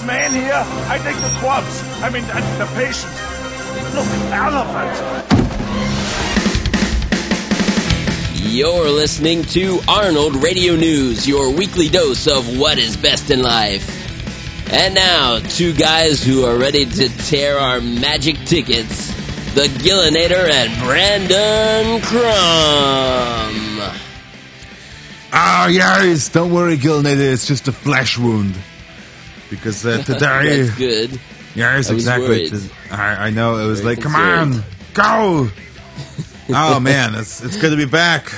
this man here, I think the corpse. I mean, the patient. Look, elephant. You're listening to Arnold Radio News, your weekly dose of what is best in life. And now, two guys who are ready to tear our magic tickets the Gillinator and Brandon Crumb. Ah, yes, don't worry, Gillinator, it's just a flesh wound. Because uh, today. That's good. Yes, I was exactly. To- I, I know, it was Very like, come on, go! oh, man, it's, it's good to be back.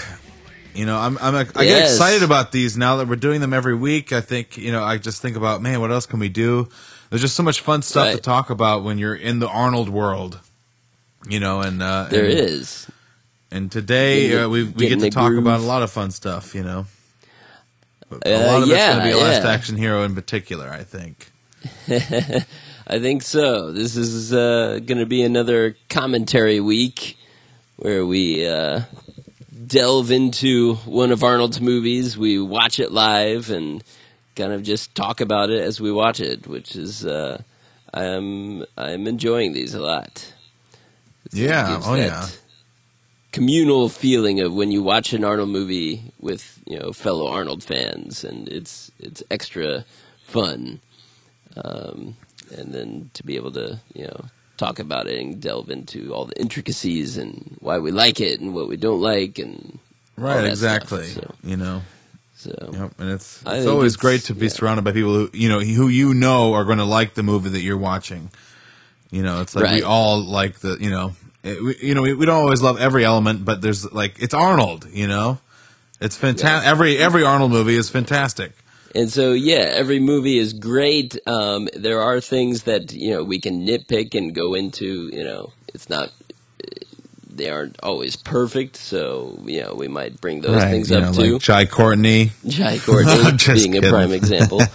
You know, I'm, I'm, I get excited about these now that we're doing them every week. I think, you know, I just think about, man, what else can we do? There's just so much fun stuff to talk about when you're in the Arnold world. You know, and uh, There and, is. And today Get in the- uh, we get we get to talk groove. about a lot of fun stuff. You know, But a Uh, lot of yeah, it's going to be a Last yeah. Action Hero in particular. I think. I think so. This is uh, going to be another commentary week where we uh, delve into one of Arnold's movies. We watch it live and kind of just talk about it as we watch it, which is uh, I'm I'm enjoying these a lot. Yeah, oh that yeah. Communal feeling of when you watch an Arnold movie with you know fellow Arnold fans, and it's it's extra fun um, and then to be able to you know talk about it and delve into all the intricacies and why we like it and what we don't like and Right, exactly. stuff. So, You know, so yep. and it's I it's always it's- great to be yeah. surrounded by people who you know who you know are going to like the movie that you're watching. You know, it's like we all like the you know, it, we, you know we, we don't always love every element, but there's like it's Arnold. You know, it's fantastic. Every every Arnold movie is fantastic. and so yeah, every movie is great. Um, there are things that you know we can nitpick and go into. You know, it's not. They aren't always perfect, so you know we might bring those things you up know, too. like Jai Courtney. Jai Courtney being a prime example.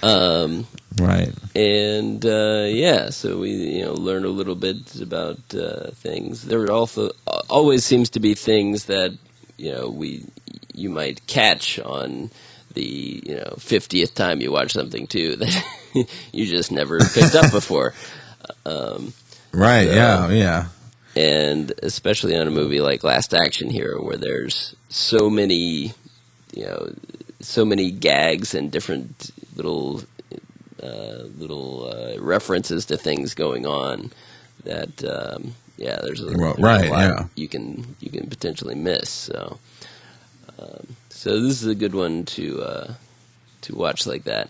Um, Right. and uh, yeah, so we you know learn a little bit about uh, things. There also always seems to be things that you know we you might catch on the you know fiftieth time you watch something too that you just never picked up before. Um, Right. So- yeah. Yeah. and especially on a movie like Last Action Hero, where there's so many, you know, so many gags and different little, uh, little uh, references to things going on that, um, yeah, there's a, Well, there's a lot yeah. you can you can potentially miss. So, um, so this is a good one to uh, to watch like that.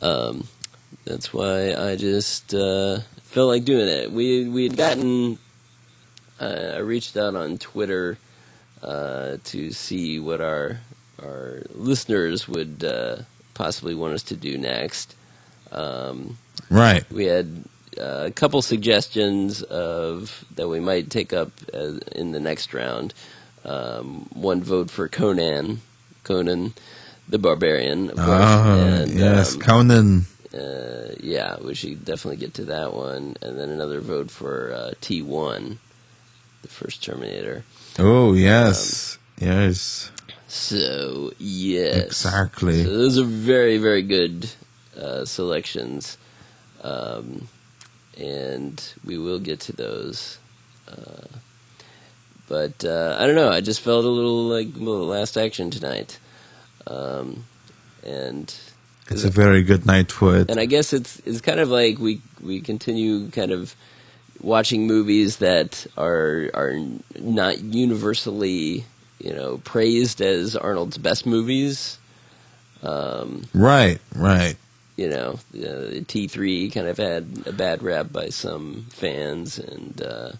Um, that's why I just uh, felt like doing it. We we had gotten. Uh, I reached out on Twitter uh, to see what our our listeners would uh, possibly want us to do next. Um, Right. we had uh, a couple suggestions of that we might take up as, in the next round. Um, one vote for Conan, Conan the Barbarian, of course. Oh, and, yes, um, Conan. uh, yeah, we should definitely get to that one, and then another vote for uh, T one, the first Terminator. Oh, yes, yes, So yes, exactly. So those are very very good uh, selections, um, and we will get to those. Uh, but uh, I don't know. I just felt a little like well, last action tonight, um, and It's a very good night for it. and I guess it's it's kind of like we we continue kind of watching movies that are are not universally you know praised as Arnold's best movies. Um, Right, right. You know, uh, T three kind of had a bad rap by some fans, and uh,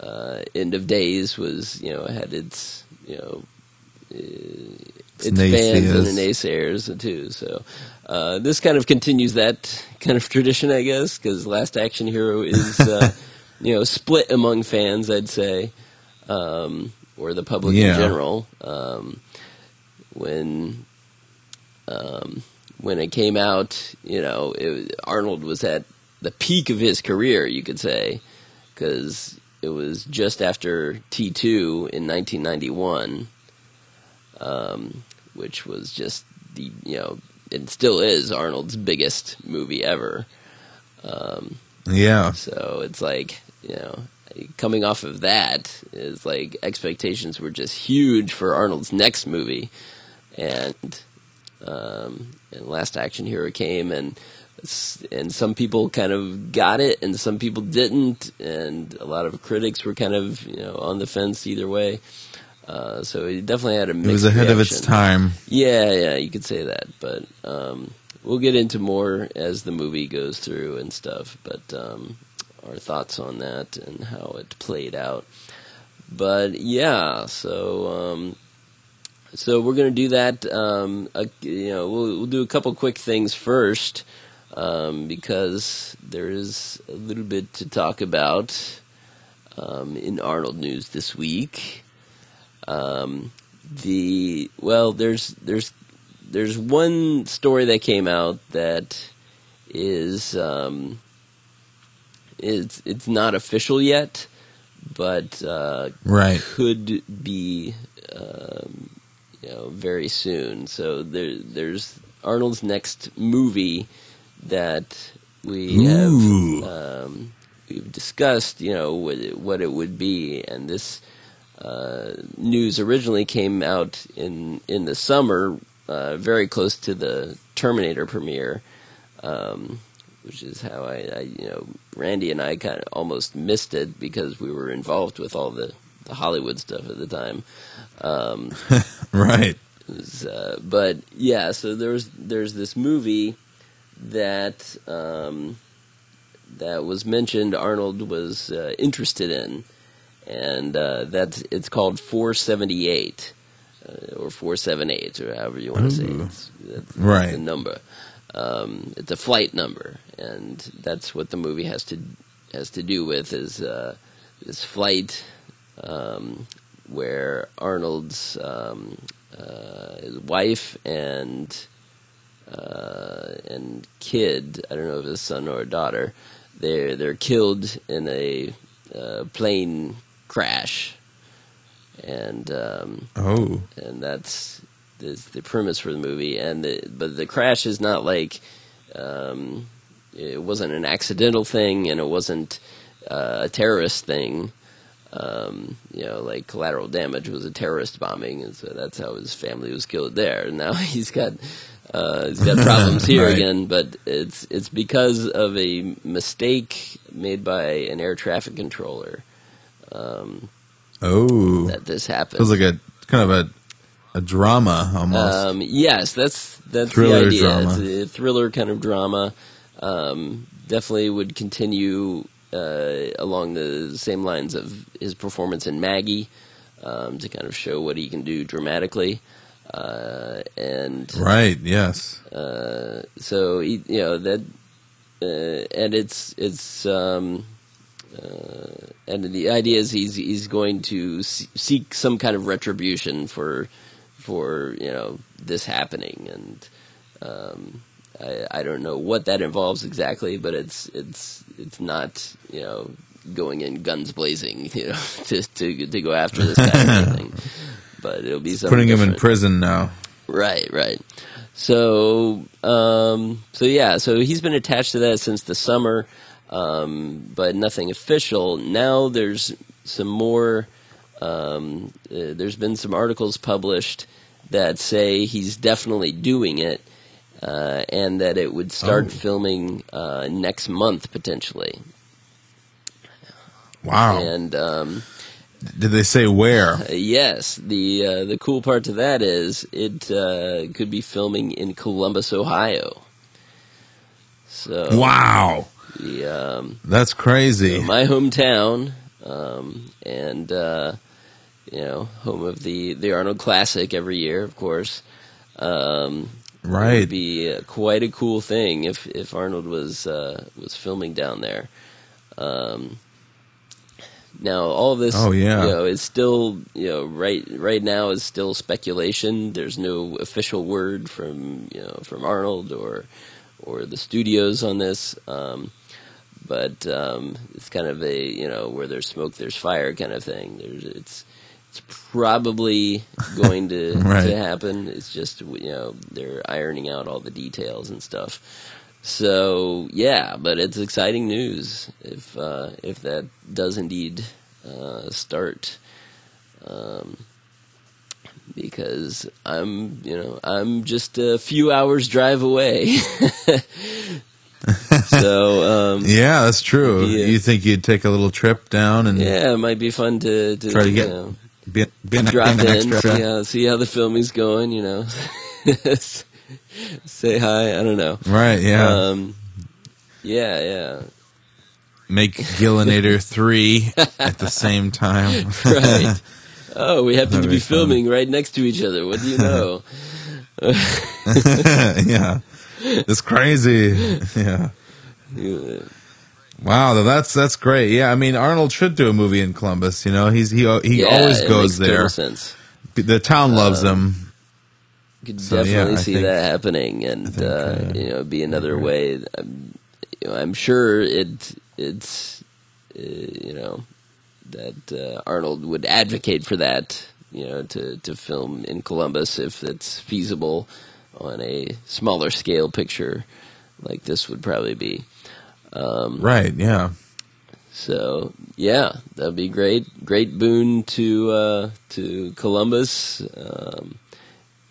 uh, End of Days was you know had its you know uh, its fans and naysayers. naysayers too. So uh, this kind of continues that kind of tradition, I guess, because Last Action Hero is uh, you know split among fans, I'd say, um, or the public Yeah. in general. Um, when um, when it came out, you know, it, Arnold was at the peak of his career, you could say, because it was just after T2 in 1991, um, which was just the, you know, it still is Arnold's biggest movie ever. Yeah. So it's like, you know, coming off of that is like expectations were just huge for Arnold's next movie, and um, and Last Action Hero came and and some people kind of got it and some people didn't, and a lot of critics were kind of you know on the fence either way. Uh, so it definitely had a It was ahead of its time. Yeah, yeah, you could say that, but um, we'll get into more as the movie goes through and stuff. But um, our thoughts on that and how it played out. But yeah, so um, so we're gonna do that. Um, uh, you know, we'll, we'll do a couple quick things first um, because there is a little bit to talk about um, in Arnold news this week. Um, the well, there's there's there's one story that came out that is um, it's it's not official yet, but uh, Right. could be um, you know very soon. So there there's Arnold's next movie that we have um, we've discussed. You know what it, what it would be, and this uh, news originally came out in in the summer, uh, very close to the Terminator premiere. Um, which is how I, I, you know, Randy and I kind of almost missed it because we were involved with all the, the Hollywood stuff at the time. Um, Right. was, uh, but yeah, so there's there's this movie that um, that was mentioned. Arnold was uh, interested in, and uh, that's it's called 478 uh, or 478 or however you want to say it. It's, that's Right. the number. Um, it's a flight number, and that's what the movie has to has to do with is uh, this flight um, where Arnold's um, uh, his wife and uh, and kid I don't know if it's a son or a daughter they're they're killed in a uh, plane crash, and um, Oh. and that's is the premise for the movie. And the, but the crash is not like um, it wasn't an accidental thing, and it wasn't uh, a terrorist thing. Um, you know, like collateral damage was a terrorist bombing, and so that's how his family was killed there. And now he's got uh, he's got problems here Right. again, but it's it's because of a mistake made by an air traffic controller um, Oh. that this happened. Feels like a kind of a a drama almost. Um, yes, that's that's Thriller the idea. drama. It's a thriller kind of drama. Um, definitely would continue uh, along the same lines of his performance in Maggie um, to kind of show what he can do dramatically. Uh, and right. Yes. uh, so he, you know that, uh, and it's it's um, uh, and the idea is he's he's going to se- seek some kind of retribution for for you know this happening, and um, I, I don't know what that involves exactly, but it's it's it's not you know going in guns blazing, you know, to to to go after this guy or anything. But it'll be something Putting him in prison now. Right, right. So, um, so yeah, so he's been attached to that since the summer, um, but nothing official. Now there's some more. Um, uh, there's been some articles published that say he's definitely doing it, uh, and that it would start Oh. filming uh, next month potentially. Wow. And um, Did they say where? Uh, yes, the uh, the cool part to that is it uh, could be filming in Columbus, Ohio. So Wow. the, um, That's crazy. my hometown, um, and uh, you know, home of the the Arnold Classic every year, of course. Um, it would be uh, quite a cool thing if if Arnold was uh, was filming down there. Um, now, all this, Oh, yeah. you know, is still, you know, right right now is still speculation. There's no official word from you know from Arnold or or the studios on this. Um, but um, it's kind of a you know where there's smoke, there's fire kind of thing. There's it's it's probably going to Right. to happen. It's just you know they're ironing out all the details and stuff. So yeah, but it's exciting news if uh, if that does indeed uh, start. Um, because I'm, you know, I'm just a few hours drive away. so, um, Yeah, that's true. Yeah. You think you'd take a little trip down and yeah, it might be fun to, to, Try to get- know, be, drop in, extra? see how, see how the filming's going, you know. Say hi, I don't know. Right? Yeah. Um, yeah, yeah. Make Gillinator three at the same time. Right. Oh, we happen to be be fun. filming right next to each other. What do you know? yeah. It's crazy. Yeah. Yeah. Wow, that's that's great. Yeah, I mean Arnold should do a movie in Columbus. You know, he's he he Yeah, always goes there. sense. The town loves Uh, him. could So, definitely I see think- that happening, and think, uh, uh, you know, be another agree. way. I'm, you know, I'm sure it it's uh, you know that uh, Arnold would advocate for that. You know, to to film in Columbus if it's feasible on a smaller scale picture like this would probably be. Um, Right? Yeah. so yeah, that'd be great. Great boon to uh, to Columbus. Um,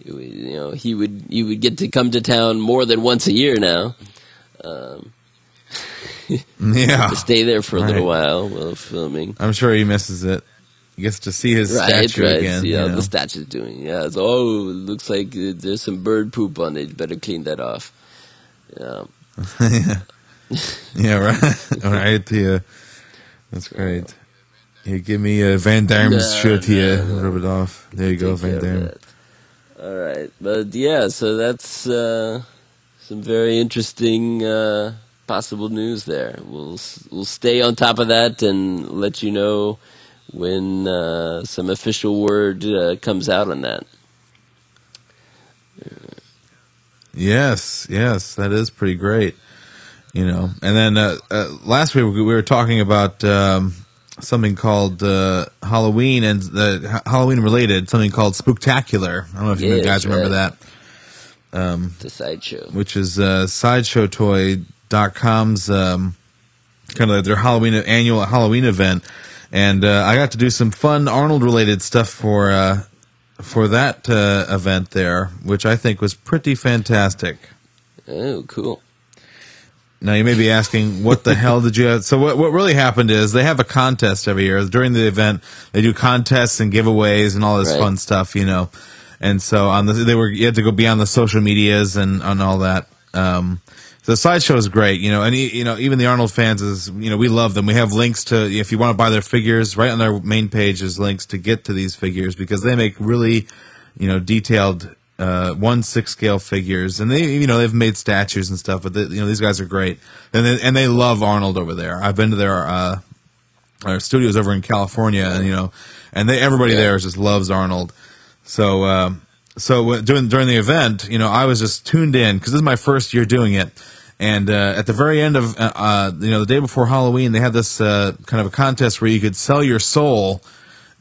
you know, he would he would get to come to town more than once a year now. Um, Yeah. to stay there for a little while while filming. I'm sure he misses it. He gets to see his Right, statue right. again. See how know. the statue's doing. Yeah. It's, oh, it looks like uh, there's some bird poop on it. Better clean that off. Yeah. yeah. yeah, right. right. Yeah. That's great. Here, give me a Van Damme's No, shirt here. no, no. Rub it off. There you go, Take care Van Damme. All right, but yeah, so that's uh, some very interesting uh, possible news there. We'll we'll stay on top of that and let you know when uh, some official word uh, comes out on that. Yes, yes, that is pretty great. You know, and then uh, uh, last week we were talking about um, something called uh, Halloween and the Halloween related something called Spooktacular. I don't know if you guys remember right. that. It's a sideshow. which is uh, sideshowtoy.com's um, kind of their Halloween annual Halloween event, and uh, I got to do some fun Arnold related stuff for uh, for that uh, event there, which I think was pretty fantastic. Oh, cool. Now you may be asking, what the hell did you? Have? So what what really happened is they have a contest every year during the event. They do contests and giveaways and all this Right. fun stuff, you know. And so on the they were you had to go beyond the social medias and on all that. Um, the sideshow is great, you know, and you know even the Arnold fans is you know we love them. We have links to if you want to buy their figures right on their main page. There's links to get to these figures because they make really you know detailed uh, one six scale figures, and they you know they've made statues and stuff. But they, you know these guys are great, and they, and they love Arnold over there. I've been to their uh, our studios over in California, and you know, and they everybody Yeah. there just loves Arnold. So um, so during during the event, you know, I was just tuned in because this is my first year doing it. And uh, at the very end of uh, uh, you know the day before Halloween, they had this uh, kind of a contest where you could sell your soul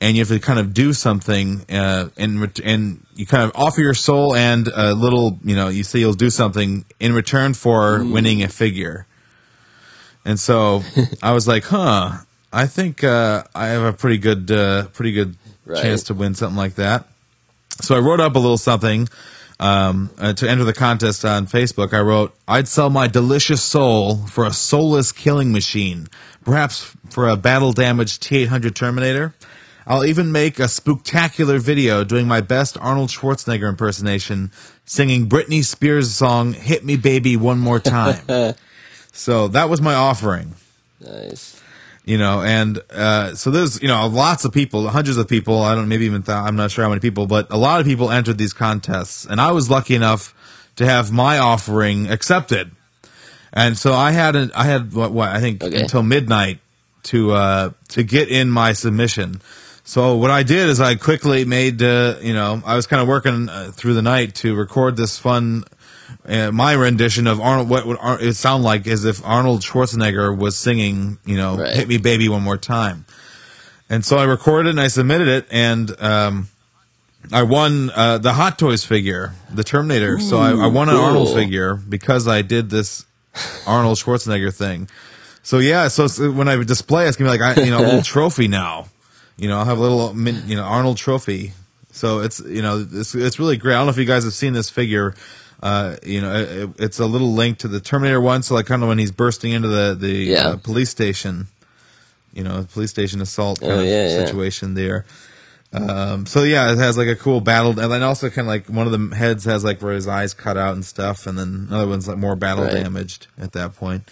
and you have to kind of do something, uh, and ret- and you kind of offer your soul and a little, you know, you say you'll do something in return for winning a figure. And so I was like, huh, I think uh, I have a pretty good, uh, pretty good Right. chance to win something like that. So I wrote up a little something um, uh, to enter the contest on Facebook. I wrote, "I'd sell my delicious soul for a soulless killing machine, perhaps for a battle-damaged T800 Terminator. I'll even make a spooktacular video doing my best Arnold Schwarzenegger impersonation, singing Britney Spears' song "Hit Me, Baby, One More Time." so that was my offering Nice. you know, and uh, so there's you know lots of people, hundreds of people. I don't maybe even th- I'm not sure how many people, but a lot of people entered these contests, and I was lucky enough to have my offering accepted. And so I had I had what, what I think Okay. until midnight to uh, to get in my submission. So what I did is I quickly made uh, you know I was kind of working uh, through the night to record this fun uh, my rendition of Arnold. What would Ar- it sound like as if Arnold Schwarzenegger was singing, you know, Right. "Hit Me, Baby, One More Time." And so I recorded and I submitted it, and um, I won uh, the Hot Toys figure, the Terminator. so I, I won an cool. Arnold figure because I did this Arnold Schwarzenegger thing. So yeah, so, so when I display, it's gonna be like I, you know, a little trophy now. You know, I'll have a little, you know, Arnold trophy. So it's, you know, it's it's really great. I don't know if you guys have seen this figure. Uh, you know, it, it's a little link to the Terminator one. So like kind of when he's bursting into the the Yeah. uh, police station. You know, police station assault kind Oh, of yeah, yeah. situation there. Um, so yeah, it has like a cool battle, and then also kind of like one of the heads has like where his eyes cut out and stuff, and then another one's like more battle Right. damaged at that point.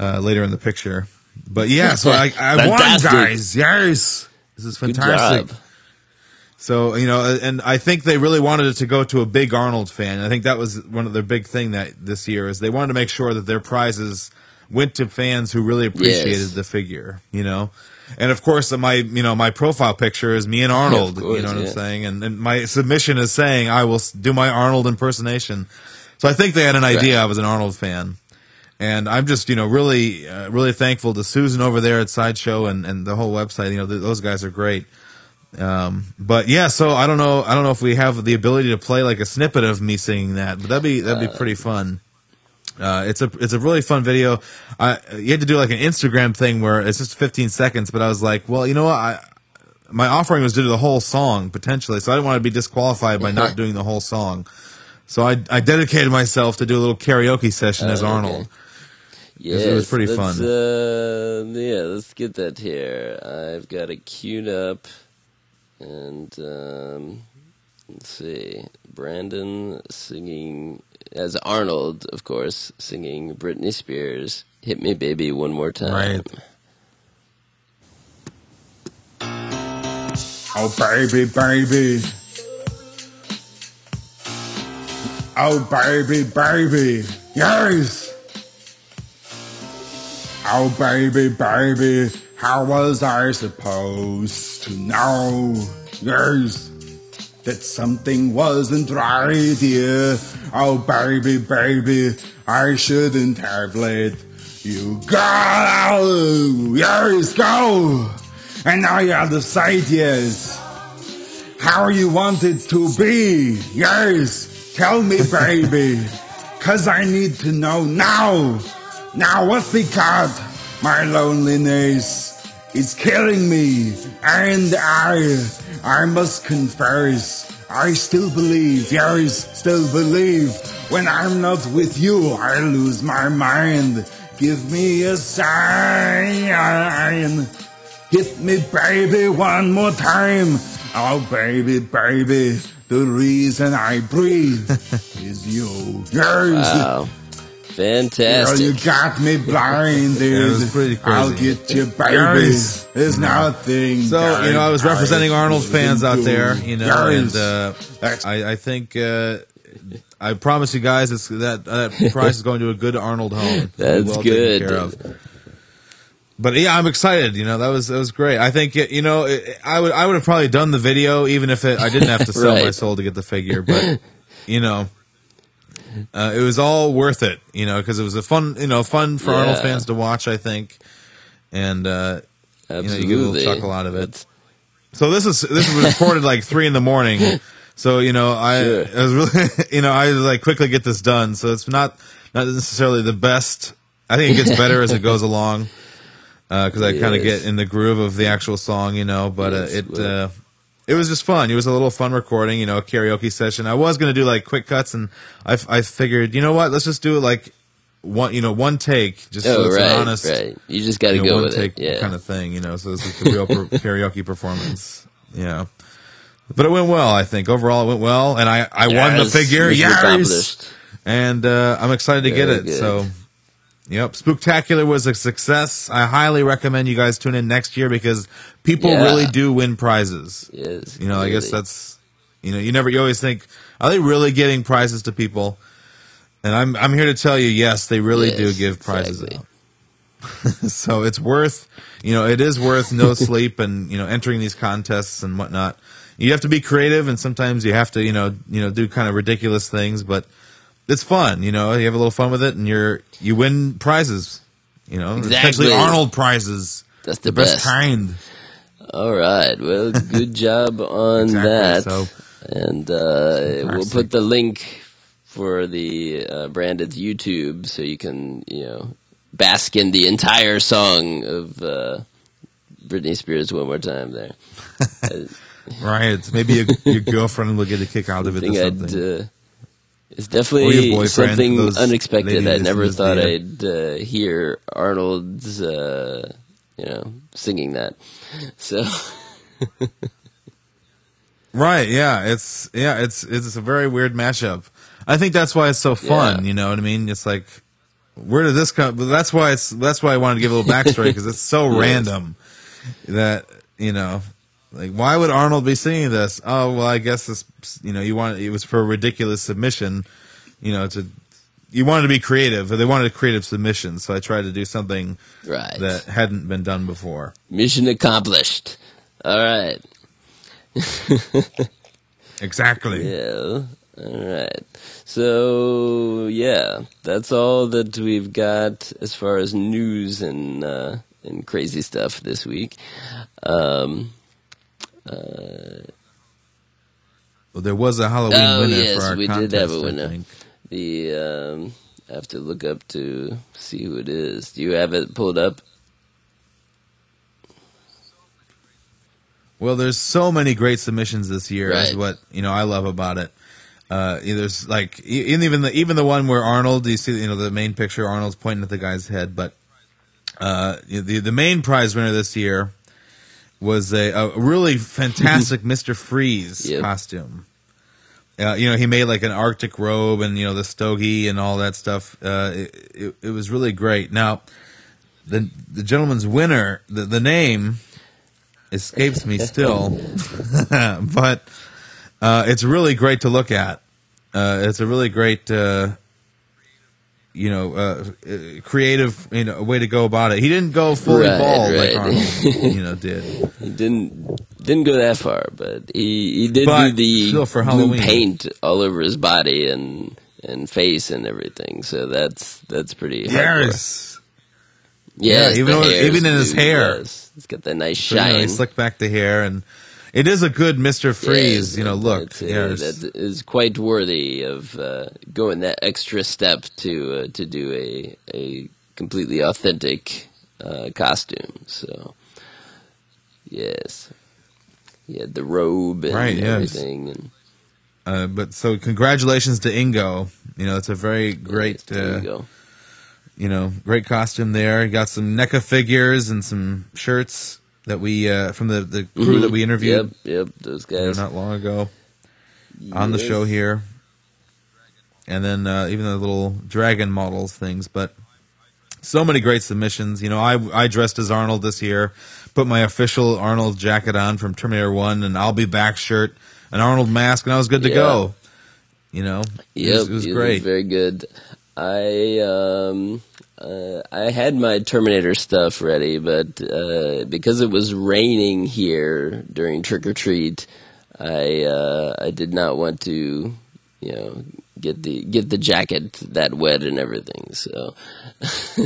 Uh, later in the picture, but yeah, so I, I won, guys. Yes, this is fantastic. So you know, and I think they really wanted it to go to a big Arnold fan. I think that was one of their big thing that this year is they wanted to make sure that their prizes went to fans who really appreciated Yes. the figure. You know, and of course my you know my profile picture is me and Arnold. course, you know what I'm saying? And, and my submission is saying I will do my Arnold impersonation. So I think they had an idea Right. I was an Arnold fan. And I'm just, you know, really, uh, really thankful to Susan over there at Sideshow and, and the whole website. You know, th- those guys are great. Um, but yeah, so I don't know, I don't know if we have the ability to play like a snippet of me singing that, but that'd be that'd be pretty fun. Uh, it's a it's a really fun video. I you had to do like an Instagram thing where it's just 15 seconds, but I was like, well, you know what, I my offering was to do the whole song potentially, so I didn't want to be disqualified by not doing the whole song. So I I dedicated myself to do a little karaoke session as Arnold. okay. Arnold. Yes, it was pretty let's, fun. Uh, yeah, let's get that here. I've got it queued up, and um, let's see, Brandon singing as Arnold, of course, singing Britney Spears, "Hit Me, Baby, One More Time." Right. Oh, baby, baby. Oh, baby, baby. Yes. Oh, baby, baby. How was I supposed to know? Yes. That something wasn't right here. Oh, baby, baby. I shouldn't have let you go. Yes, go. And now you're the side, yes. How you want it to be, yes. Tell me, baby. Cause I need to know now. Now what's because my loneliness is killing me. And I, I must confess, I still believe, yes, still believe. When I'm not with you, I lose my mind. Give me a sign. Hit me, baby, one more time. Oh, baby, baby, the reason I breathe is you. Yes. Wow, Girl, fantastic! you got me blinded. Yeah, it was pretty crazy. I'll get you, baby. Yes. There's nothing. So you know, I was representing I Arnold fans out there, you know, Yes. and uh, I, I think uh, I promise you guys it's, that that prize is going to a good Arnold home. That's Well taken good. care of. But yeah, I'm excited. You know, that was that was great. I think you know, it- I would I would have probably done the video even if it, I didn't have to sell Right. my soul to get the figure. But you know, uh, it was all worth it. You know, because it was a fun you know fun for Arnold fans to watch. I think, and uh, you know, you get a little chuckle out of it. So this is this was recorded like three in the morning. So you know, I, Sure. I was really, you know, I like quickly get this done. So it's not not necessarily the best. I think it gets better as it goes along because I kind of get in the groove of the actual song, you know. But uh, it uh, it was just fun. It was a little fun recording, you know, a karaoke session. I was gonna do like quick cuts, and I I figured, you know what, let's just do it like one, you know, one take, just so Oh, it's right, an honest, right. You just got to you know, go one with take it. Yeah. kind of thing, you know. So this is a real karaoke performance, yeah. But it went well, I think. Overall, it went well, and I I won the Yes, figure. Yes, and uh, I'm excited to get it. good. So, yep, Spooktacular was a success. I highly recommend you guys tune in next year because people Yeah. really do win prizes. Yes, You know, I guess that's you know, you never you always think are they really getting prizes to people? And I'm I'm here to tell you, yes, they really do give prizes exactly. out. so it's worth, you know, it is worth no sleep and you know entering these contests and whatnot. You have to be creative, and sometimes you have to, you know, you know, do kind of ridiculous things, but it's fun. You know, you have a little fun with it, and you're you win prizes. You know, Exactly. essentially Arnold prizes, That's the, the best best. kind. All right. Well, good job on Exactly, that. so- and uh, we'll put the link for the uh, Brandon's YouTube so you can, you know, bask in the entire song of uh, Britney Spears one more time there. Right. Maybe your, your girlfriend will get a kick out of it or something. It's definitely something those unexpected. I never thought. I'd uh, hear Arnold's, uh, you know, singing that. So, Right, yeah, it's yeah, it's it's a very weird mashup. I think that's why it's so fun. Yeah. You know what I mean? It's like, where did this come? But that's why it's that's why I wanted to give a little backstory because it's so Yes. random that you know, like why would Arnold be singing this? Oh well, I guess this you know you want it was for a ridiculous submission, you know to. You wanted to be creative, or they wanted a creative submission, so I tried to do something right. that hadn't been done before. Mission accomplished. All right. Exactly. Yeah. All right. So yeah, that's all that we've got as far as news and uh, and crazy stuff this week. Um, Well, there was a Halloween Oh, winner yes, for our we did have a winner. the um, I have to look up to see who it is. Do you have it pulled up? Well, there's so many great submissions this year. Is what you know I love about it. Uh, there's like even the even the one where Arnold, you see, you know, the main picture, Arnold's pointing at the guy's head. But uh, the the main prize winner this year was a, a really fantastic Mister Freeze Yep. costume. Uh, you know, he made like an Arctic robe and you know the stogie and all that stuff. Uh, it, it, it was really great. Now, the the gentleman's winner, the the name escapes me still, but uh, it's really great to look at. Uh, it's a really great, uh, you know, uh, uh, creative, you know, way to go about it. He didn't go fully Right, bald right. like Arnold, you know, did. He didn't didn't go that far, but he he did But do the still for blue Halloween. paint all over his body and and face and everything. So that's that's pretty. hardcore. Yes. Yes, Yeah, even though- even in his hair. yes. It's got that nice So, you know, shine. he slicked back the hair, and it is a good Mister Freeze. Yes, you know, look, it's, uh, yes. is quite worthy of uh, going that extra step to uh, to do a a completely authentic uh, costume. So, yes, yeah, the robe and Right, yes. everything, and Uh, but so congratulations to Ingo. You know, it's a very great, there uh, you know, great costume there. He got some NECA figures and some shirts that we uh, from the the crew Mhm. that we interviewed Yep, yep, those guys not long ago on the show here, and then uh, even the little dragon models things. But so many great submissions. You know, I I dressed as Arnold this year, put my official Arnold jacket on from Terminator One, and I'll be back shirt, an Arnold mask, and I was good to Yeah. go. You know, it was, it was great. very good. I um uh, I had my Terminator stuff ready, but uh, because it was raining here during trick or treat, I uh, I did not want to you know get the get the jacket that wet and everything. So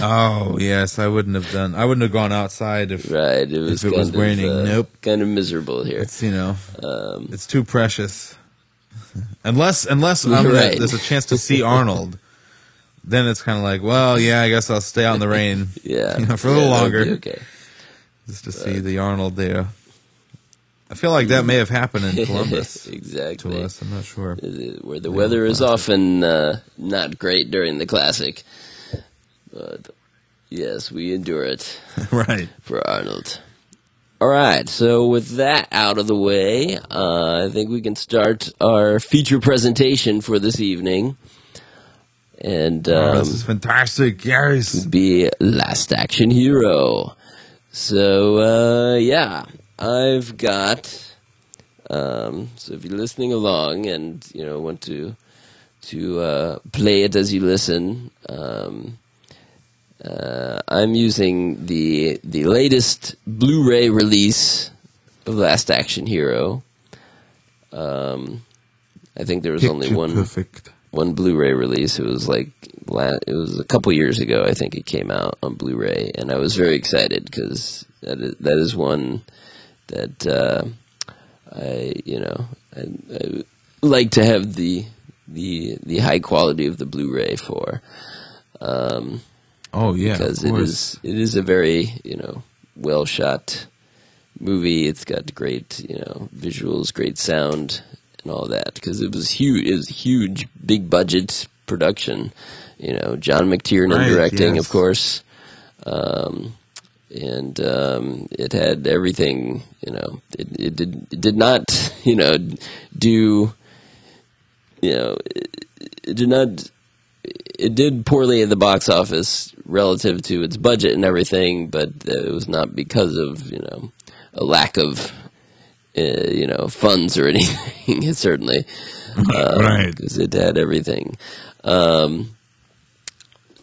Oh yes, I wouldn't have done. I wouldn't have gone outside if right, it was it was of raining, uh, nope. kind of miserable here. it's you know Um, it's too precious. Unless unless gonna, Right. there's a chance to see Arnold, then it's kind of like, well, yeah, I guess I'll stay out in the rain yeah, you know, for a little Yeah, longer. Okay. just to see the Arnold there. I feel like that may have happened in Columbus to exactly. us. I'm not sure. Where the Yeah, weather is classic. often uh, not great during the classic. But yes, we endure it right. for Arnold. All right, so with that out of the way, uh, I think we can start our feature presentation for this evening. And oh, um, this is fantastic. Yes. be Last Action Hero. So uh, yeah, I've got. Um, so if you're listening along and you know want to to uh, play it as you listen, um, uh, I'm using the the latest Blu-ray release of Last Action Hero. Um, I think there was only one Perfect. One Blu-ray release. It was like it was a couple years ago. I think it came out on Blu-ray, and I was very excited because that is, that is one that uh, I you know I, I like to have the the the high quality of the Blu-ray for. Um, Oh yeah, because it is it is a very you know well shot movie. It's got great you know visuals, great sound, and all that. Because it was huge. It was huge, big budget production. You know, John McTiernan Right, directing, yes. of course, um, and um, it had everything. You know, it, it did it did not you know do you know it, it did not it did poorly at the box office relative to its budget and everything, but it was not because of you know a lack of uh, you know funds or anything. certainly, uh, Right. Because it had everything. Um,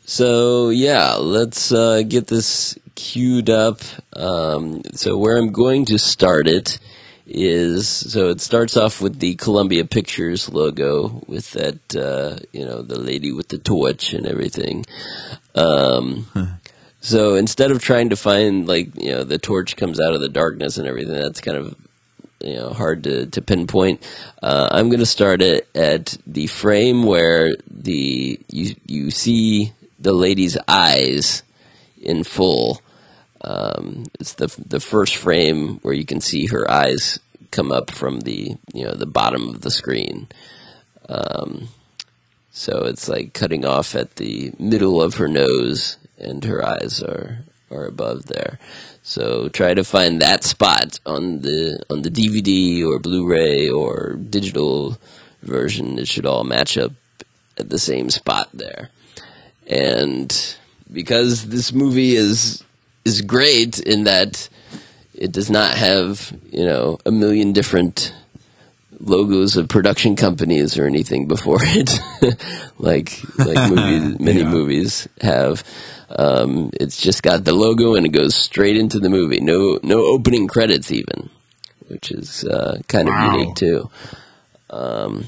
so yeah, let's uh, get this queued up. Um, so where I'm going to start it is so it starts off with the Columbia Pictures logo with that uh, you know the lady with the torch and everything. Um, so instead of trying to find like you know the torch comes out of the darkness and everything, that's kind of you know hard to, to pinpoint. Uh, I'm going to start it at the frame where the you you see the lady's eyes in full. Um, it's the the first frame where you can see her eyes come up from the you know the bottom of the screen. Um, so it's like cutting off at the middle of her nose, and her eyes are are above there. So try to find that spot on the on the DVD or Blu-ray or digital version. It should all match up at the same spot there. And because this movie is is great in that it does not have you know a million different logos of production companies or anything before it, like like movies, many Yeah. movies have. Um, it's just got the logo and it goes straight into the movie. No no opening credits even, which is uh, kind of Wow. unique too. Um,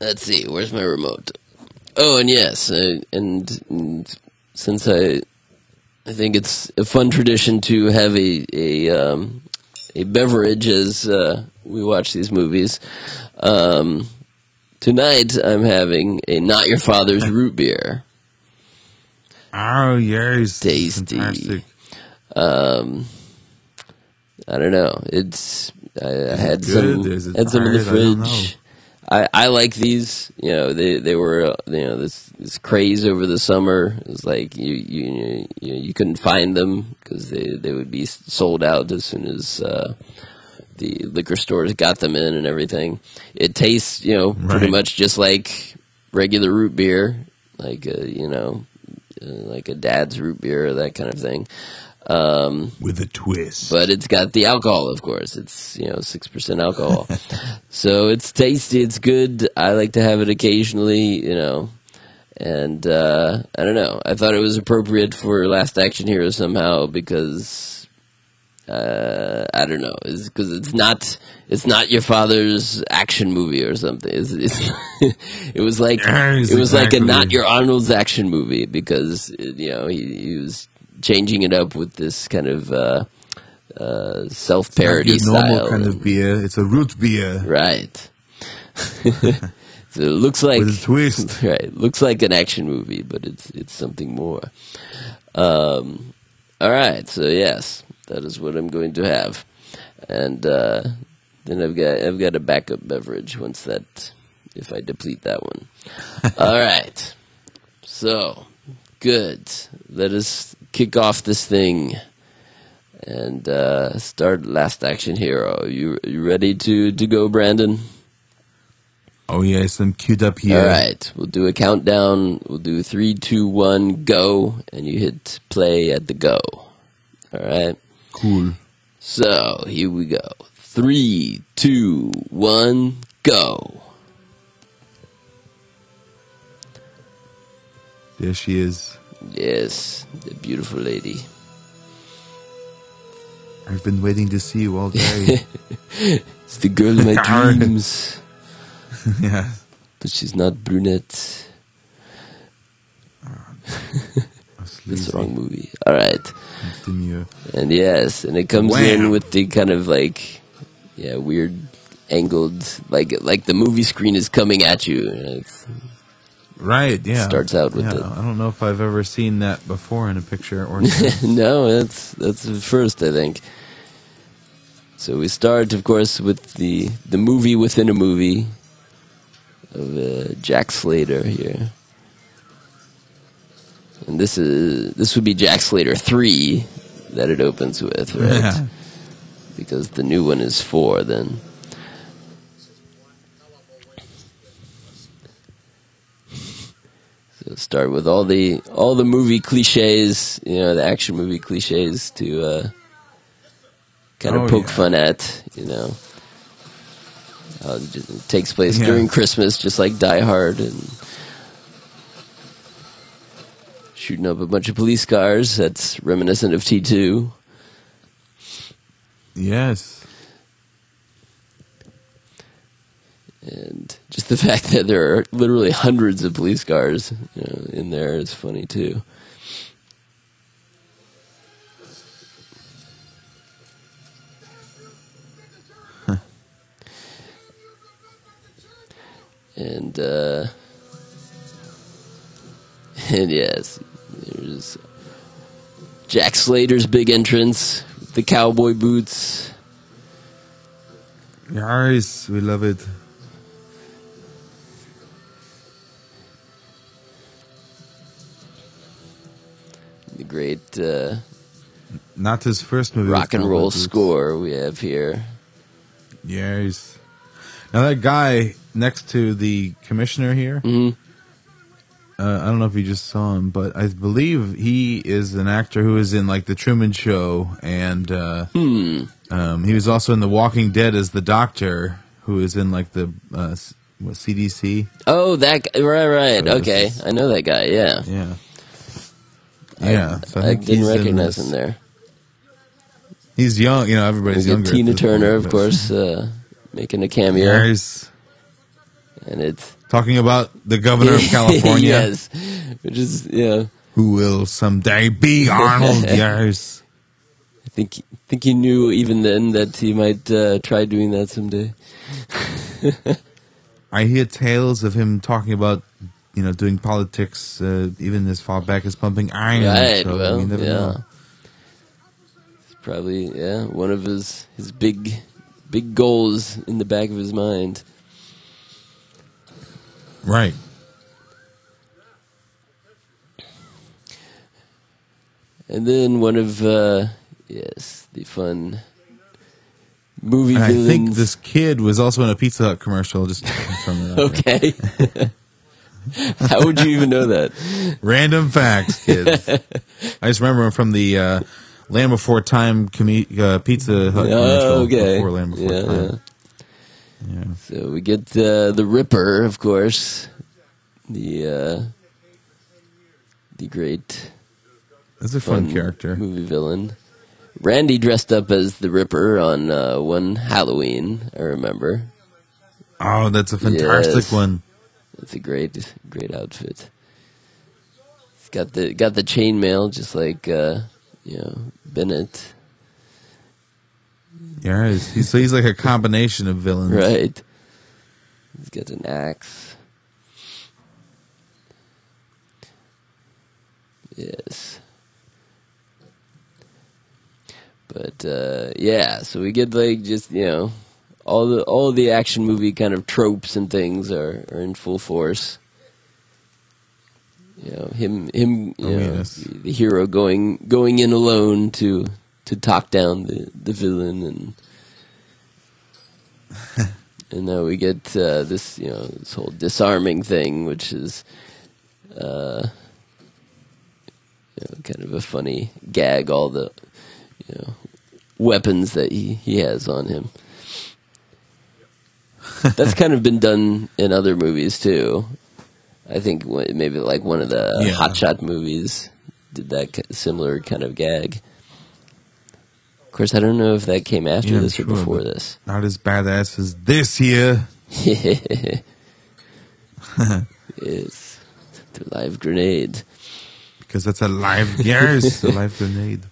let's see, where's my remote? Oh, and yes, uh, and, and since I I think it's a fun tradition to have a a um, a beverage as uh, we watch these movies. Um, tonight, I'm having a Not Your Father's root beer. Oh yes, Tasty. Fantastic. Um, I don't know. It's I, I had good? some had some in the hard? I don't know. fridge. I, I like these. You know, they they were uh, you know this this craze over the summer. It was like you you you, you couldn't find them because they they would be sold out as soon as. Uh, the liquor stores got them in and everything. It tastes, you know, pretty much just like regular root beer, like a, you know, uh, like a dad's root beer or that kind of thing. Um, With a twist. but it's got the alcohol, of course. It's you know six percent alcohol, so it's tasty. It's good. I like to have it occasionally, you know. And uh, I don't know. I thought it was appropriate for Last Action Hero somehow because uh, I don't know. It's because it's not it's not your father's action movie or something. It's, it's it was like Yes, it was like a not your Arnold's action movie because you know he, he was changing it up with this kind of uh, uh, self parody style. kind of beer. It's a root beer Right. so it looks like with a twist. right. Looks like an action movie, but it's it's something more. Um, all right. So yes, that is what I'm going to have, and uh, then I've got I've got a backup beverage once that if I deplete that one. all right. So good. Let us kick off this thing. And uh, start Last Action Hero. You you ready to, to go, Brandon? Oh yes, I'm queued up here. All right, we'll do a countdown. We'll do three, two, one, go, and you hit play at the go. All right. Cool. So here we go. Three, two, one, go. There she is. Yes, the beautiful lady. I've been waiting to see you all day. It's the girl of my dreams, yeah. but she's not brunette. Oh, That's the wrong movie. All right. And yes, and it comes Wham. in with the kind of like, yeah, weird angled, like like the movie screen is coming at you. It's, Right, yeah. Starts out with yeah, the- I don't know if I've ever seen that before in a picture or no, that's that's the first, I think. So we start, of course, with the the movie within a movie of uh, Jack Slater here, and this is this would be Jack Slater three that it opens with, right? Yeah. Because the new one is four, then. Start with all the all the movie cliches, you know, the action movie cliches to uh, kind of Oh, poke yeah. fun at, you know. Uh, it takes place Yeah. during Christmas, just like Die Hard, and shooting up a bunch of police cars. That's reminiscent of T two. Yes. And just the fact that there are literally hundreds of police cars you know, in there is funny too. And uh, and yes, there's Jack Slater's big entrance, the cowboy boots. Yes, we love it. The great uh, Not his first movie. rock and roll score we have here. Yes. Now that guy next to the commissioner here, hmm uh, I don't know if you just saw him, but I believe he is an actor who is in like the Truman Show, and uh, Hmm. um, he was also in The Walking Dead as the Doctor, who is in like the uh, what, CDC. Oh, that guy. Right, right. Okay, I know that guy. Yeah. Yeah. Yeah, so I, I, didn't recognize him there. He's young, you know. Everybody's get younger. Tina Turner, point, of course, uh, making a cameo, Yes. and it's Talking about the governor of California, yes, which is yeah. who will someday be Arnold. yes. I think think he knew even then that he might uh, try doing that someday. I hear tales of him talking about, you know, doing politics, uh, even as far back as pumping iron. Right. so well, yeah. know. It's probably yeah one of his his big big goals in the back of his mind. Right. And then one of uh, yes the fun movie I think this kid was also in a Pizza Hut commercial. Just Okay. How would you even know that? random facts, kids. I just remember him from the uh, Land Before Time uh, Pizza Hut. Oh, okay. Before Land Before yeah, Time. yeah. Yeah. So we get uh, the Ripper, of course, the uh, the great That's a fun, fun character. movie villain. Randy dressed up as the Ripper on uh, one Halloween. I remember. Oh, that's a fantastic Yes. one. It's a great, great outfit. He's got the got the chainmail, just like uh, you know Bennett, Yeah, he's, he's, so he's like a combination of villains. right? He's got an axe. Yes. But uh, yeah, so we get like just you know all the all the action movie kind of tropes and things are, are in full force. You know him him Oh, know yes. the, the hero going going in alone to to talk down the the villain and and now we get uh, this you know this whole disarming thing which is uh you know, kind of a funny gag all the you know weapons that he, he has on him that's kind of been done in other movies too i think maybe like one of the Yeah. hot shot movies did that similar kind of gag of course i don't know if that came after Yeah, this or before this Not as badass as this here. it's the live grenade because that's a live yes, a live grenade.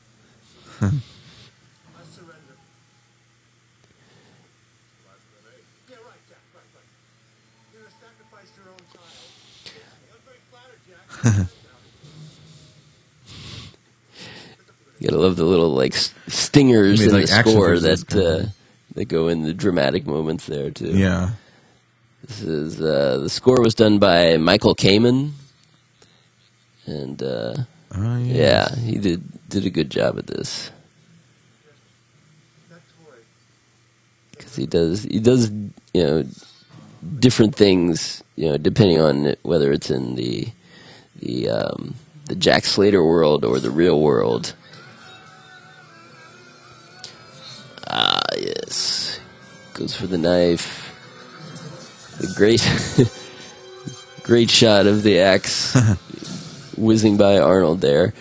I surrender. Yeah, right, Jack, right, right. You're gonna sacrifice your own child. I was very flattered, Jack. You gotta love the little like stingers I mean, in like, the score that uh, that go in the dramatic moments there too. Yeah. This is uh, the score was done by Michael Kamen, and uh, Oh yeah. yeah, he did did a good job at this because he does he does you know different things you know depending on whether it's in the the um, the Jack Slater world or the real world. Ah yes, goes for the knife. The great great shot of the axe whizzing by Arnold there.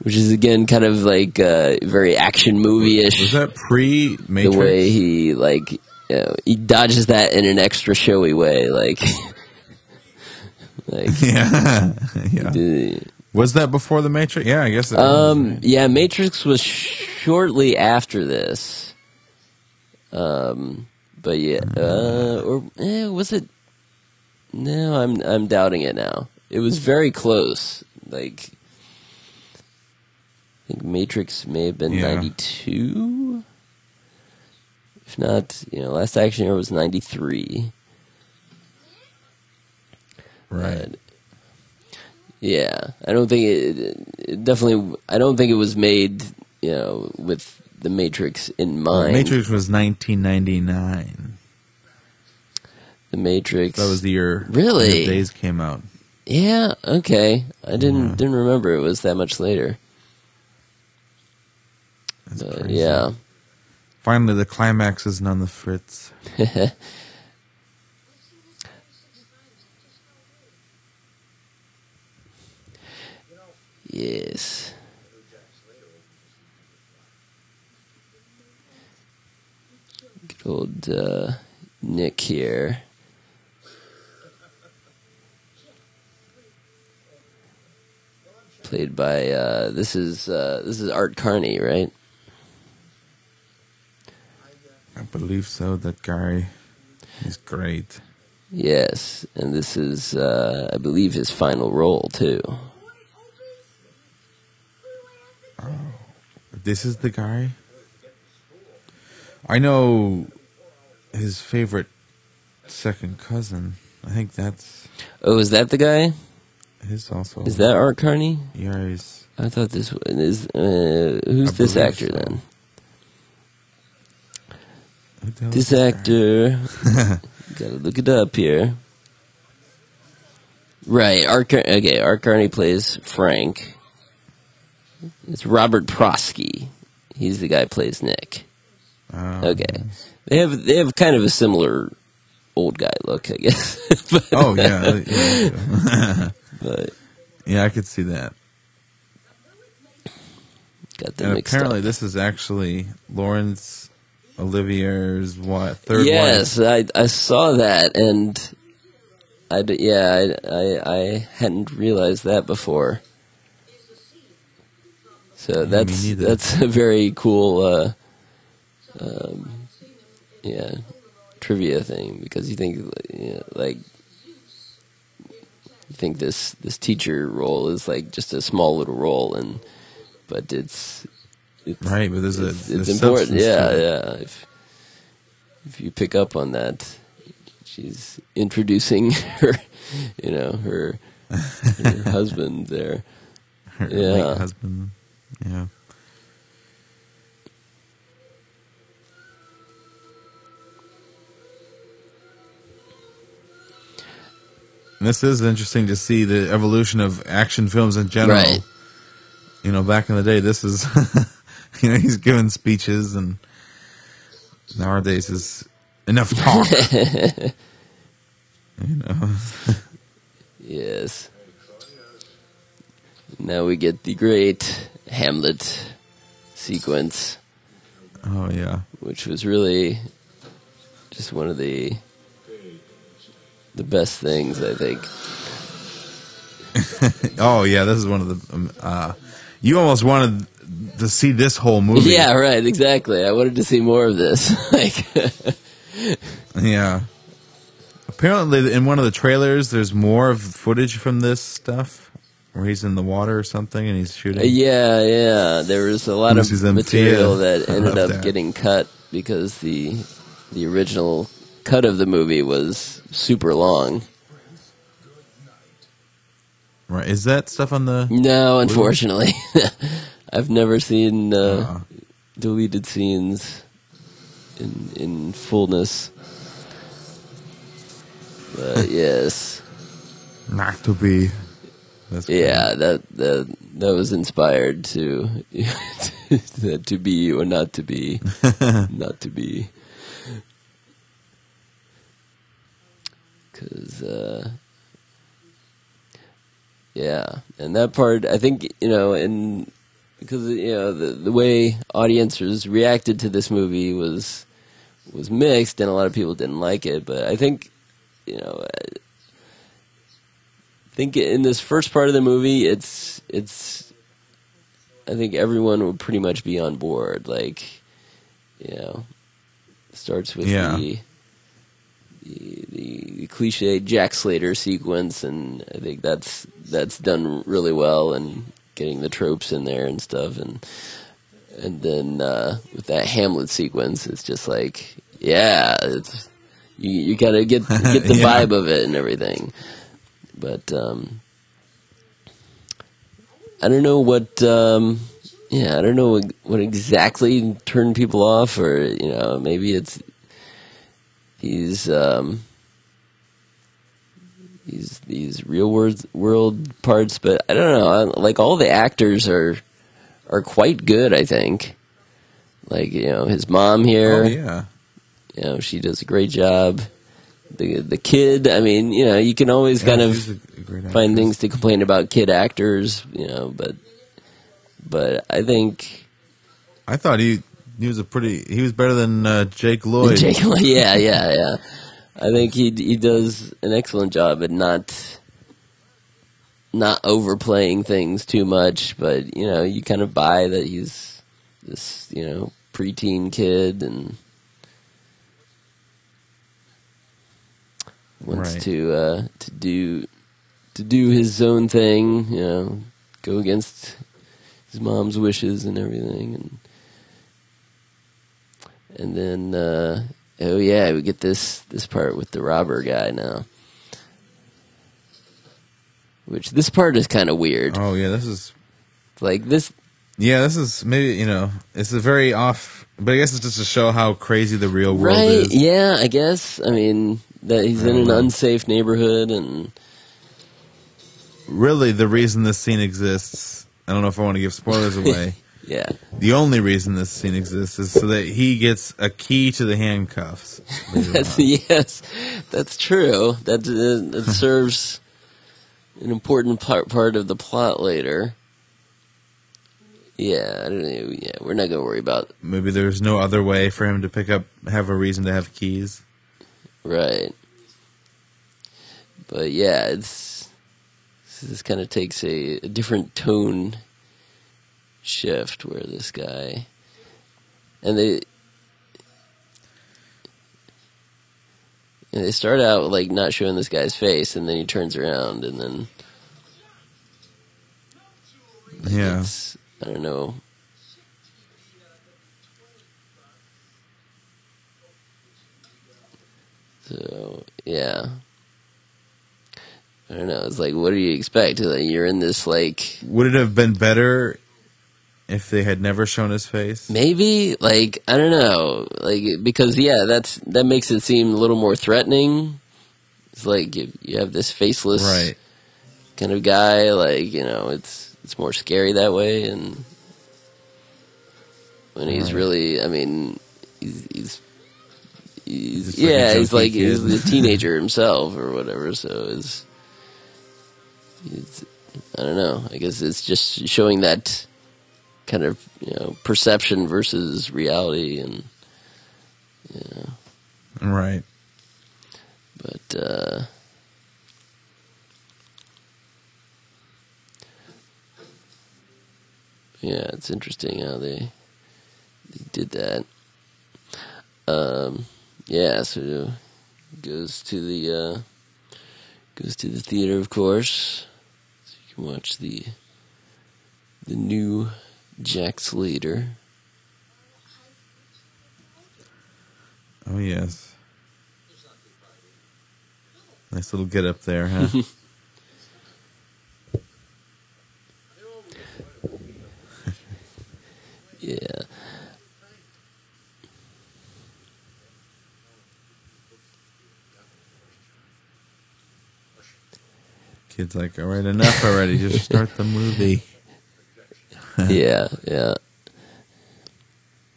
Which is again kind of like uh, very action movie ish Was that pre Matrix? the way he like you know, he dodges that in an extra showy way like like yeah. yeah. Was that before the Matrix? Yeah, I guess. It um yeah matrix was shortly after this um but yeah uh or eh, was it no i'm i'm doubting it now it was very close like i think matrix may have been Yeah. 92 if not you know last action hero was 93 right. But, yeah, I don't think it, it definitely. I don't think it was made, you know, with the Matrix in mind. Matrix was 1999. the Matrix. That was the year. Really? The Days came out. Yeah. Okay. I didn't Yeah. didn't remember it was that much later. That's But crazy. yeah. Finally, the climax isn't on the fritz. yes. Good old uh, Nick here. Played by uh, this is uh, this is Art Carney, right? I believe so. That guy is great. Yes, and this is uh, I believe his final role too. This is the guy. I know his favorite second cousin. I think that's Oh, is that the guy? his also. Is that Art Carney? Yeah, he's, I thought this was is uh, who's I this actor so. then? the This actor. Gotta look it up here. Right, Art. Car- okay, Art Carney plays Frank. It's Robert Prosky. He's the guy who plays Nick. Oh, Okay, they have they have kind of a similar old guy look, I guess. but, Oh yeah, yeah, but yeah. I could see that. got them And apparently, up. this is actually Laurence Olivier's what third yes, wife. I I saw that, and I yeah I, I I hadn't realized that before. So that's that's a very cool, uh, um, yeah, trivia thing because you think you know, like you think this this teacher role is like just a small little role, and but it's it's Right, but there's a it's, there's it's important. Yeah, yeah. If if you pick up on that, she's introducing her, you know, her, her husband there. Her Yeah. husband. Yeah. This is interesting to see the evolution of action films in general. Right. You know, back in the day, this is, you know, he's giving speeches, and nowadays is enough talk. you know, Yes. Now we get the great Hamlet sequence, oh yeah, which was really just one of the the best things I think. Oh yeah, this is one of the. Um, uh, you almost wanted to see this whole movie. Yeah, right, exactly. I wanted to see more of this. like, Yeah. Apparently, in one of the trailers, there's more of footage from this stuff, where he's in the water or something and he's shooting. yeah, yeah. There was a lot of Lucy's in material that ended up that. getting cut because the the original cut of the movie was super long. Right? Is that stuff on the? No, unfortunately, I've never seen uh, Uh, deleted scenes in in fullness. But yes, not to be. That's yeah, that that that was inspired to to be or not to be, not to be. Cause uh, yeah, and that part I think you know, and because you know the the way audiences reacted to this movie was was mixed, and a lot of people didn't like it. But I think you know, I think in this first part of the movie, it's it's. I think everyone would pretty much be on board. Like, you know, it starts with Yeah. the, the the cliche Jack Slater sequence, and I think that's that's done really well, and getting the tropes in there and stuff, and and then uh, with that Hamlet sequence, it's just like, yeah, it's you you gotta get get the Yeah. vibe of it and everything, but um, I don't know what. Um, yeah, I don't know what, what exactly turned people off, or you know, maybe it's these um, these these real world world parts, but I don't know. Like all the actors are are quite good. I think. Like you know, his mom here. Oh yeah. You know, she does a great job. The the kid. I mean, you know, you can always Yeah, kind of she's a- a great find things to complain about kid actors. You know, but but I think I thought he he was a pretty. He was better than uh, Jake Lloyd. Jake, Lloyd, yeah, yeah, yeah. I think he he does an excellent job at not not overplaying things too much, but you know, you kind of buy that he's this, you know, preteen kid and wants Right. to uh to do to do his own thing, you know, go against his mom's wishes and everything and and then uh oh yeah, we get this this part with the robber guy now. Which this part is kind of weird. Oh yeah, this is Like this yeah, this is maybe you know it's a very off, but I guess it's just to show how crazy the real world right? is. Yeah, I guess. I mean that he's in an unsafe neighborhood and Really, the reason this scene exists. I don't know if I want to give spoilers away. yeah. the only reason this scene exists is so that he gets a key to the handcuffs. That's, yes, that's true. That uh, that serves an important part part of the plot later. Yeah, I don't know. Yeah, we're not gonna worry about Maybe there's no other way for him to pick up, have a reason to have keys. Right. But yeah, it's this kind of takes a, a different tone shift where this guy and they and they start out like not showing this guy's face and then he turns around and then Yeah. It's, I don't know. So yeah, I don't know. It's like, what do you expect? Like, you're in this like Would it have been better if they had never shown his face? maybe like I don't know, like because yeah, that's that makes it seem a little more threatening. It's like you, you have this faceless Right. kind of guy. Like you know, it's it's more scary that way, and when he's Right. really, I mean, he's. he's he's, yeah, like he's like kid. he's a teenager himself or whatever. So it's, it's, I don't know. I guess it's just showing that kind of you know perception versus reality, and yeah, right. But uh, yeah, it's interesting how they, they did that. Um, yeah, so goes to the uh, goes to the theater, of course. So you can watch the the new Jack Slater. Oh yes. Nice little get up there, huh? Yeah, Kid's like, all right, enough already. Just start the movie. yeah, yeah.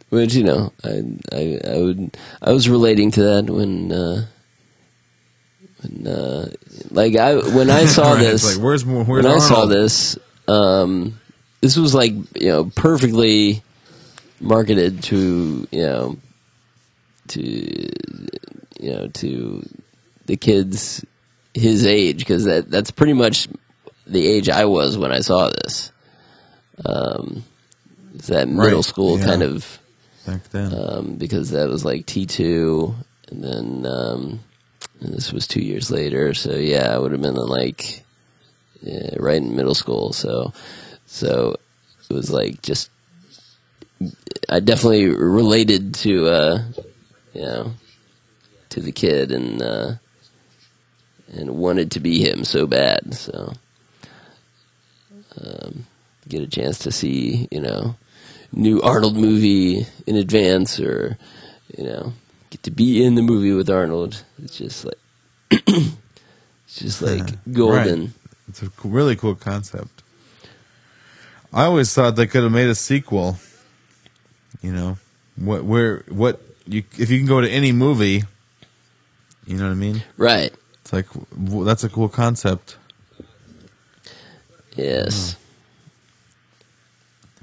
Which you know, I, I, I would, I was relating to that when, uh, when, uh, like I, when I saw Right, this, like, where's more? Where's when I saw this, um, this was like you know perfectly marketed to you know to you know to the kids his age because that that's pretty much the age I was when I saw this. Um, it's that middle Right, school yeah. kind of back then. um, because that was like T two, and then um, and this was two years later. So yeah, I would have been like yeah, right in middle school. So so it was like just I definitely related to uh, you know to the kid and uh, and wanted to be him so bad. So um, get a chance to see you know new Arnold movie in advance or, you know, get to be in the movie with Arnold. It's just like, it's just like golden. It's a really cool concept. I always thought they could have made a sequel. You know, what where what you if you can go to any movie, you know what I mean? Right. It's like w- that's a cool concept. Yes.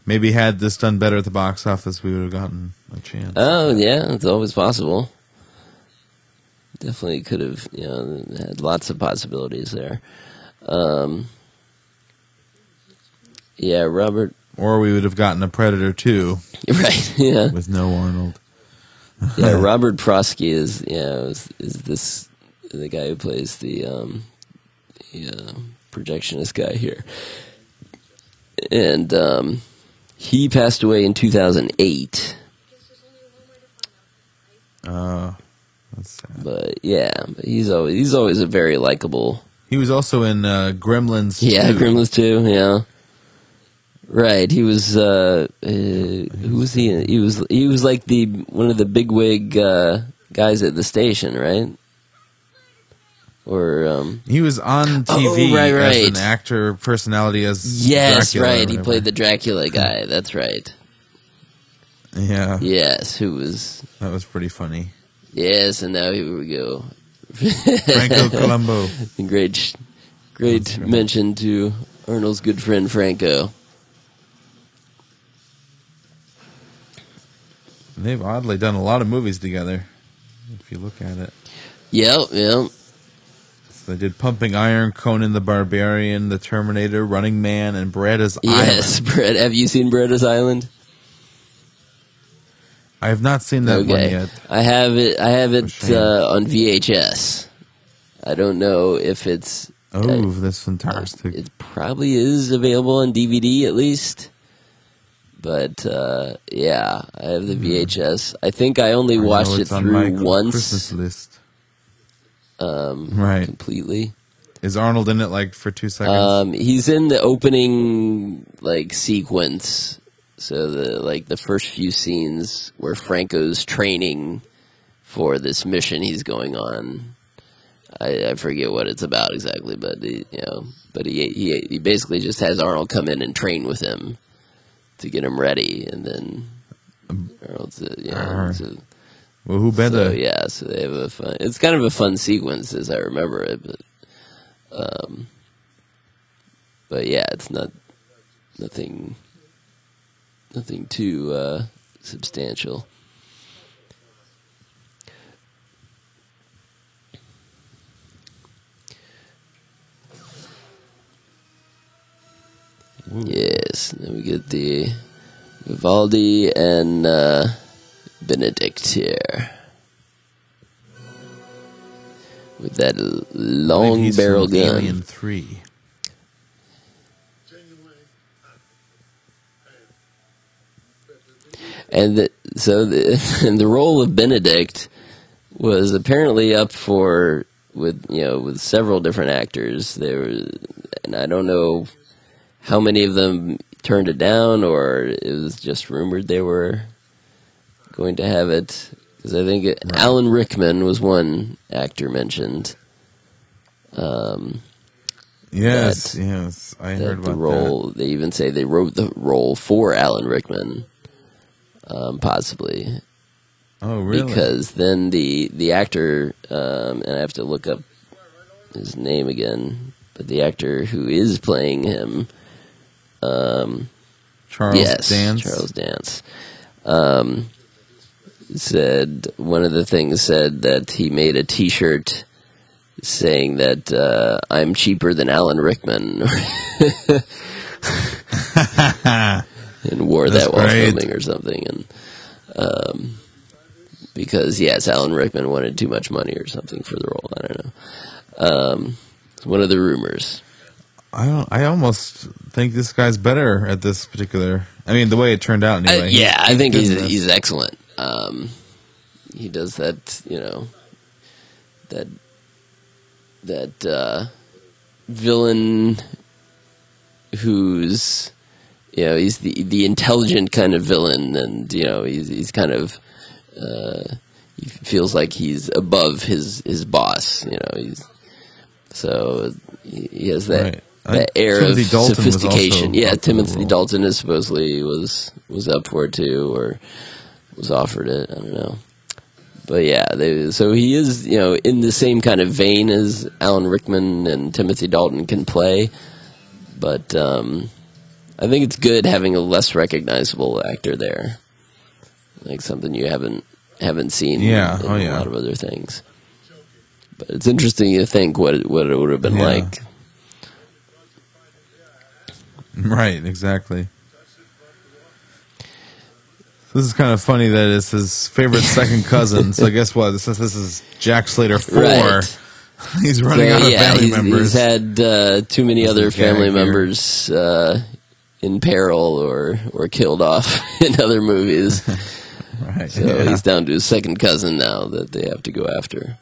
Maybe had this done better at the box office, we would have gotten a chance. Oh, yeah, it's always possible. Definitely could have, you know, had lots of possibilities there. Um, yeah, Robert. or we would have gotten a Predator too, Right. Yeah. with no Arnold. yeah, Robert Prosky is yeah is, is this the guy who plays the um the uh, projectionist guy here, and um he passed away in 2008. Uh, that's sad. But yeah, but he's always he's always a very likable. He was also in uh, Gremlins. Yeah, 2. Gremlins too. Yeah. Right, he was. Uh, uh, who was he? He was. He was like the one of the bigwig uh, guys at the station, right? Or um, He was on Oh, TV right, as an actor personality as Yes, Dracula right. He played the Dracula guy. That's right. Yeah, Yes, who was that was pretty funny. yes, and now here we go. Franco Columbu. great, great mention to Arnold's good friend Franco. They've oddly done a lot of movies together. If you look at it, Yep, yep. They did Pumping Iron, Conan the Barbarian, The Terminator, Running Man, and Beretta's Yes, Island. Yes, Brett. Have you seen Beretta's Island? I have not seen that one yet. I have it. I have it uh, on VHS. I don't know if it's. Oh, that's fantastic. It probably is available on DVD at least. But uh, yeah, I have the VHS. I think I only I watched it it's on my through once Christmas list. Um, Right. completely. Is Arnold in it like for two seconds? Um, he's in the opening like sequence. So the like the first few scenes where Franco's training for this mission he's going on. I, I forget what it's about exactly, but he, you know, but he, he he basically just has Arnold come in and train with him to get him ready, and then Arnold's a, you know, Alright. Well, who better? so yeah, so they have a fun. It's kind of a fun sequence as I remember it, but um, but yeah, it's not nothing, nothing too uh, substantial. Yes, then we get the Vivaldi and uh, Benedict here. With that l- I believe long barrel gun. Alien Three. And the, so the, and the role of Benedict was apparently up for with you know with several different actors. There and I don't know how many of them turned it down or it was just rumored they were going to have it. Because I think it, Alan Rickman was one actor mentioned. Um, Yes, That- yes, I heard that about the role. They even say they wrote the role for Alan Rickman, um, possibly. Oh, really? because then the the actor um, and I have to look up his name again, but the actor who is playing him, um, Charles yes, Dance. Charles Dance, um, said one of the things said that he made a T-shirt saying that uh, I'm cheaper than Alan Rickman, and wore That's that while great. filming or something, and um, because yes, Alan Rickman wanted too much money or something for the role. I don't know. Um, it's one of the rumors. I don't, I almost think this guy's better at this particular. I mean, the way it turned out. Uh, Anyway. yeah, I think he's this. he's excellent. Um, he does that, you know, that that uh, villain who's you know he's the the intelligent kind of villain, and you know he's he's kind of uh, he feels like he's above his his boss. You know, he's so he has that. Right. That I- air Timothy of Dalton sophistication. Yeah, up for the Timothy. Dalton is supposedly was was up for it too, or was offered it. I don't know. But yeah, they, so he is, you know, in the same kind of vein as Alan Rickman and Timothy Dalton can play. But um, I think it's good having a less recognizable actor there, like something you haven't haven't seen. Yeah, in oh, a lot of other things. But it's interesting to think what it, what it would have been Yeah. like. Right, exactly. This is kind of funny that it's his favorite second cousin. so guess what? Since this is Jack Slater four, Right. he's running So, out of yeah, family he's, members. he's had uh, too many other family members uh, in peril or or killed off in other movies. right. So yeah. he's down to his second cousin now that they have to go after.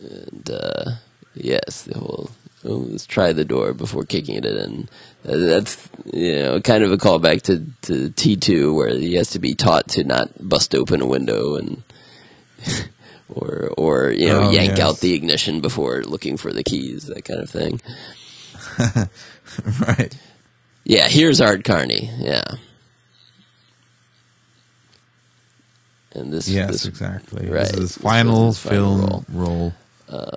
And uh, yes, the whole oh, let's try the door before kicking it in. Uh, that's you know kind of a callback to to T two where he has to be taught to not bust open a window and. Or, or you know, Oh, yank yes. out the ignition before looking for the keys, that kind of thing. right. Yeah, here's Art Carney. Yeah, and this Yes, this exactly. right. This is his final his final film role. role.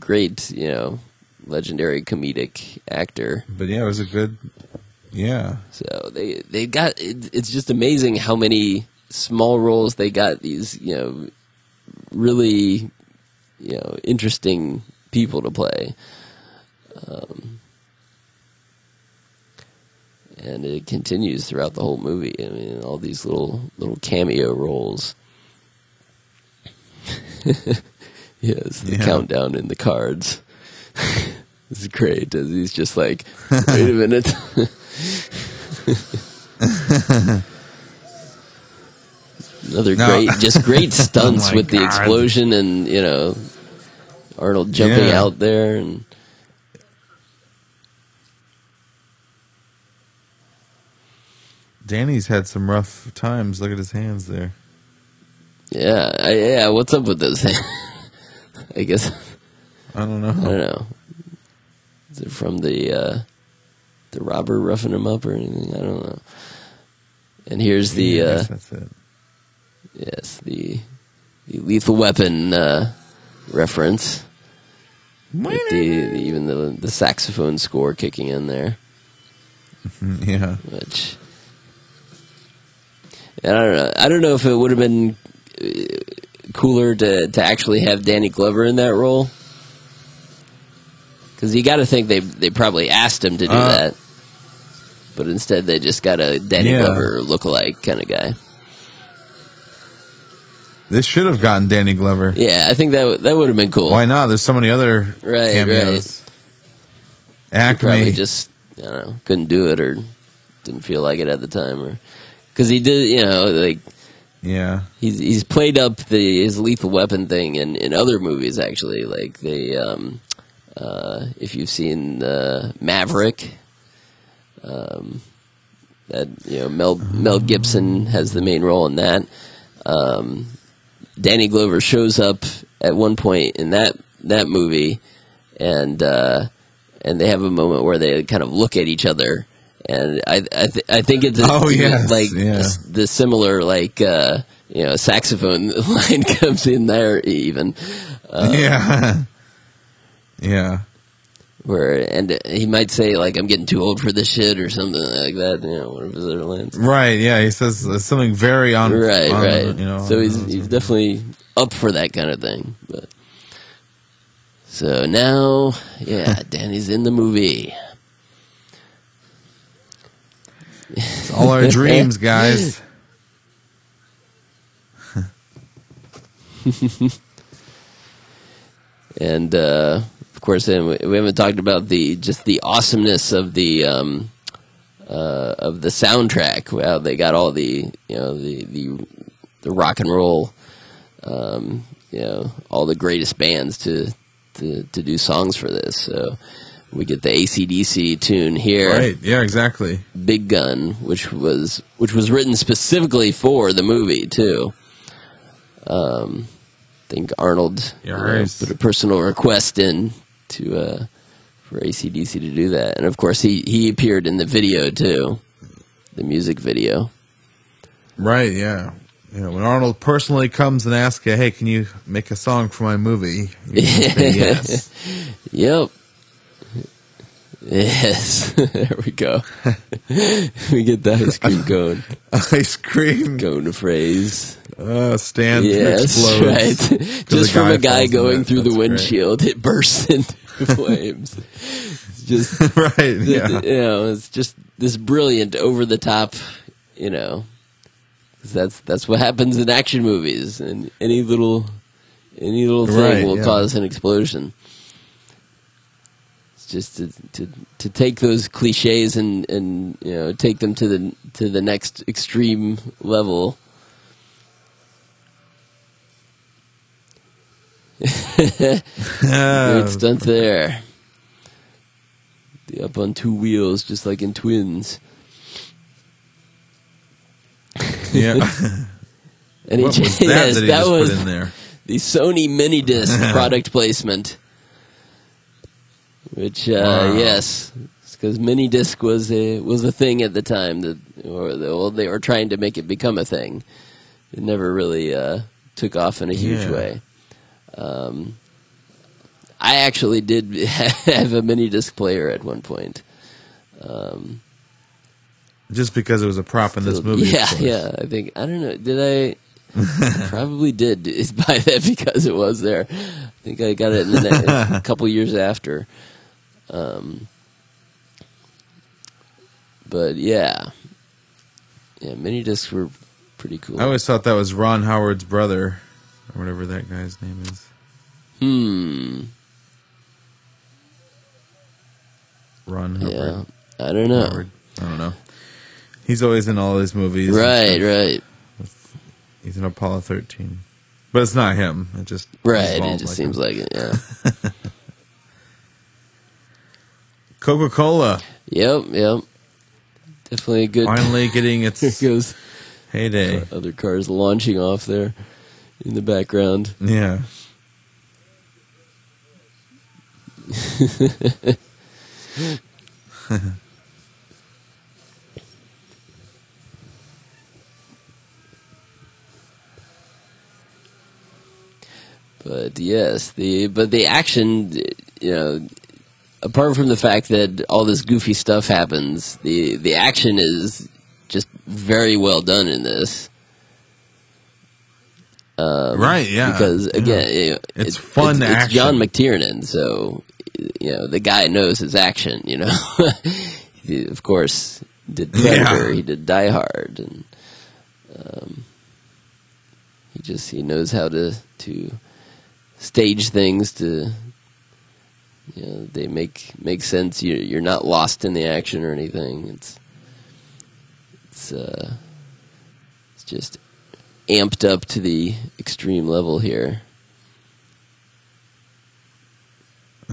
great, you know, legendary comedic actor. But yeah, it was a good. Yeah. So they they got it, it's just amazing how many small roles they got these you know really you know interesting people to play. Um, and it continues throughout the whole movie. I mean, all these little little cameo roles. yes, the Yeah. countdown in the cards. this is great. as He's just like, wait a minute. Another No. great, just great stunts Oh with the explosion and you know Arnold jumping Yeah. out there and Danny's had some rough times. Look at his hands there. yeah, I, yeah. What's up with those? hands? I guess I don't know. I don't know. Is it from the uh, the robber roughing him up or anything? I don't know. And here's the Yeah, uh, that's it. yes the the lethal weapon uh, reference. With the, the even the the saxophone score kicking in there. Yeah. which I don't know. I don't know if it would have been uh, cooler to to actually have Danny Glover in that role. Because you got to think they they probably asked him to do Uh, that, but instead they just got a Danny Yeah. Glover lookalike kind of guy. They should have gotten Danny Glover. Yeah, I think that that would have been cool. Why not? There's so many other Right, cameos. He probably just I don't know couldn't do it or didn't feel like it at the time, or because he did you know like yeah. he's he's played up the his lethal weapon thing in, in other movies actually like the um, uh, if you've seen uh, Maverick um, that you know Mel Mel Gibson has the main role in that um, Danny Glover shows up at one point in that that movie and uh, and they have a moment where they kind of look at each other and I I, th- I think it's Oh, yes, like yeah. the, the similar like uh, you know saxophone line comes in there even uh, yeah. yeah. where and he might say like I'm getting too old for this shit or something like that you know one of his other lines Right. Yeah. He says uh, something very on. right on, right You know. so he's he's definitely up for that kind of thing but so now yeah Danny's in the movie it's all our dreams, guys. and uh, course, then we haven't talked about the just the awesomeness of the um, uh, of the soundtrack. Wow, they got all the you know the the, the rock and roll, um, you know, all the greatest bands to to to do songs for this. So we get the ACDC tune here. Right. Yeah. Exactly. Big Gun, which was which was written specifically for the movie too. Um, I think Arnold know, put a personal request in to uh, for ACDC to do that, and of course he he appeared in the video too, the music video. Right. Yeah. You know, when Arnold personally comes and asks you, "Hey, can you make a song for my movie?" Yes. Yep. Yes, there we go. we get the ice cream cone, Ice cream. cone phrase. Uh, stand Yes, explodes. right. Just from a guy going through the That's great. windshield, it bursts into flames. Just, right. Yeah. th- you know, it's just this brilliant, over the top, you know. that's that's what happens in action movies, and any little any little thing Right, will yeah. cause an explosion. It's just to, to to take those cliches and and you know take them to the to the next extreme level. Great stunt there. The up on two wheels, just like in Twins. yeah. And he what was that yes, that he that just was put in there? the Sony mini disc product placement. Which, uh, Wow. yes, because mini disc was a was a thing at the time that, or the, well, they were trying to make it become a thing. It never really uh, took off in a huge Yeah. way. Um, I actually did have a mini disc player at one point. Um, Just because it was a prop in this movie. yeah, yeah. I think I don't know. Did I? probably did buy that because it was there. I think I got it in the a couple years after. Um, but yeah, yeah. Mini discs were pretty cool. I always thought that was Ron Howard's brother, or whatever that guy's name is. hmm. Ron Howard. Yeah. I don't know. Howard. I don't know. He's always in all these movies. Right. Right. He's in Apollo 13. But it's not him. It just Right. It just like seems him. like it. Yeah. Coca Cola yep. Yep. Definitely a good. finally getting its goes heyday. other cars launching off there in the background. Yeah. But yes, the but the action, you know, apart from the fact that all this goofy stuff happens, the the action is just very well done in this. Um, Right, yeah, Because yeah. again, know, It's it- fun It's, it's. John McTiernan, so you know the guy knows his action. You know, he, of course, did Predator, Yeah. he did Die Hard, and um, he just he knows how to to stage things to you know they make make sense. You you're not lost in the action or anything. It's it's uh it's just amped up to the extreme level here.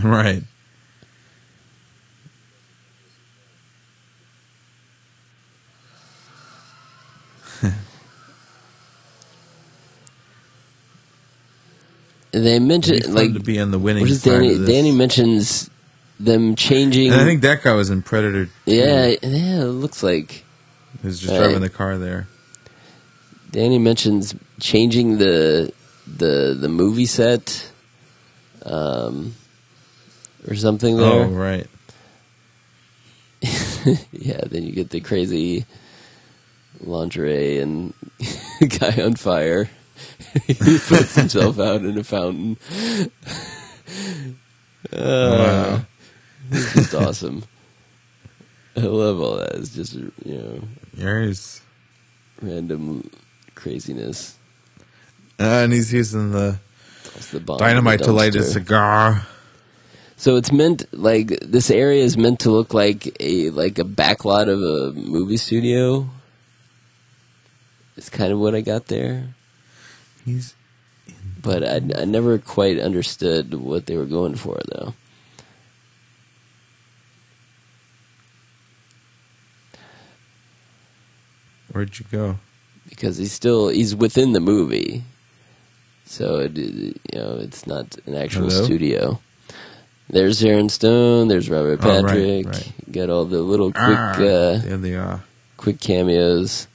Right. They mentioned like to be on the winning what is side Danny? Danny mentions them changing. And I think that guy was in Predator. too, yeah, yeah, it looks like who's just Right. driving uh, the car there. Danny mentions changing the the the movie set, um, or something there. Oh, right. yeah, then you get the crazy lingerie and guy on fire. he puts himself out in a fountain. Uh, Wow. It's just awesome. I love all that. It's just you know There's, random craziness. uh, and he's using the the dynamite the to light his cigar. So it's meant like this area is meant to look like a like a backlot of a movie studio. It's kind of what I got there, He's but I, I never quite understood what they were going for though. where'd you go? Because he's still he's within the movie, so it, you know it's not an actual Hello? studio. There's Sharon Stone. There's Robert Oh, right, Patrick. right. Got all the little quick Ah, uh, they are. quick cameos.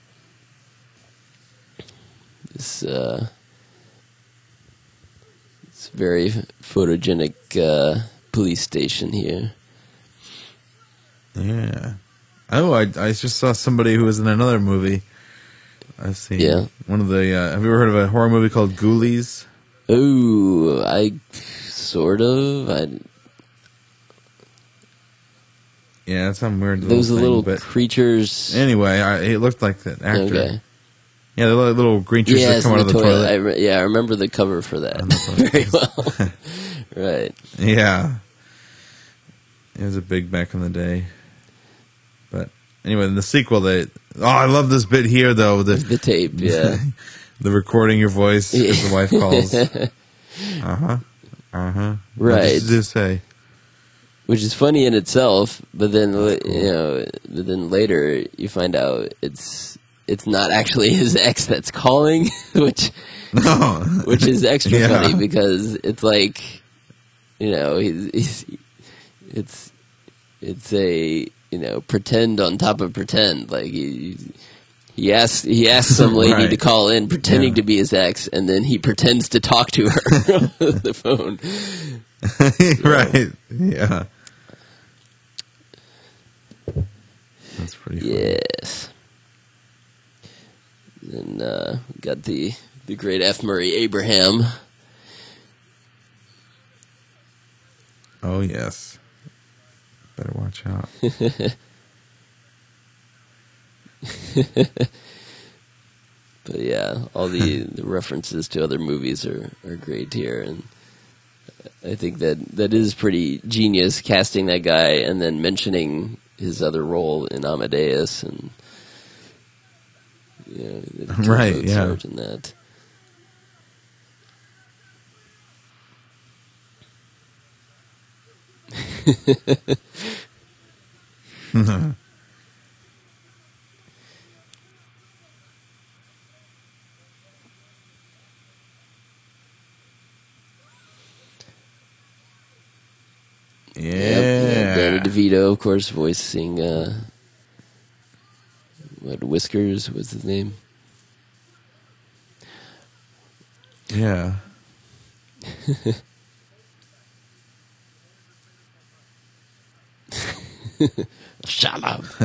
This uh, it's very photogenic uh, police station here. Yeah. Oh, I I just saw somebody who was in another movie. I've seen Yeah. one of the. Uh, have you ever heard of a horror movie called Ghoulies? Ooh, I sort of. I, Yeah, it's some weird little those thing, little creatures. anyway, I, it looked like that actor. Okay. Yeah, the little, little green creatures Yeah, that come out of the toilet. toilet. I re- yeah, I remember the cover for that On the toilet. very well. right. Yeah. It was a big back in the day. But anyway, in the sequel, they. Oh, I love this bit here, though. The The tape, yeah. the recording your voice as the wife calls. Uh huh. Uh huh. Right. What you say? Which is funny in itself, but then you know, but then later you find out it's it's not actually his ex that's calling, which No. which is extra Yeah. funny because it's like you know he's, he's it's it's a you know pretend on top of pretend like he he asks he asks some lady Right. to call in pretending Yeah. to be his ex and then he pretends to talk to her on the phone right. Yeah. That's pretty funny. yes then uh got the the great F Murray Abraham Oh, yes. Out. But yeah, all the, the references to other movies are, are great here, and I think that that is pretty genius casting that guy and then mentioning his other role in Amadeus and you know, Right, yeah. and that. yeah. Danny DeVito, of course, voicing uh, what Whiskers was his name. Yeah. Shut up.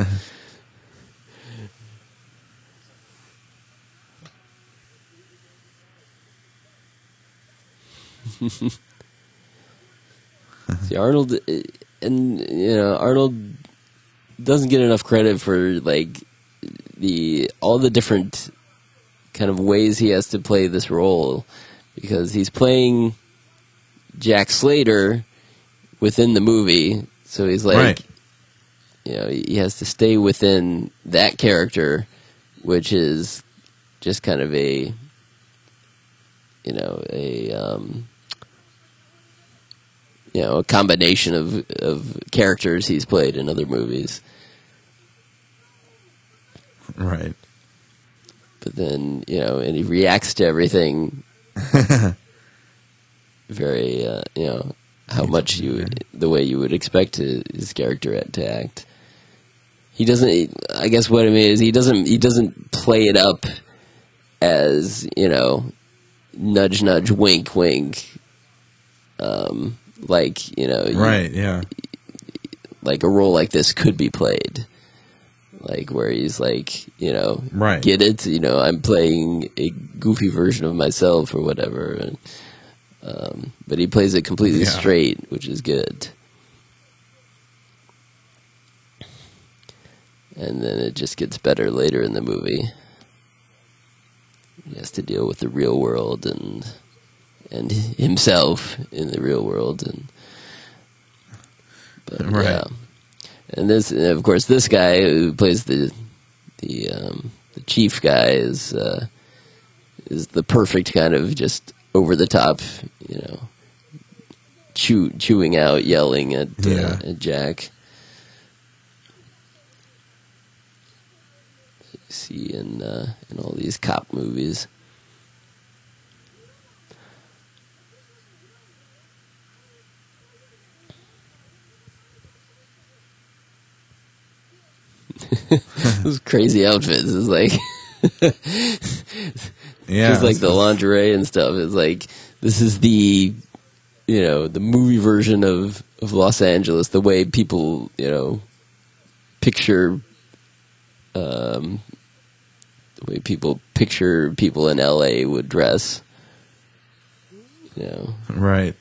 See, Arnold, uh, and you know, Arnold doesn't get enough credit for like the all the different kind of ways he has to play this role because he's playing Jack Slater within the movie, so he's like, Right. You know, he has to stay within that character, which is just kind of a, you know, a um, you know, a combination of of characters he's played in other movies. Right. But then, you know, and he reacts to everything very, uh, you know, how much you, the way you would expect his character to act. He doesn't. I guess what I mean is he doesn't. He doesn't play it up as you know, nudge, nudge, wink, wink. Um, like you know, you- Right. Yeah. like a role like this could be played. Like where he's like, you know, Right. get it? You know, I'm playing a goofy version of myself or whatever. And, um, but he plays it completely Yeah. straight, which is good. And then it just gets better later in the movie. He has to deal with the real world and and himself in the real world and but Right. yeah. And this, and of course, this guy who plays the the um, the chief guy is uh, is the perfect kind of just over the top, you know, chew, chewing out, yelling at uh, at Jack. You see in uh, in all these cop movies. Those crazy outfits is like Yeah. just like the lingerie and stuff. It's like this is the you know the movie version of of Los Angeles. The way people you know picture um, the way people picture people in L.A. would dress. You know right.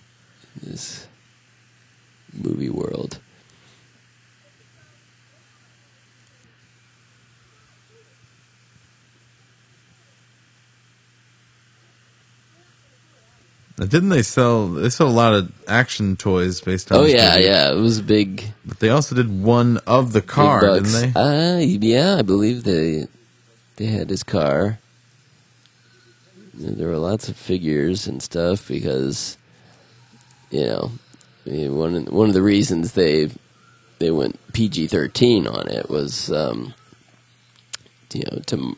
this movie world. Didn't they sell? They sold a lot of action toys based on. Oh yeah, movie. yeah. It was big. But they also did one of the car, didn't they? Uh, yeah, I believe they they had his car. There were lots of figures and stuff because, you know, one of- one of the reasons they they went PG thirteen on it was, um, you know, to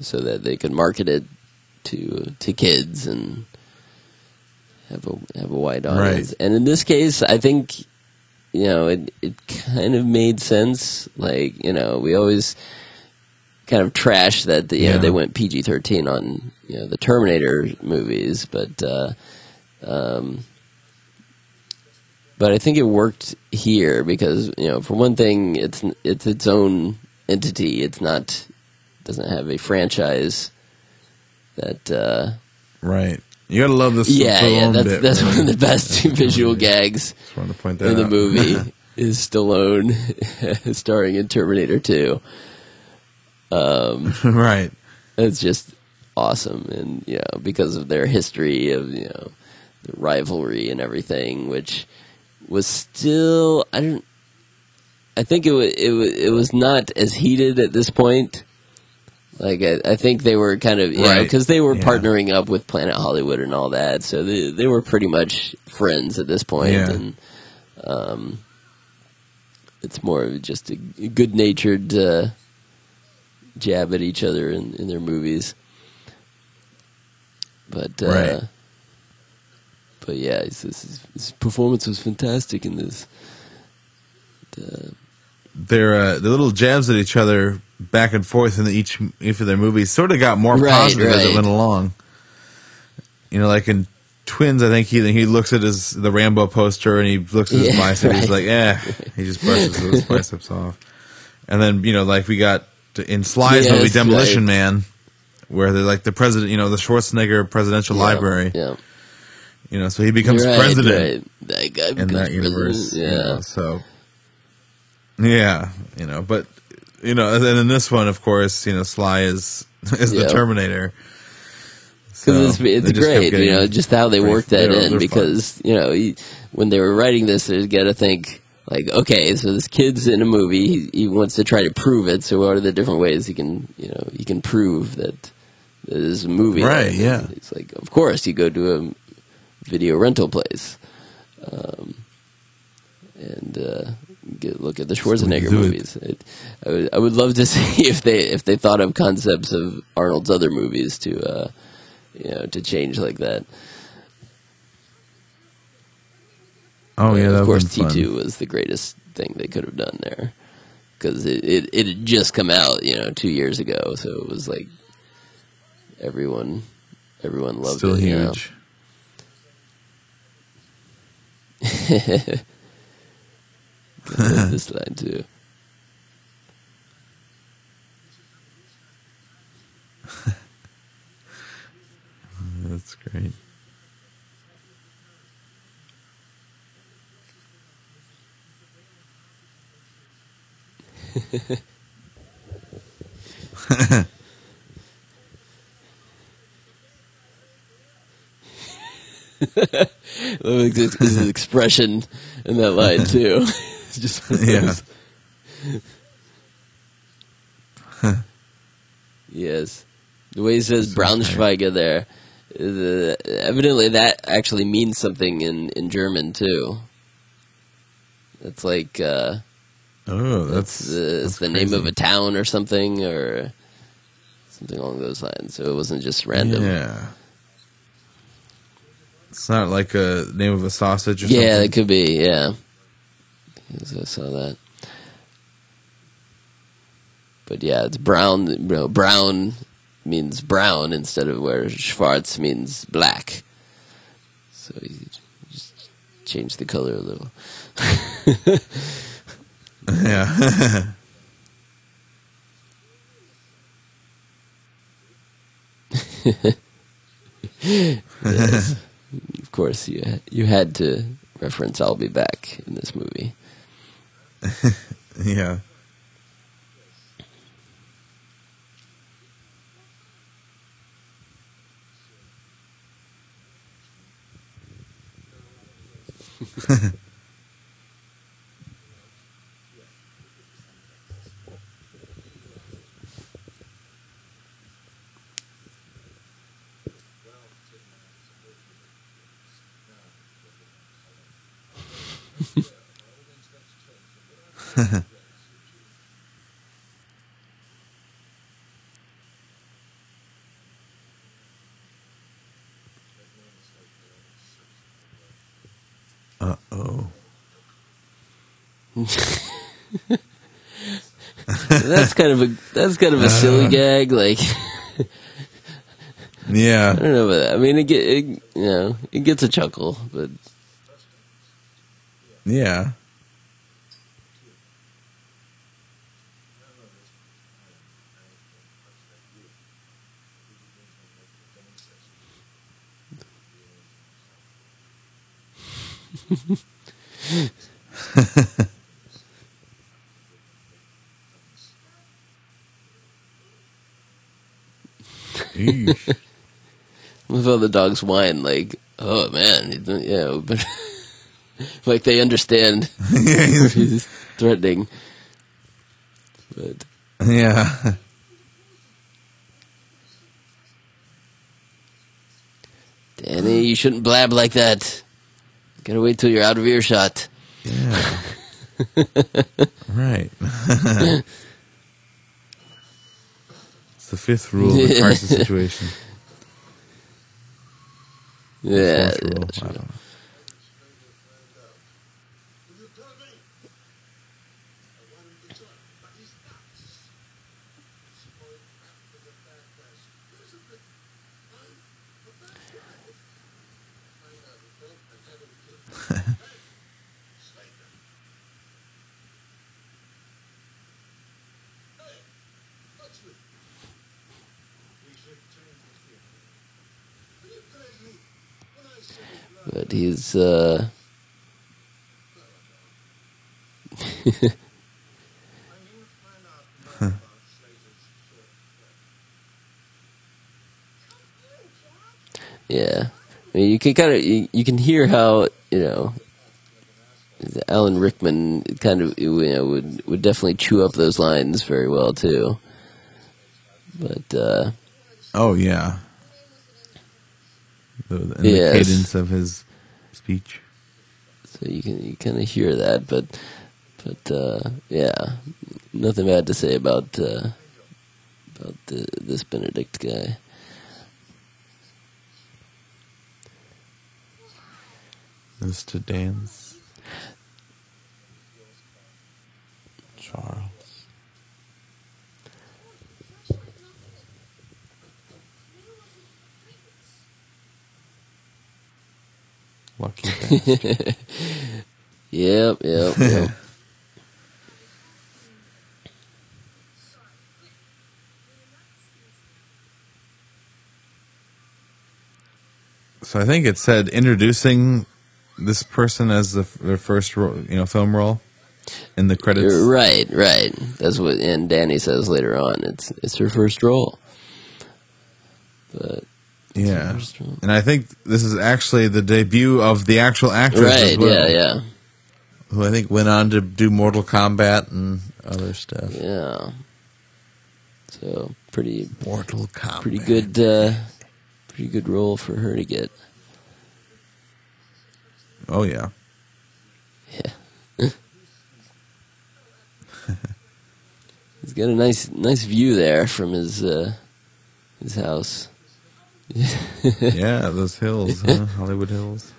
so that they could market it to to kids and have a have a wide audience. Right. And in this case, I think you know it it kind of made sense. Like you know, we always kind of trash that you know Yeah. they went PG thirteen on you know the Terminator movies, but uh, um, but I think it worked here because you know for one thing it's it's its own entity. It's not doesn't have a franchise that. Uh, Right. You gotta love this. yeah, yeah, that's bit, that's man. one of the best visual gags to point that in the out. movie is Stallone starring in Terminator 2. Um, right. it's just awesome, and you know because of their history of you know the rivalry and everything, which was still I don't. I think it was, it was it was not as heated at this point. Like I, I think they were kind of you know Right. because they were Yeah. partnering up with Planet Hollywood and all that, so they they were pretty much friends at this point, Yeah. and um, it's more of just a good natured uh, jab at each other in, in their movies. But uh, Right. but yeah, his, his, his performance was fantastic in this. Uh, Their uh, the little jabs at each other back and forth in the, each each of their movies sort of got more Right, positive as it went along. You know, like in Twins, I think he he looks at his the Rambo poster and he looks at his Yeah, bicep. He's like, eh. He just brushes his biceps off. And then you know, like we got to, in Sly's Yes, movie Demolition right. Man, where they're like the president, you know, the Schwarzenegger Presidential yeah, Library. Yeah. You know, so he becomes Right, president right. That guy in that universe. president, you Yeah. know, so yeah, you know, but you know, and then in this one, of course, you know, Sly is is the Yeah. Terminator. So Because it's, it's great, you know, just how they worked that in. they're fun. Because you know, he, when they were writing this, they got to think like, okay, so this kid's in a movie. He, he wants to try to prove it. So what are the different ways he can, you know, he can prove that this is a movie? Right, yeah. It's like, of course, you go to a video rental place, um, and uh, get look at the Schwarzenegger it. movies. It, I, would, I would love to see if they if they thought of concepts of Arnold's other movies to. Uh, you know, to change like that. Oh yeah, that of course, T two was the greatest thing they could have done there because it, it it had just come out, you know, two years ago, so it was like everyone everyone loved still it. you know. huge. I love this line too. That's great. His, his expression in that line too. Just Yeah. yes, the way he says Braunschweiger there, the, evidently that actually means something in in German too. It's like uh, Oh, that's it's, the, it's that's the name of a town or something or something along those lines. So it wasn't just random. Yeah. It's not like a name of a sausage or something. Yeah, something. it could be. Yeah, I saw that. But yeah, it's brown. You know, brown means brown instead of where Schwarz means black. So you just change the color a little. yeah. Yes. of course, you you had to reference "I'll be back" in this movie. yeah. Uh oh. that's kind of a that's kind of a silly gag. Like yeah, I don't know about that. I mean, it get it, you know it gets a chuckle, but Yeah. With all the dogs whine, like, oh man, yeah, but like they understand he's threatening. But yeah. Danny, you shouldn't blab like that. Gotta wait till you're out of earshot. Yeah. right. it's the fifth rule of the crisis situation. Yeah, Fourth rule. that's I right. don't know. Will you tell me? I want him to talk, but he's not. Spoiled brat with a bad past. Here's the thing. I'm a bad guy. I have a boat and have a kid. Hey, Slater. Hey, touch me. We should change this here. Are you kidding me? When I say but he's uh, yeah. I mean, you can kind of you, you can hear how you know Alan Rickman kind of you know would would definitely chew up those lines very well too. But uh, Oh yeah. The, and Yes. the cadence of his speech. so you can you kind of hear that, but but uh, yeah, nothing bad to say about uh, about the, this Benedict guy. Mr. Dance. Charles. Lucky bastard. Yep, yep, yep. so I think it said introducing this person as the, their first ro- you know film role in the credits. right, right. That's what and Danny says later on. It's it's her first role, but Yeah, first role. and I think this is actually the debut of the actual actress. right, well, yeah, yeah, Who I think went on to do Mortal Kombat and other stuff. yeah. So pretty Mortal Kombat. pretty good uh, pretty good role for her to get. Oh yeah. Yeah. He's got a nice nice view there from his uh, his house. Yeah, those hills, huh? Hollywood Hills.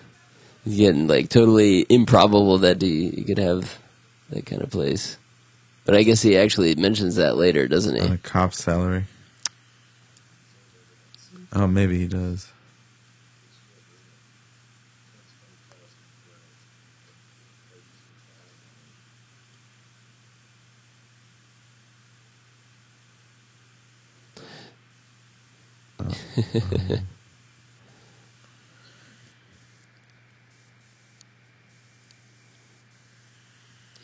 He's getting like totally improbable that he, he could have that kind of place. But I guess he actually mentions that later, doesn't he? On a cop's salary. Oh, maybe he does.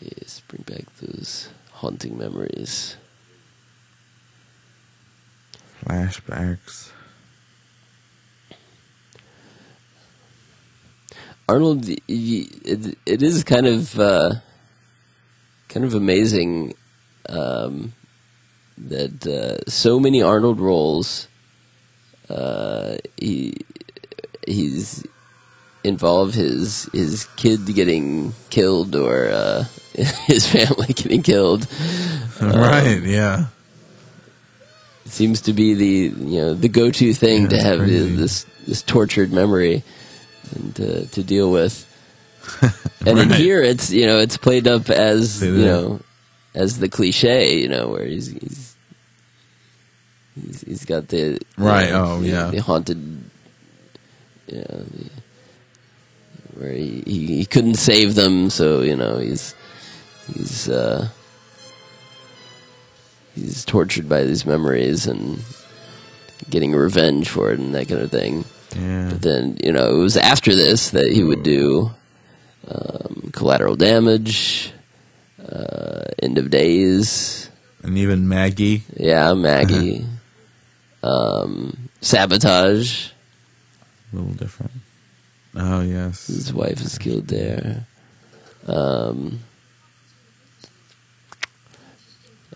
Yes, bring back those haunting memories. Flashbacks. Arnold, it, it is kind of uh, kind of amazing um, that uh, so many Arnold roles. Uh, he he's involved his his kid getting killed or uh, his family getting killed. right, yeah. Seems to be the you know the go to thing Yeah, to have crazy. this this tortured memory and to, to deal with. And in here, it's you know it's played up as you know as the cliche, you know, where he's he's he's, he's got the Right, know, oh, the, yeah. the haunted, Yeah, the, where he, he he couldn't save them, so you know he's he's uh, he's tortured by these memories and getting revenge for it and that kind of thing. Yeah. But then, you know, it was after this that he would do um, Collateral Damage, uh, End of Days, And even Maggie. yeah, Maggie, um, Sabotage. A little different. Oh, yes. His wife is killed there. Um,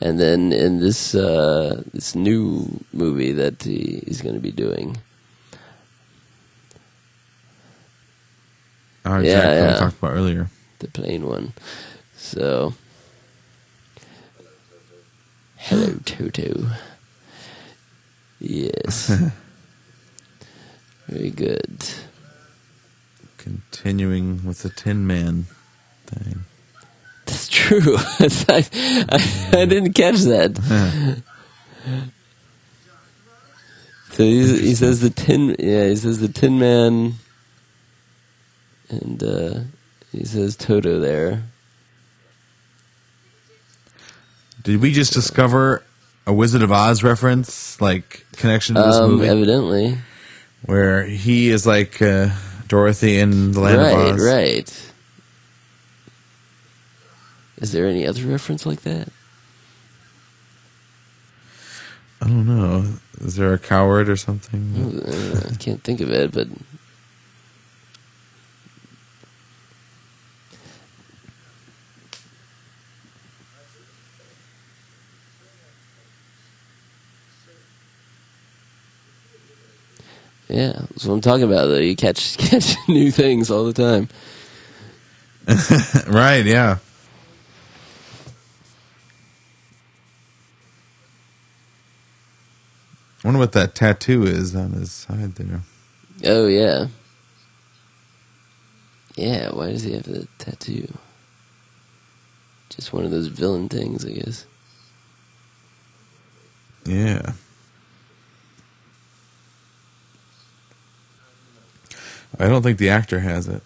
and then in this uh, this new movie that he, he's going to be doing, Oh, Yeah, exactly. yeah. We talked about earlier. the plane one. So, hello, Toto. Yes, very good. Continuing with the Tin Man thing. That's true. I, I, I didn't catch that. So he, he says the tin. Yeah, he says the Tin Man, and uh, he says Toto there. Did we just discover a Wizard of Oz reference, like connection to this Um, movie, evidently, where he is like uh, Dorothy in the Land of Oz. right. Is there any other reference like that? I don't know. Is there a coward or something? I can't think of it, but yeah, that's what I'm talking about. Though you catch catch new things all the time. right, yeah. I wonder what that tattoo is on his side there. Oh yeah, yeah. Why does he have the tattoo? Just one of those villain things, I guess. Yeah. I don't think the actor has it.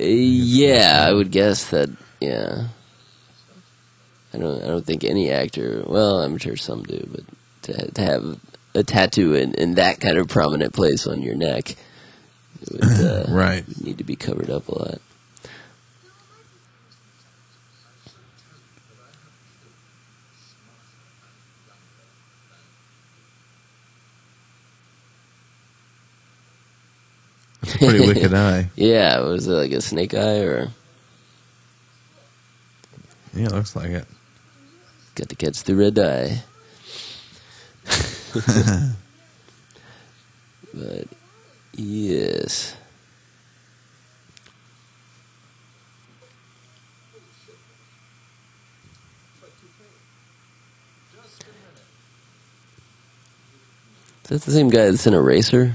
Uh, yeah, I would guess that. Yeah, I don't. I don't think any actor. Well, I'm sure some do, but to to have a tattoo in, in that kind of prominent place on your neck, would, uh, Right. would need to be covered up a lot. It's a pretty wicked eye. Yeah, was it like a snake eye or Yeah, it looks like it. got to catch the red eye? but yes. Is that the same guy that's in Eraser?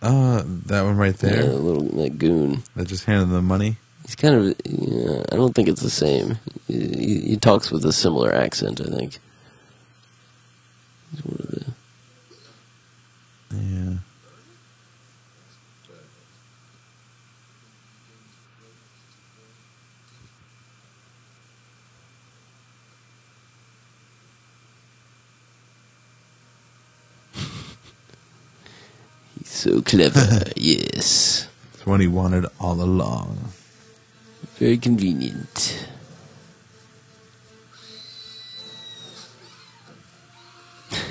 Uh, that one right Yeah, there. a little that goon. That just handed the money. He's kind of. Yeah, I don't think it's the same. He, he, talks with a similar accent. I think. He's one of the. Yeah. So clever. yes, It's what he wanted all along. very convenient.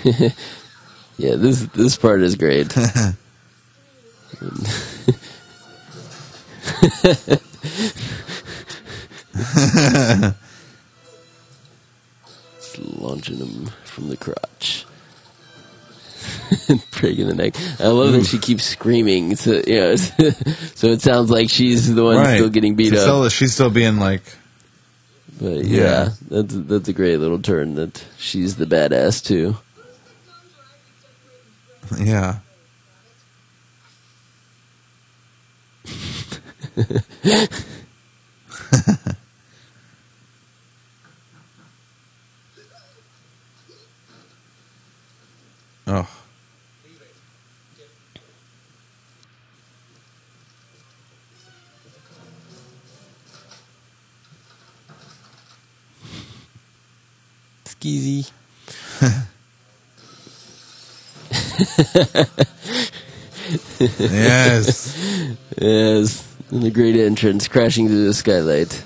yeah, this this part is great. Just launching him from the crotch. Breaking the neck. I love that hmm. she keeps screaming. So, you know, so it sounds like she's the one still getting beat she's up. Still, she's still being like, But Yeah. yeah, that's that's a great little turn that she's the badass too. yeah. oh. Skeezy. Yes. Yes, and the great entrance crashing through the skylight.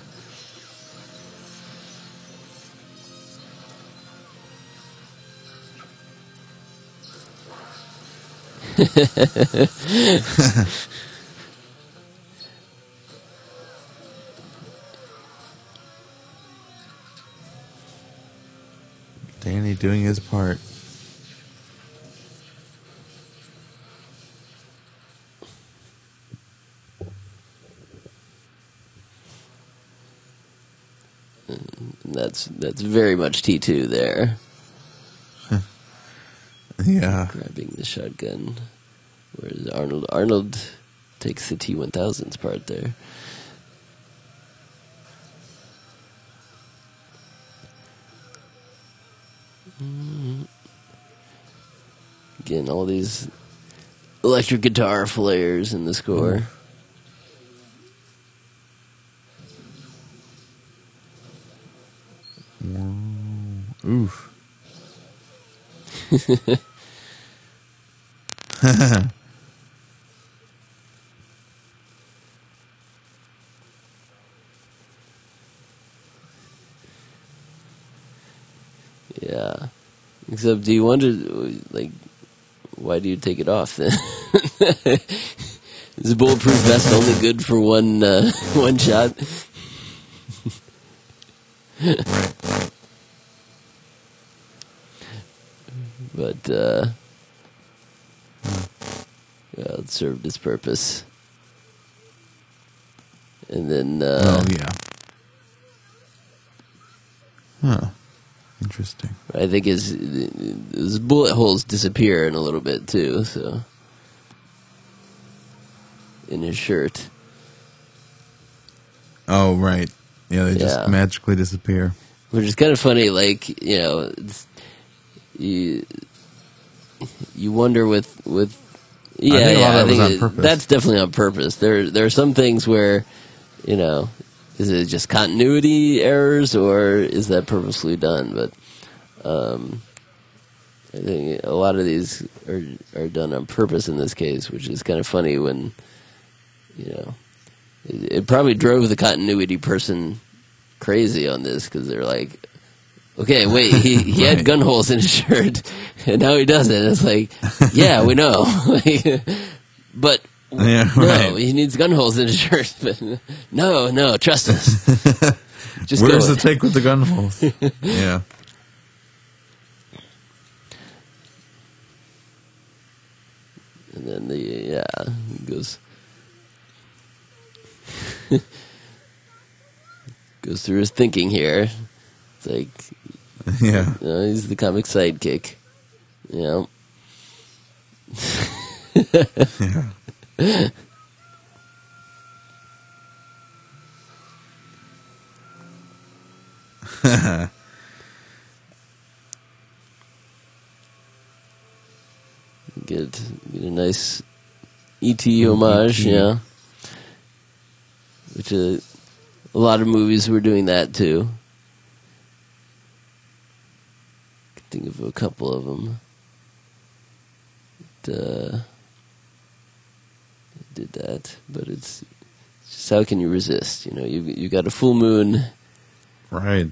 Danny doing his part. Mm, that's that's very much T two there, Yeah. grabbing the shotgun. Whereas Arnold Arnold takes the T one thousands part there. Again, all these electric guitar flares in the score. Oof. Yeah. Except, do you wonder, like, why do you take it off then? Is a bulletproof vest only good for one uh, one shot? but uh, yeah, it served its purpose. And then uh, oh yeah. Huh. Interesting. I think his his bullet holes disappear in a little bit too. So in his shirt, Oh right. Yeah, they Yeah. just magically disappear. which is kind of funny. Like you know, it's, you you wonder with with yeah, think a lot yeah. of I that was think on it- purpose. that's definitely on purpose. There there are some things where you know. Is it just continuity errors, or is that purposely done? But um, I think a lot of these are are done on purpose in this case, which is kind of funny when you know it, it probably drove the continuity person crazy on this because they're like, okay, wait, he, he had gun holes in his shirt and now he doesn't. It's like, yeah, we know, but Yeah, no, he needs gun holes in his shirt. But no, no, trust us. Just Where's the take with the gun holes? yeah. And then the yeah he goes goes through his thinking here. It's like Yeah. you know, he's the comic sidekick. You know. Yeah. Get get a nice ET homage, yeah. Which uh, a lot of movies were doing that too. Can think of a couple of them. That, uh, did that, but it's, just how can you resist? You know, you you got a full moon, Right.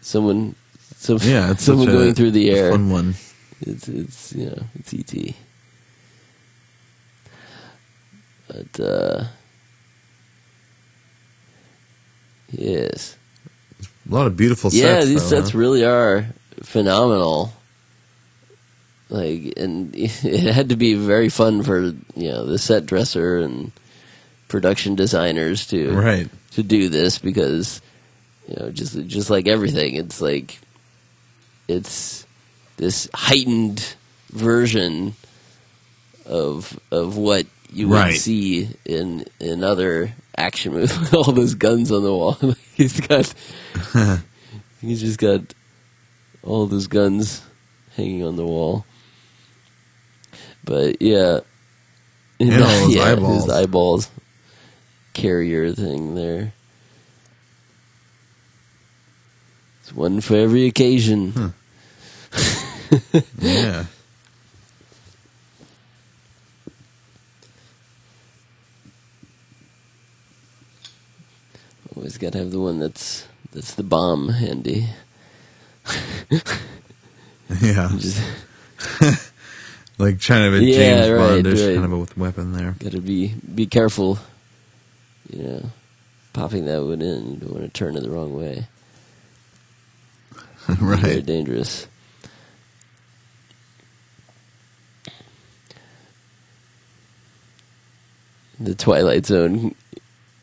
someone, some, Yeah, it's someone a- going through the air. Fun one. It's it's you know it's ET. But uh yes, A lot of beautiful sets. yeah, these though, sets huh? really are phenomenal. Like, and it had to be very fun for you know the set dresser and production designers to Right. to do this because you know just just like everything it's like it's this heightened version of of what you would Right. see in in other action movies all those guns on the wall he's got he's just got all those guns hanging on the wall but yeah And all those yeah, eyeballs. his eyeballs carrier thing there. It's one for every occasion. Hmm. Yeah. Always got to have the one that's that's the bomb handy. Yeah. Just Like kind of a Yeah, James right, Bondish right. kind of a weapon there. got to be be careful. You know, popping that one in. You don't want to turn it the wrong way. Very right. dangerous. The Twilight Zone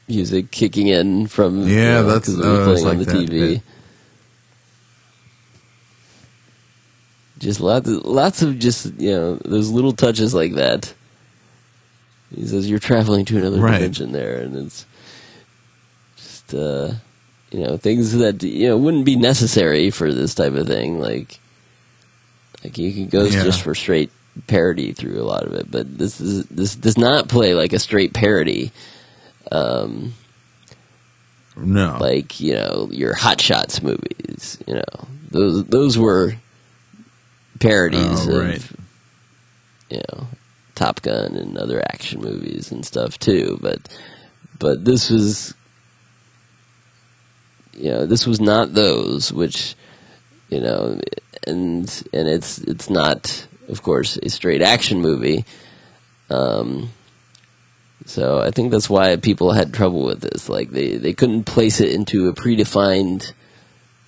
music kicking in from Yeah, you know, that's- 'cause it I was always playing on the that TV. bit. Just lots, of, lots of just you know those little touches like that. He says you're traveling to another Right. dimension there, and it's just uh, you know things that you know wouldn't be necessary for this type of thing. Like, like you could go Yeah. just for straight parody through a lot of it, but this is this does not play like a straight parody. Um, No. like you know your Hot Shots movies. You know those those were parodies Oh, of you know Top Gun and other action movies and stuff too. But but this was you know this was not those which you know and and it's it's not of course a straight action movie. Um, so I think that's why people had trouble with this. Like they, they couldn't place it into a predefined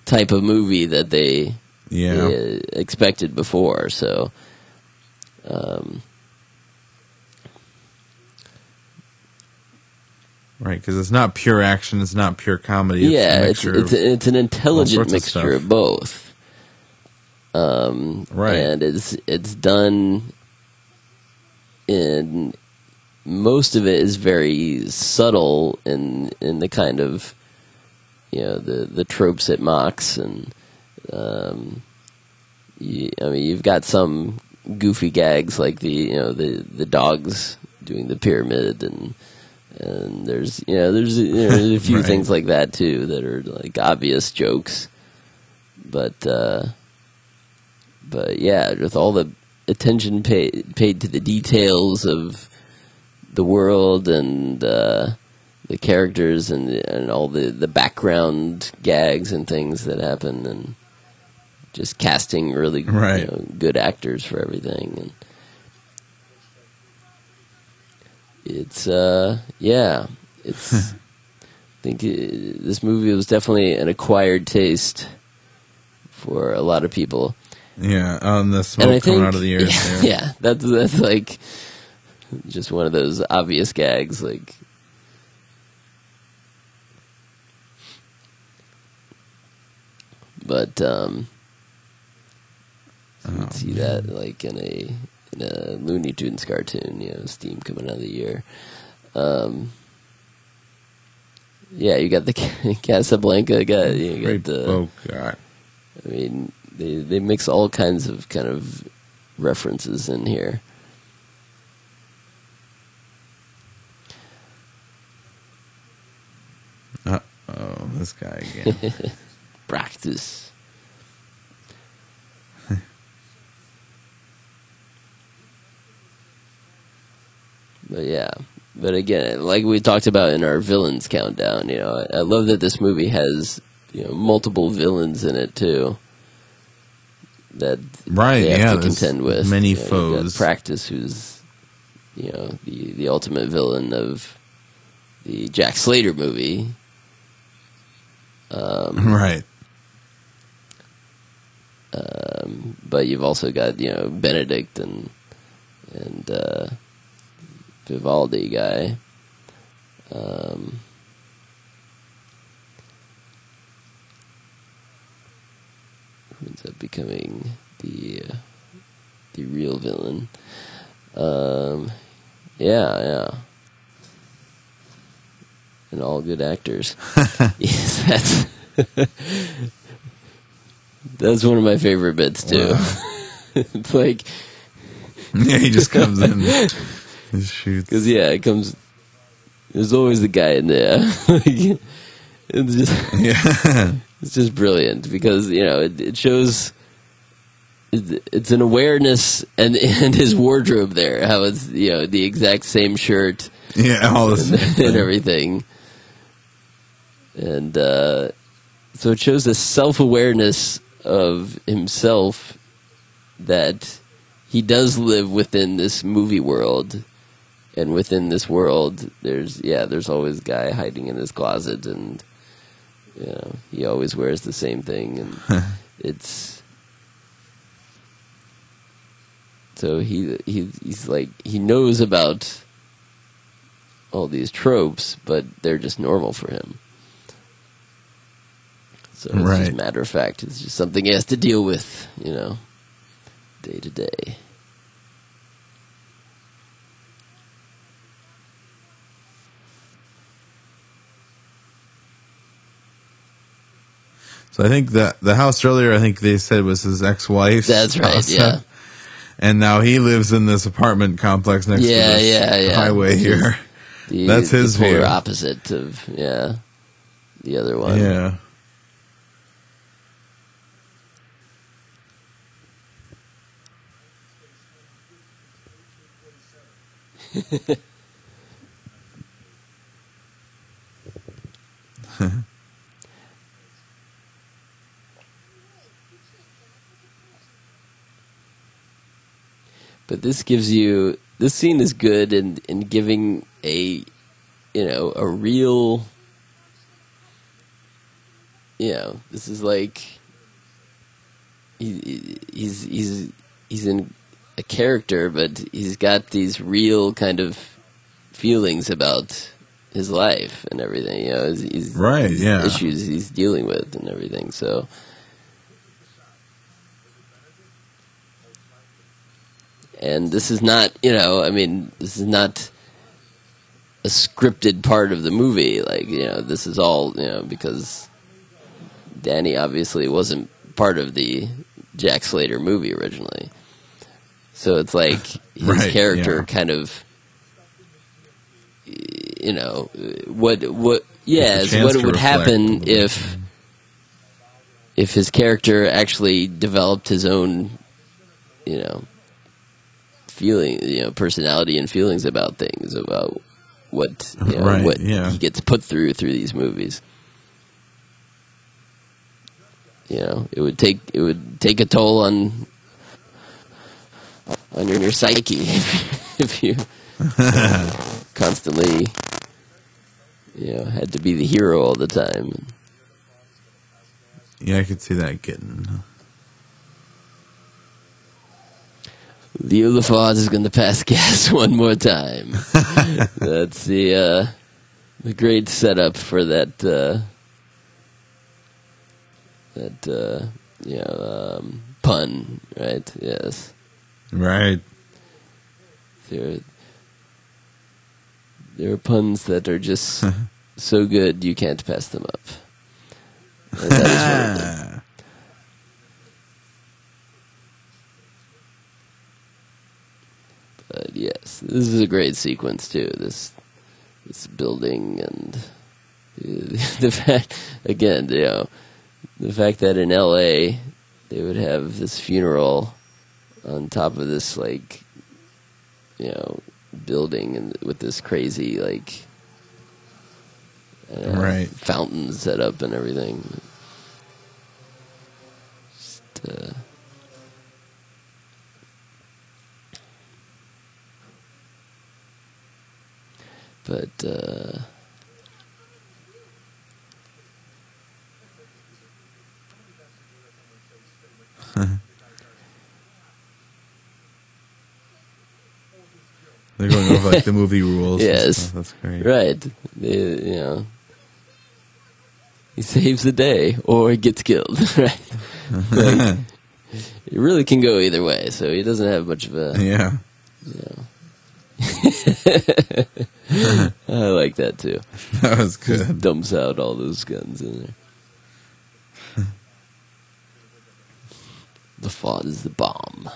type of movie that they, Yeah. uh, expected before. So, um, Right, because it's not pure action. It's not pure comedy. It's a yeah, it's it's it's an intelligent sorts of mixture of both. Um, Right. and it's it's done in most of it is very subtle in in the kind of you know the the tropes it mocks and um, you, I mean you've got some goofy gags like the you know the the dogs doing the pyramid and and there's you know there's you know, there's a few Right. things like that too that are like obvious jokes but uh but yeah with all the attention paid paid to the details of the world and uh the characters and and all the the background gags and things that happen and just casting really Right. you know, good actors for everything and it's uh yeah it's I think uh, this movie was definitely an acquired taste for a lot of people yeah, on the smoke coming think out of the ears. yeah, yeah that's that's like just one of those obvious gags like but um you can see that like in a in a Looney Tunes cartoon, you know, steam coming out of the ear. Um, yeah, you got the Casablanca guy. You got the. oh god. I mean, they they mix all kinds of kind of references in here. Uh oh, this guy again. Practice. But yeah, but again, like we talked about in our villains countdown, you know, I, I love that this movie has you know multiple villains in it too. That Right, they have yeah, to contend with many You know, you've got foes. Practice, who's you know the the ultimate villain of the Jack Slater movie. Um, right. um, but you've also got you know Benedict and and uh, Vivaldi guy. Um, who ends up becoming the uh, the real villain? Um, yeah, yeah, and all good actors. yes, that's that's one of my favorite bits too. Wow. it's like Yeah, he just comes in and shoots. because yeah, it comes. There's always the guy in there. Like, it's just Yeah. it's just brilliant because you know it, it shows. it- It's an awareness and and his wardrobe there, how it's you know the exact same shirt yeah, all this. and everything, and uh, so it shows a self awareness of himself that he does live within this movie world, and within this world, there's yeah, there's always a guy hiding in his closet, and you know he always wears the same thing, and it's. So he he he's like he knows about all these tropes, but they're just normal for him. So it's Right. just matter of fact. It's just something he has to deal with, you know, day to day. So I think the the house earlier, I think they said was his ex-wife. That's right. Yeah, And now he lives in this apartment complex next Yeah, to this yeah, yeah. highway here. the, That's his polar view. opposite of yeah, the other one. Yeah. but this gives you this scene is good in in giving a you know a real you know this is like he, he's he's he's in a character but he's got these real kind of feelings about his life and everything you know Right, his yeah. issues he's dealing with and everything so and this is not you know i mean this is not a scripted part of the movie. Like you know this is all you know because danny obviously wasn't part of the jack slater movie originally. So it's like his Right, character yeah. kind of you know what what yeah It's a it's what chance it to would happen if if his character actually developed his own you know feeling you know personality and feelings about things about what you know, Right, what yeah. he gets put through through these movies you know it would take it would take a toll on on your, your psyche if you constantly you know had to be the hero all the time Yeah, I could see that getting. Uh, Leo LaForge is going to pass gas one more time. That's the uh, the great setup for that uh, that uh, you know um, pun, right? Yes, Right. there there are puns that are just so good you can't pass them up. And that is one of them. But yes, this is a great sequence too. This this building and the fact again, you know, the fact that in L.A. they would have this funeral on top of this like you know building and with this crazy like I Right. fountain set up and everything. Just, uh, but uh, They're going over like the movie rules. Yes. That's great. right, the- you know, he saves the day or he gets killed. Right, Like, it really can go either way. So he doesn't have much of a. yeah. I like that too. That was good. Dumps out all those guns in there. the thought is the bomb.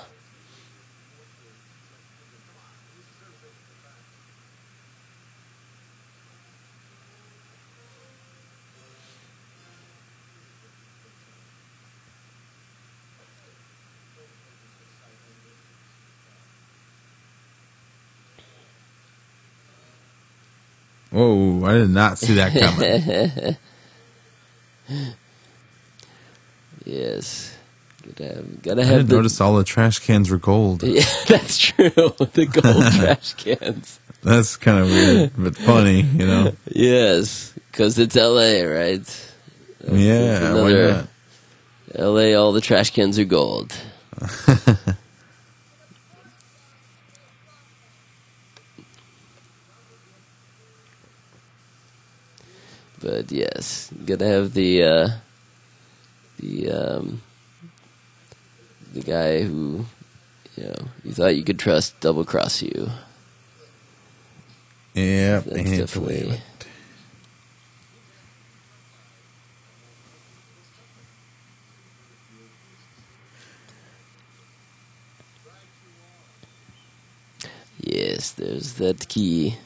Whoa, I did not see that coming. Yes, gotta have, gotta I have didn't the. notice all the trash cans were gold. Yeah, that's true. The gold trash cans. That's kind of weird, but funny, you know? Yes, because it's L.A., right? Yeah, why another- not? L.A. All the trash cans are gold. But yes, gotta have the uh, the um, the guy who you know you thought you could trust double cross you. Yeah, That's they hate to definitely- Yes, there's that key.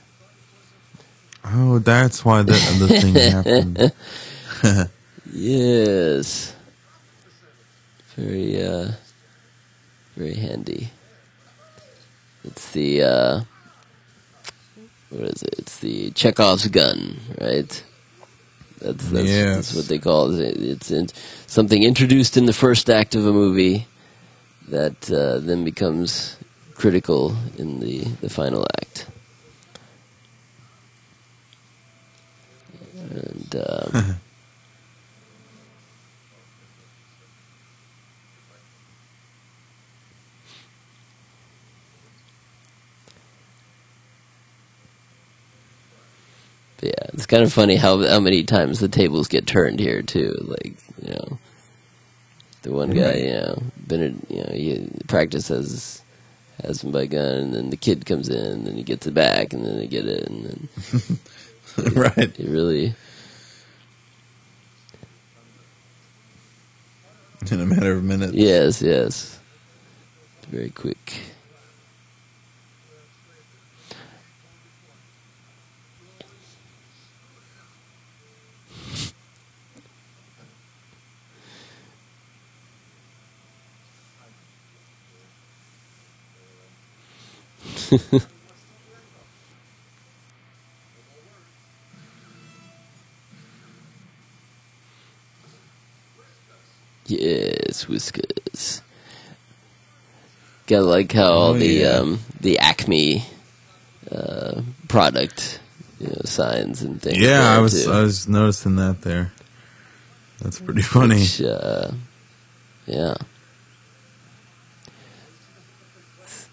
Oh, that's why the, the thing happened. Yes. Very uh very handy. It's the uh what is it? It's the Chekhov's gun, right? That's that's, Yes. that's what they call it. It's in, something introduced in the first act of a movie that uh, then becomes critical in the, the final act. And um, yeah, it's kind of funny how how many times the tables get turned here too. Like you know, the one guy, you know, Bennett, you know, he practice has has him by gun, and then the kid comes in, and then he gets it back, and then they get it, and then right. it really, In a matter of minutes. yes, yes, very quick. Yes, whiskers. Gotta like how all Oh, the yeah. um, the Acme uh, product you know, signs and things. Yeah, I was too. I was noticing that there. That's pretty funny. Which, uh, yeah.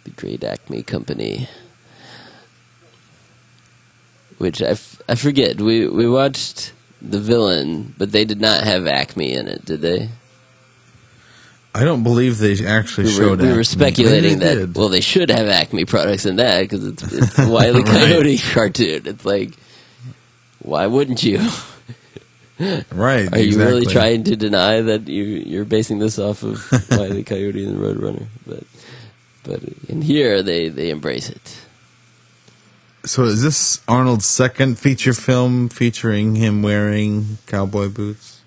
The Great Acme Company. Which I, f- I forget. We we watched The Villain, but they did not have Acme in it, did they? I don't believe they actually We were, showed. we were Acme. speculating that, did. well, they should have Acme products in that because it's, it's a Wile. Right. Coyote cartoon. It's like, why wouldn't you? right? Are you really trying to deny that you you're basing this off of Wile E. Coyote and Roadrunner? But but in here they they embrace it. So is this Arnold's second feature film featuring him wearing cowboy boots,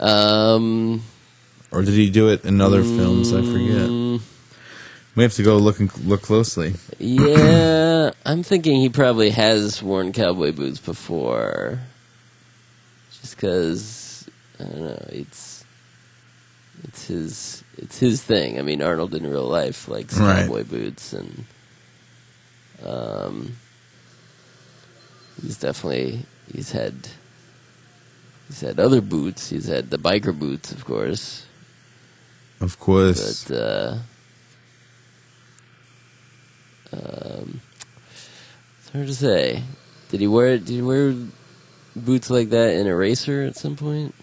Um, or did he do it in other films? I forget. mm, We have to go look and look closely. Yeah, I'm thinking he probably has worn cowboy boots before. Just because I don't know, it's it's his it's his thing. I mean, Arnold in real life likes Right. cowboy boots, and um, he's definitely he's had he's had other boots. He's had the biker boots, of course, Of course. but uh, um, it's hard to say. Did he wear did he wear boots like that in Eraser at some point?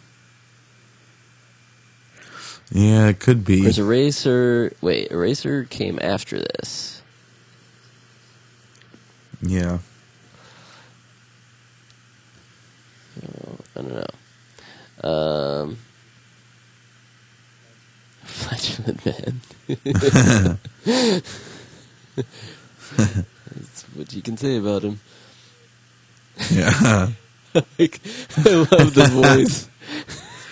yeah, it could be. Is Eraser wait, Eraser came after this. Yeah. I don't know. Um Flatulent Man. That's what you can say about him. Yeah. like, I love the voice.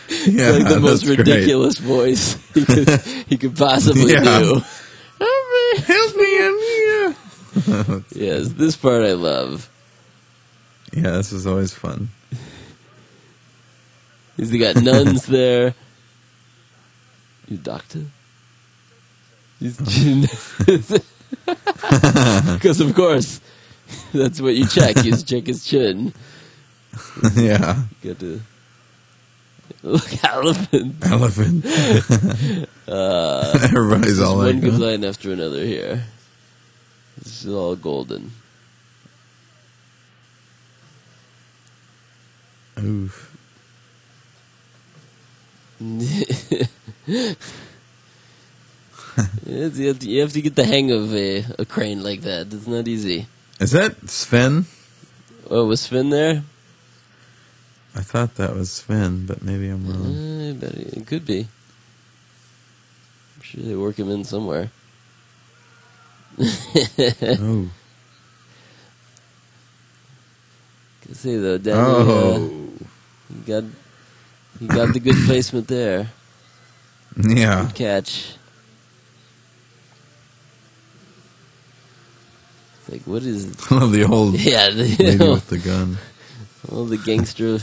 yeah. like the most that's great. ridiculous voice he could, he could possibly Yeah. do. Help me, I'm here. Yes, this part I love. Yeah, this is always fun. He's got nuns there. You doctor? He's because of course that's what you check. You check his chin. yeah. You got to look elephant. Elephant. Uh, Everybody's all like, one good huh? line after another here. This is all golden. Oof. You, have to, you have to get the hang of a, a crane like that. It's not easy. Is that Sven? Oh, was Sven there? I thought that was Sven, but maybe I'm wrong. Uh, I bet it, could be. I'm sure they work him in somewhere. oh. Can say though, Danny, uh, Oh. he got he got the good placement there. Yeah. Good catch. It's like what is? the old Yeah, the, lady know, with the gun. all the gangster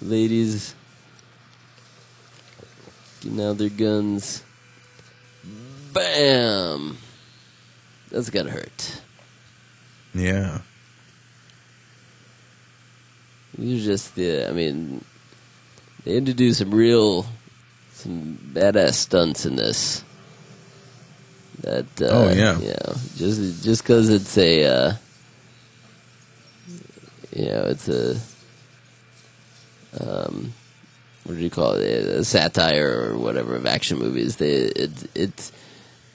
ladies getting out their guns. Bam! That's gotta hurt. Yeah. These are just the. I mean, they had to do some real, some badass stunts in this. That. Uh, Oh, yeah. yeah just just because it's a. Uh, you know, it's a. Um, what do you call it? A satire or whatever of action movies. They it it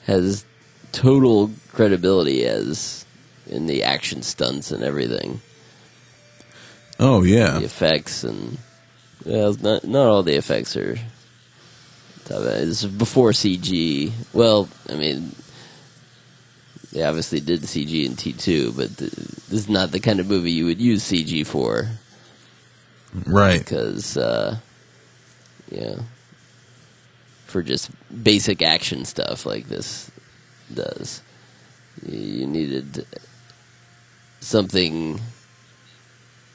has total credibility as in the action stunts and everything Oh yeah. the effects and well, not not all the effects are. End. Before CG. Well, I mean, they obviously did CG in T two, but th- this is not the kind of movie you would use CG for Right. because, uh, yeah, for just basic action stuff like this does. You needed something,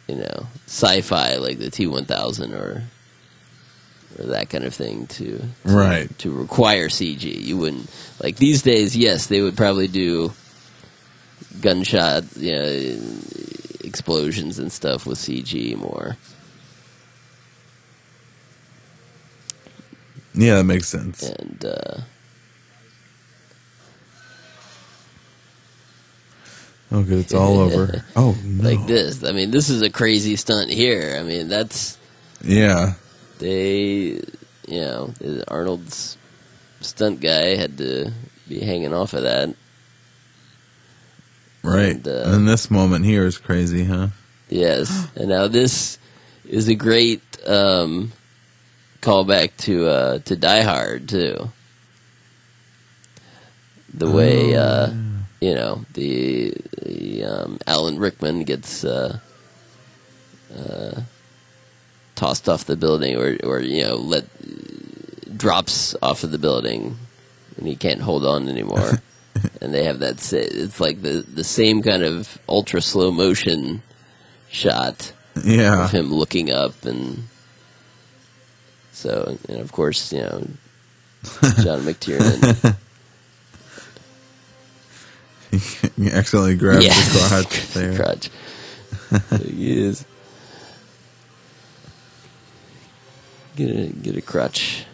you know, sci-fi like the T one thousand or or that kind of thing to, to Right. to require CG. You wouldn't like these days. Yes, they would probably do gunshot, you know, explosions and stuff with CG more. Yeah, that makes sense. and uh, Oh, good. It's all over. Oh no. like this. I mean, this is a crazy stunt here. I mean, that's Yeah. They, you know, Arnold's stunt guy had to be hanging off of that. Right. And, uh, and this moment here is crazy, huh? Yes, and now this is a great um, callback to uh, to Die Hard too. The way uh, you know the, the um, Alan Rickman gets uh, uh, tossed off the building, or or you know let drops off of the building, and he can't hold on anymore. and they have that. sa- It's like the the same kind of ultra slow motion shot Yeah. of him looking up, and so and of course you know John McTiernan. you accidentally grabbed Yeah. the crotch there. crotch. So he is. Get a get a crotch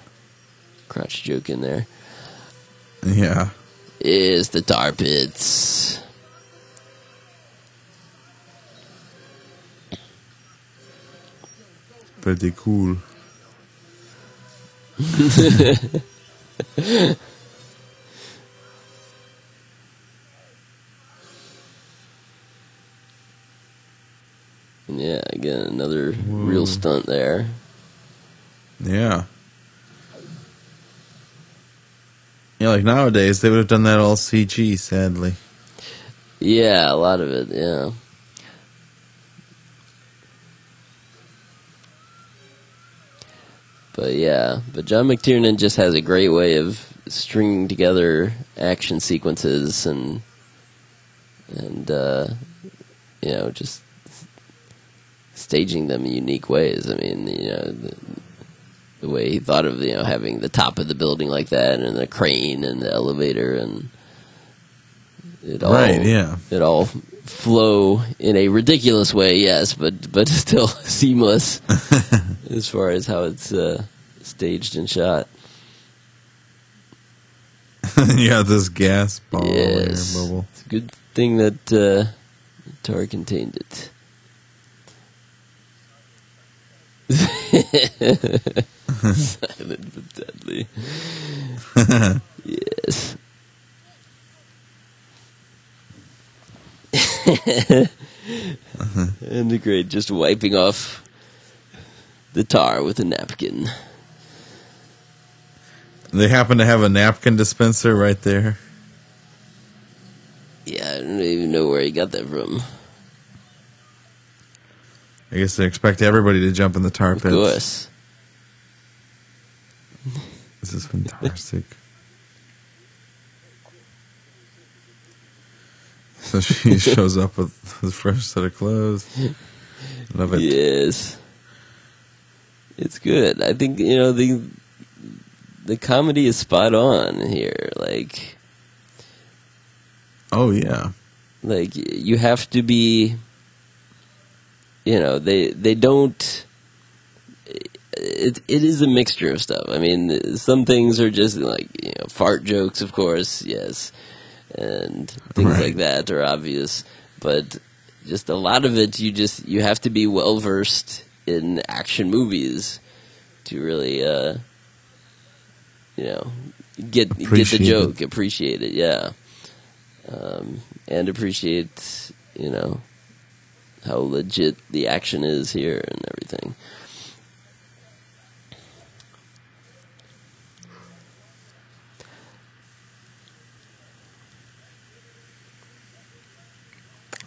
crotch joke in there. Yeah. Is the tar pits. Pretty cool. Yeah, again another real stunt there. Yeah. Yeah, like nowadays they would have done that all CG, sadly. Yeah, a lot of it. Yeah. But yeah, but John McTiernan just has a great way of stringing together action sequences and and uh, you know just staging them in unique ways. I mean, you know, the, the way he thought of you know having the top of the building like that and the crane and the elevator and it all Right, yeah. it all flow in a ridiculous way, yes, but but still seamless as far as how it's uh, staged and shot. you have this gas ball yes, bubble. it's a good thing that uh, Tar contained it. Silent but deadly. yes. and the great just wiping off the tar with a napkin. They happen to have a napkin dispenser right there. Yeah, I don't even know where he got that from. I guess they expect everybody to jump in the tar Of pits. course. This is fantastic. So she shows up with a fresh set of clothes. Love it. Yes. It's good. I think, you know, the the comedy is spot on here. Like Oh yeah. like you have to be you know, they they don't it it is a mixture of stuff. I mean, some things are just like, you know, fart jokes, of course, yes. And things Right. like that are obvious, but just a lot of it you just you have to be well versed in action movies to really uh you know get get the Appreciate it. joke, appreciate it, yeah. Um and appreciate, you know, how legit the action is here and everything.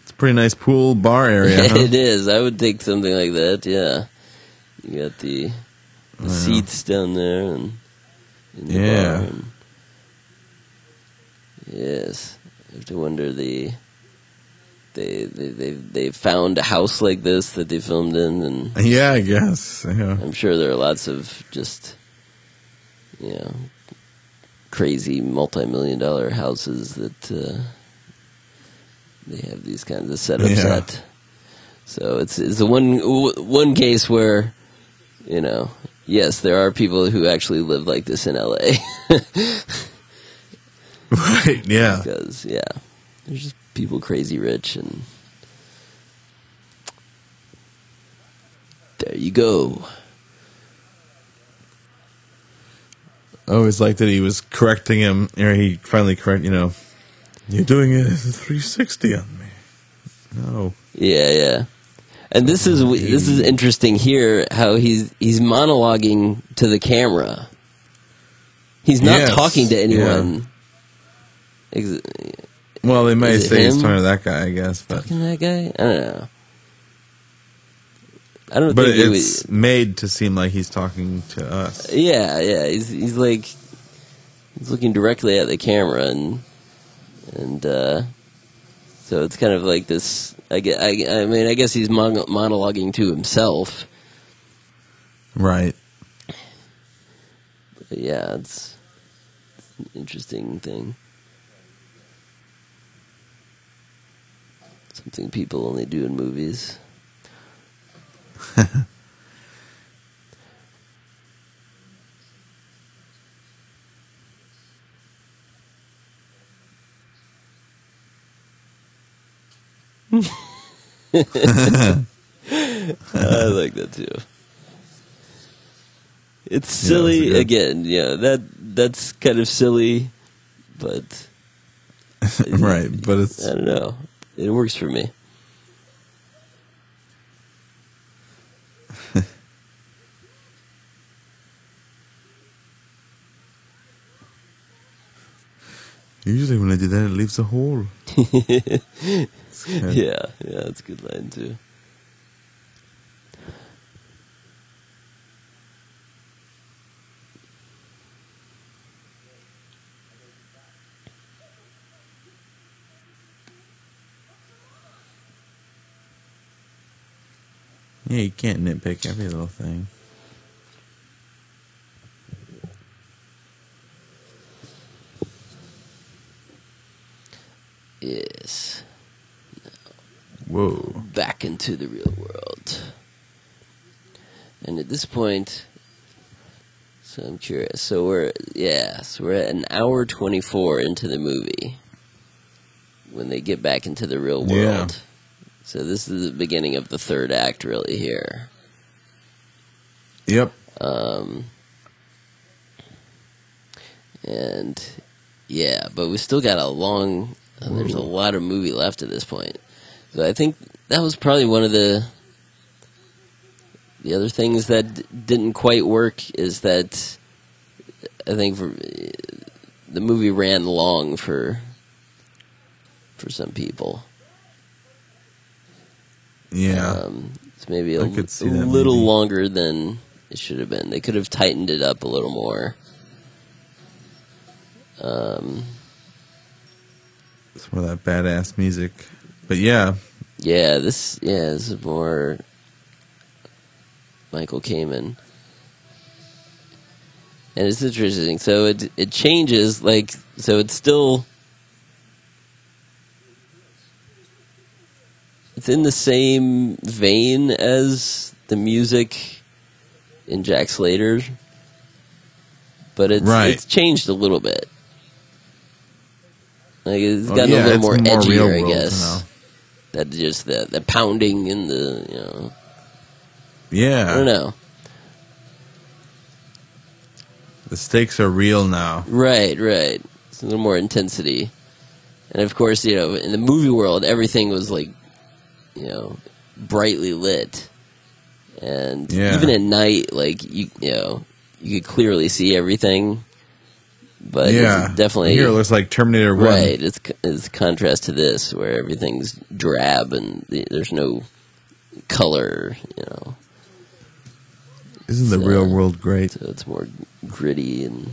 It's a pretty nice pool bar area. huh? it is. I would take something like that. Yeah, you got the, the seats down there and in the Yeah. bar. And yes, I have to wonder the they they they they found a house like this that they filmed in, and Yeah, I guess. Yeah. I'm sure there are lots of just you know crazy multi-million dollar houses that uh, they have these kinds of setups Yeah. at. So it's it's the one one case where you know yes there are people who actually live like this in LA Right. Yeah. because yeah there's just people crazy rich and there you go. I always liked that he was correcting him, or he finally correct. You know, you're doing a 360 on me. No. Yeah, yeah. And this is this is interesting here how he's he's monologuing to the camera. He's not Yes, talking to anyone. Ex- Well, they may say he's talking to that guy, I guess, but talking that guy? I don't know. I don't but think it's was. made to seem like he's talking to us. Yeah, yeah. He's he's like he's looking directly at the camera and and uh, so it's kind of like this. I, I, I mean, I guess he's mon- monologuing to himself. Right. But yeah, it's, it's an interesting thing. Something people only do in movies. I like that too. It's silly good. again. Yeah, that that's kind of silly, but right. But it's I don't know. It works for me. usually when I do that, it leaves a hole. Yeah, yeah, that's a good line too. Yeah, you can't nitpick every little thing. Yes, Whoa. back into the real world. And at this point, so I'm curious. So we're yeah, so we're at an hour twenty four into the movie when they get back into the real world. Yeah. So this is the beginning of the third act, really here. Yep. Um, and yeah, but we still got a long. uh, there's a lot of movie left at this point, so I think that was probably one of the the other things that d- didn't quite work is that I think for, the movie ran long for for some people. Yeah. Um, it's maybe a, little maybe. longer than it should have been. They could have tightened it up a little more. Um, Some of that badass music. But yeah, Yeah, this yeah, this is more Michael Kamen. And it's interesting. So it it changes like so it's still it's in the same vein as the music in Jack Slater, but it's Right. it's changed a little bit. Like it's Oh, gotten yeah, a little more, edgier, I guess that just the the pounding and the you know yeah. I don't know The stakes are real now. right right it's a little more intensity and of course you know in the movie world everything was like you know brightly lit and Yeah. even at night like you you know you could clearly see everything but yeah, it's definitely here it looks like Terminator One. right it's it's contrast to this where everything's drab and the, there's no color you know Isn't the So- real world great? so it's more gritty and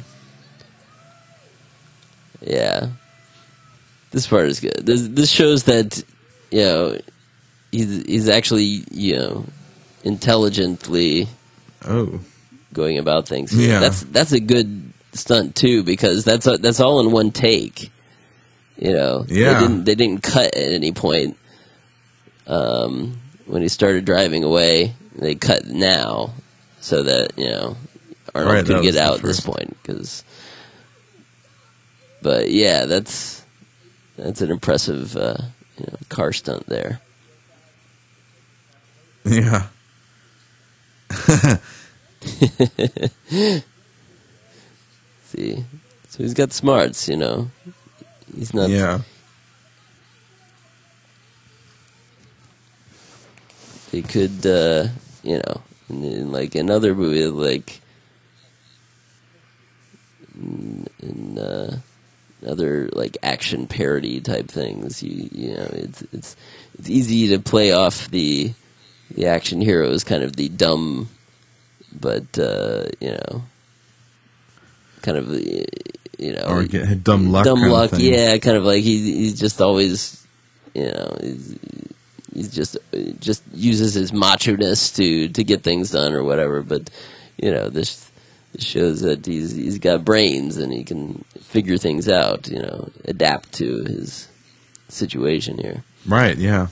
yeah. This part is good. This this shows that you know he's he's actually you know intelligently Oh, going about things. Yeah. That's that's a good stunt too because that's that's all in one take. You know, Yeah. They didn't they didn't cut at any point. Um, when he started driving away, they cut now so that you know Arnold Right, could get out at this point because. But yeah, that's that's an impressive uh, you know, car stunt there. Yeah. See, so he's got smarts, you know. He's not yeah. He could, uh, you know, in, in like another movie, like in, in uh, other like action parody type things, you you know, it's it's it's easy to play off the the action hero is kind of the dumb, but uh, you know, kind of uh, you know, Or get dumb luck. dumb kind of luck. Yeah, kind of like he, he's just always, you know, he's, he's just just uses his macho ness to to get things done or whatever. But you know, this, this shows that he's he's got brains and he can figure things out. You know, adapt to his situation here. Right. Yeah.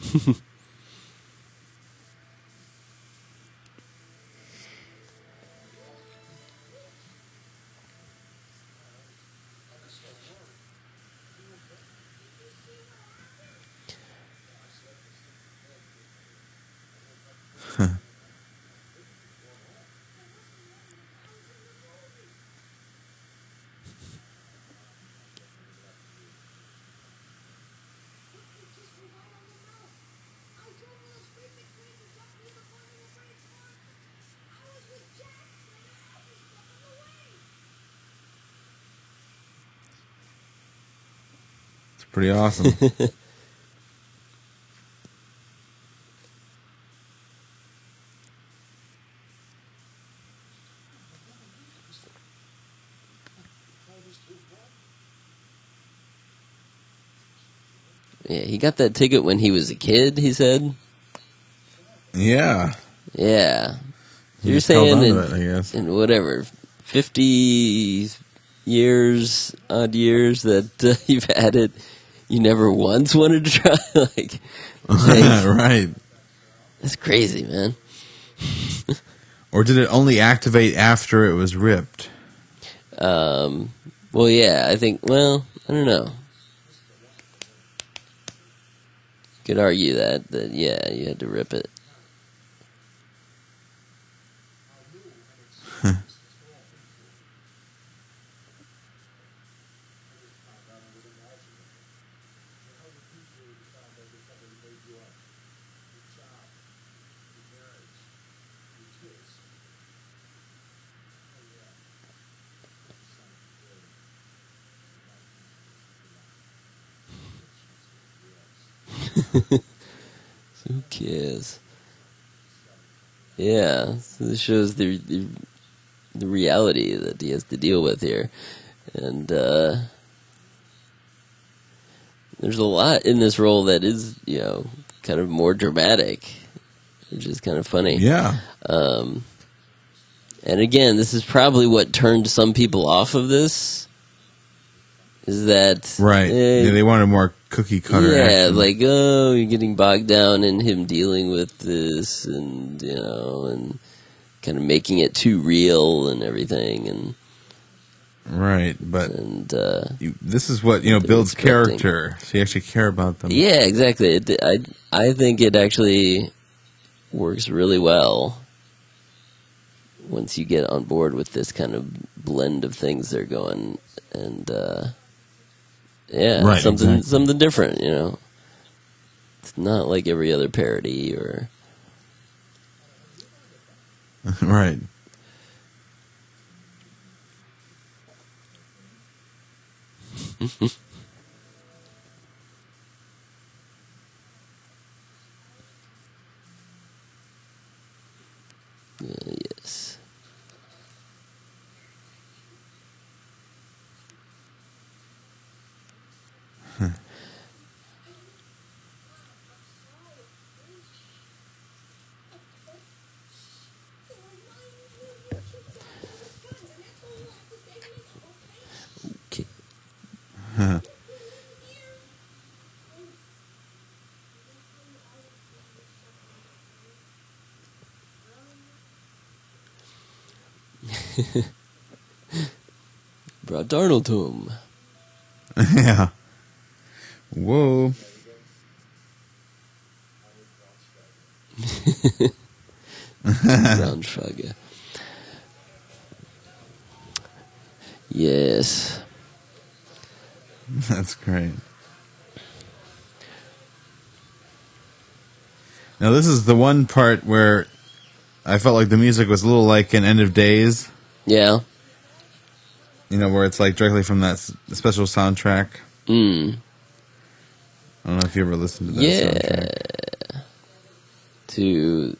It's pretty awesome. Yeah, he got that ticket when he was a kid. He said, yeah. "Yeah." You're saying in, it, I guess. in whatever fifty years, odd years that uh, you've had it, you never once wanted to try. like, like, right. that's crazy, man. Or did it only activate after it was ripped? Um, well, yeah, I think. Well, I don't know. Could argue that that yeah, you had to rip it. Who cares? Yeah, so this shows the, the the reality that he has to deal with here, and uh, there's a lot in this role that is you know kind of more dramatic, which is kind of funny. Yeah. Um, and again, this is probably what turned some people off of this. Is that Right. eh, yeah, they wanted more cookie cutter. yeah, action. like oh, you're getting bogged down in him dealing with this, and you know, and kind of making it too real and everything, and right. But and uh, you, this is what you know builds character. So you actually care about them. yeah, exactly. It, I I think it actually works really well once you get on board with this kind of blend of things they're going, and uh, yeah, Right, something exactly. something different, you know. It's not like every other parody or. right. Uh, yes. Okay. Brought Darnold to him. yeah. Whoa. Braunschweiger. Yes. That's great. Now this is the one part where I felt like the music was a little like an End of Days. Yeah. You know, where it's like directly from that s- special soundtrack. Mm. I don't know if you ever listened to that Yeah. soundtrack. To.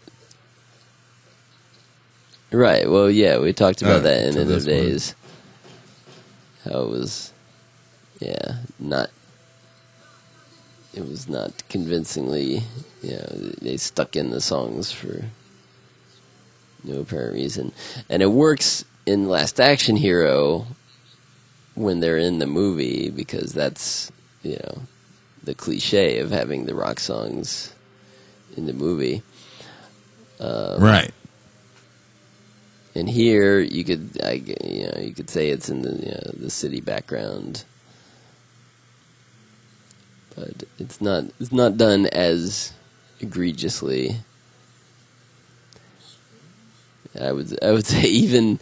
Right. Well, yeah, we talked about Uh, that in of this one. Days. How it was. Yeah, not. It was not convincingly. You know, they stuck in the songs for no apparent reason. And it works in Last Action Hero when they're in the movie because that's, you know, the cliche of having the rock songs in the movie. Um, Right. And here you could, I, you know, you could say it's in the you know, the city background, but it's not. It's not done as egregiously. I would I would say even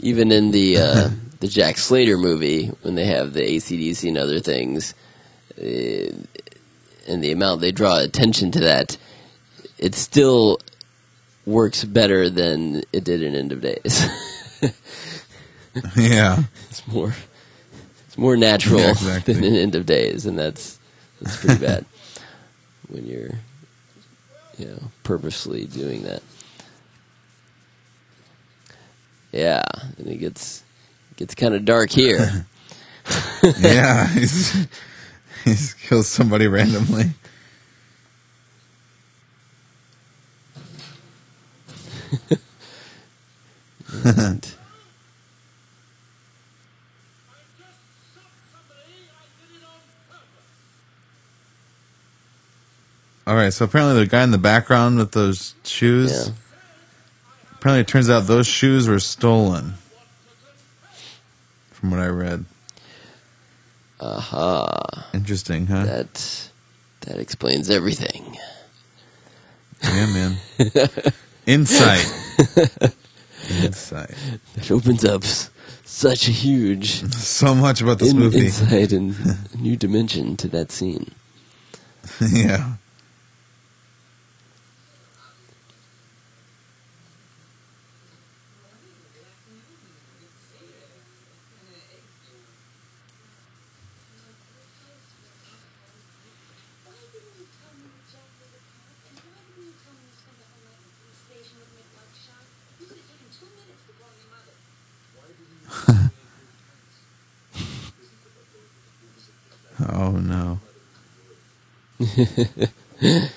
even in the uh, the Jack Slater movie when they have the ACDC and other things, uh, and the amount they draw attention to that, it still works better than it did in End of Days. yeah. it's more it's more natural Yeah, exactly. than in End of Days, and that's that's pretty bad when you're you know purposely doing that. Yeah, and it gets gets kind of dark here. yeah. He's, he's kills somebody randomly. And I just shot somebody. I did it on purpose. All right. So apparently the guy in the background with those shoes. yeah, Apparently it turns out those shoes were stolen. From what I read. Uh huh. Interesting, huh? that that explains everything. Yeah, man. Insight. Insight. It opens up such a huge So much about this in- movie. insight and a new dimension to that scene. yeah. Why didn't you tell me that Jack was a cop? And why didn't you tell me you spent the whole night in the police station with me at Mugshot? You could have taken two minutes to blow your mother. Oh. Neat.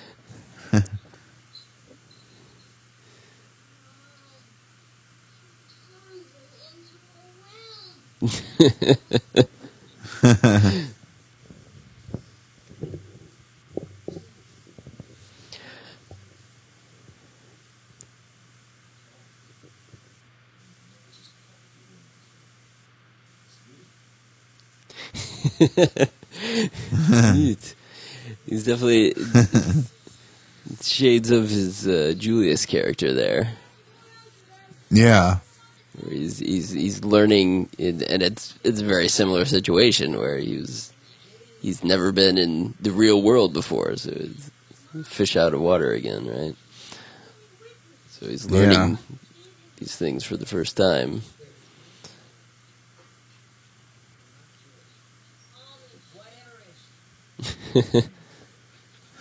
He's definitely shades of his uh, Julius character there. Yeah. Where he's he's he's learning, in, and it's it's a very similar situation where he's he's never been in the real world before, so it's fish out of water again, right? So he's learning these things for the first time.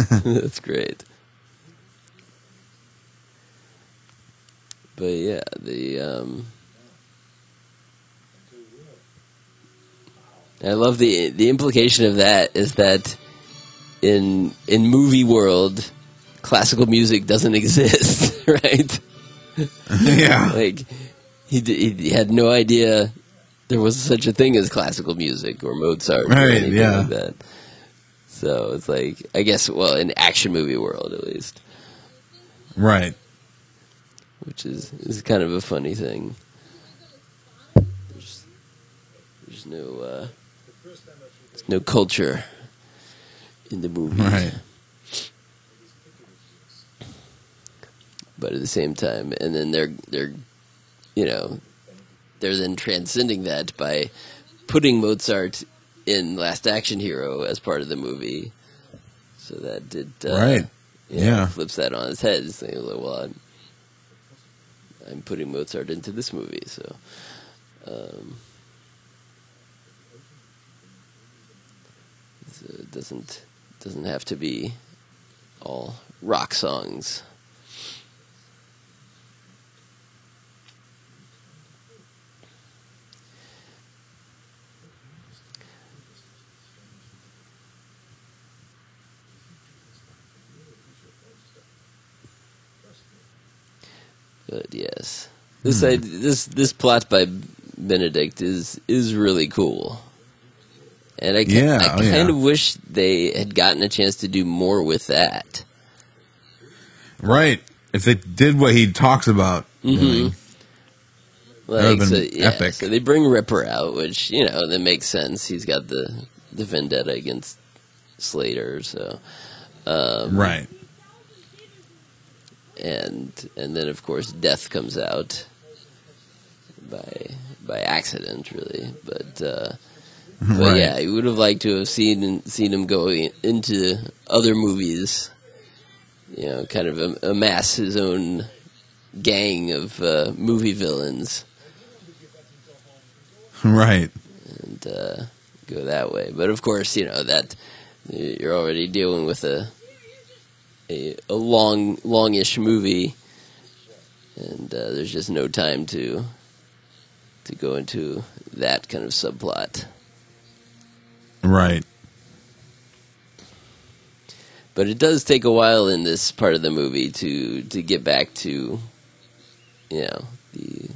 the way And the future of the world may be expected. And, and maybe That's great. But yeah, the um I love the the implication of that is that in in movie world classical music doesn't exist, right? yeah. Like he he had no idea there was such a thing as classical music or Mozart or Right, anything yeah. like that. So it's like I guess well in action movie world at least, Right. which is is kind of a funny thing. There's there's no uh, there's no culture in the movies. Right. but at the same time, and then they're they're, you know, they're then transcending that by putting Mozart in Last Action Hero as part of the movie, so that did uh, Right. know, Yeah. flips that on its head. It's like, well, I'm I'm putting Mozart into this movie, so. Um, so it doesn't doesn't have to be all rock songs. But yes, this Hmm. I, this this plot by Benedict is is really cool, and I, Yeah, I oh, yeah. kind of wish they had gotten a chance to do more with that. Right. If they did what he talks about doing. Like, so, yeah, epic. so they bring Ripper out, which you know that makes sense. He's got the the vendetta against Slater, so um, Right. And and then of course Death comes out by by accident, really. But uh, but Right. yeah, I would have liked to have seen seen him go i- into other movies. You know, kind of amass his own gang of uh, movie villains Right. and uh, go that way. But of course, you know that you're already dealing with a a, a long, longish movie, and uh, there's just no time to to go into that kind of subplot. Right. But it does take a while in this part of the movie to to get back to, you know, the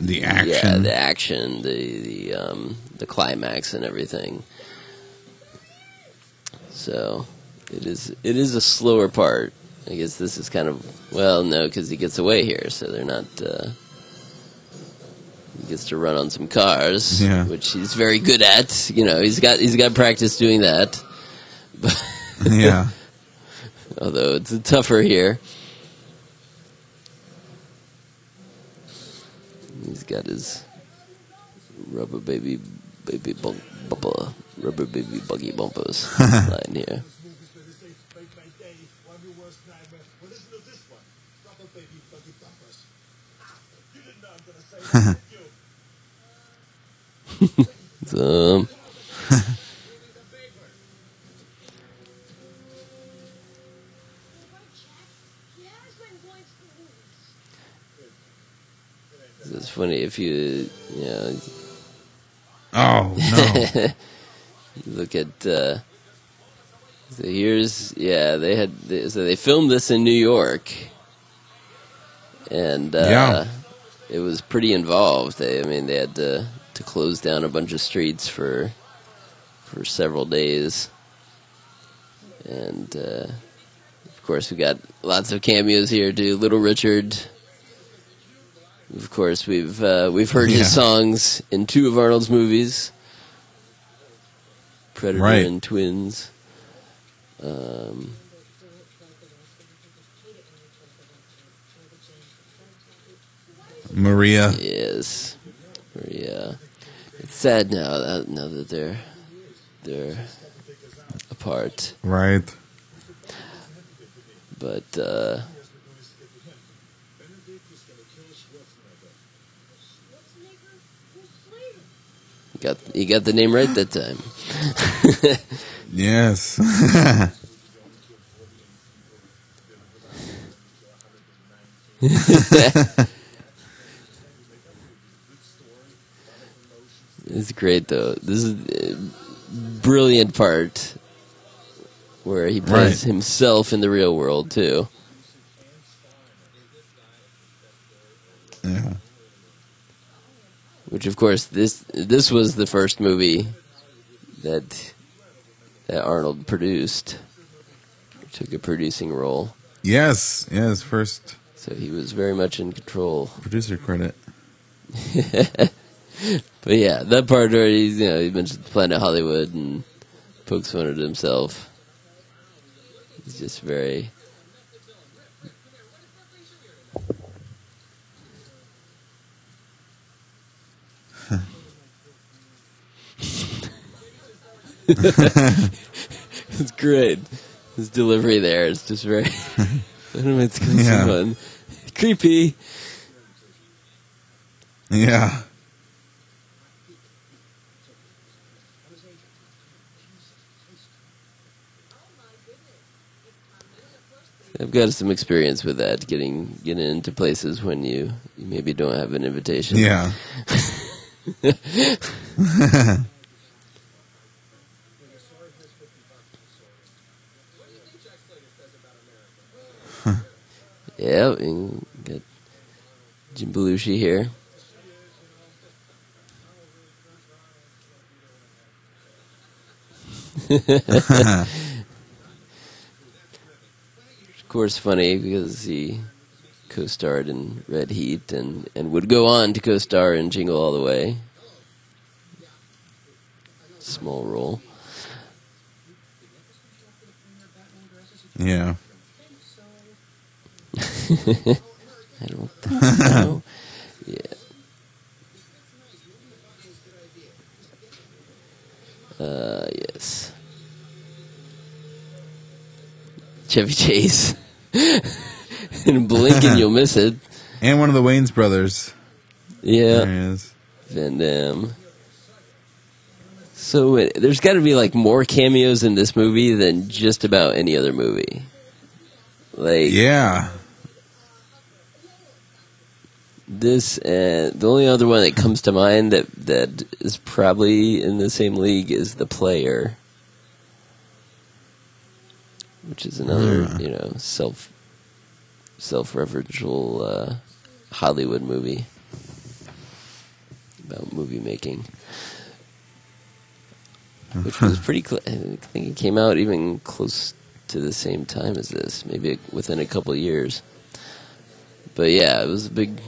The yeah, action. the action, the the um, the climax, and everything. So it is it is a slower part. I guess this is kind of well, no, because he gets away here, so they're not. Uh, he gets to run on some cars, Yeah. which he's very good at. You know, he's got he's got practice doing that. But yeah. although it's tougher here. He's got his rubber baby baby bump, bumper, rubber baby buggy bumpers line here. Movies where they say make my day, one of your worst nightmares. Well, listen to this one. Rubber baby buggy bumpers. Ah, you didn't know I'm gonna say that. you. So, Right, Jack? Yeah, I was been going to the movies. it's funny if you, you know, Oh no! look at. Uh, so here's yeah, they had so they filmed this in New York, and uh, Yeah. It was pretty involved. They, I mean, they had to to close down a bunch of streets for for several days, and uh, of course we got lots of cameos here too. Little Richard. Of course, we've uh, we've heard Yeah. his songs in two of Arnold's movies, Predator Right. and Twins. Um, Maria. yes, yeah. It's sad now that now that they're they're apart, Right. but uh, Schwarzenegger? Who's Slater? you got you got the name right that time. Yes. It's great though. This is a brilliant part where he plays Right. himself in the real world too. yeah. Which of course this this was the first movie that that Arnold produced. Took a producing role. Yes. Yes. First So he was very much in control. producer credit. But yeah, that part where he's you know he mentioned Planet Hollywood and pokes fun at himself. He's just very It's great. His delivery there is just very it's kind of Yeah. fun. Creepy. Yeah. I've got some experience with that, getting getting into places when you, you maybe don't have an invitation. Yeah. Yeah, and got Jim Belushi here. of course, funny because he co-starred in Red Heat and, and would go on to co-star in Jingle All the Way. Small role. Yeah. I don't think so. yeah. Uh, yes. Chevy Chase. In blink and you'll miss it. And one of the Wayans brothers. Yeah. There he is. Van Damme. So uh, there's got to be like more cameos in this movie than just about any other movie. Like Yeah. this, and the only other one that comes to mind that that is probably in the same league is the Player, which is another you know self self-referential uh, Hollywood movie about movie making. which was pretty. Cl- I think it came out even close to the same time as this, maybe within a couple of years. But yeah, it was a big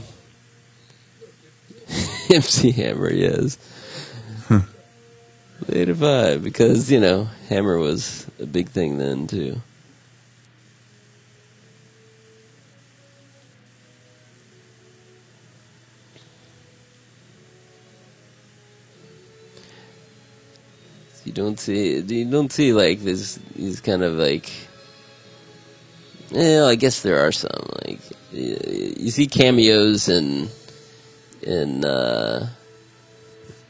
MC Hammer. Yes, to five because you know Hammer was a big thing then too. You don't see you don't see like this these kind of like well, I guess there are some like you see cameos in in uh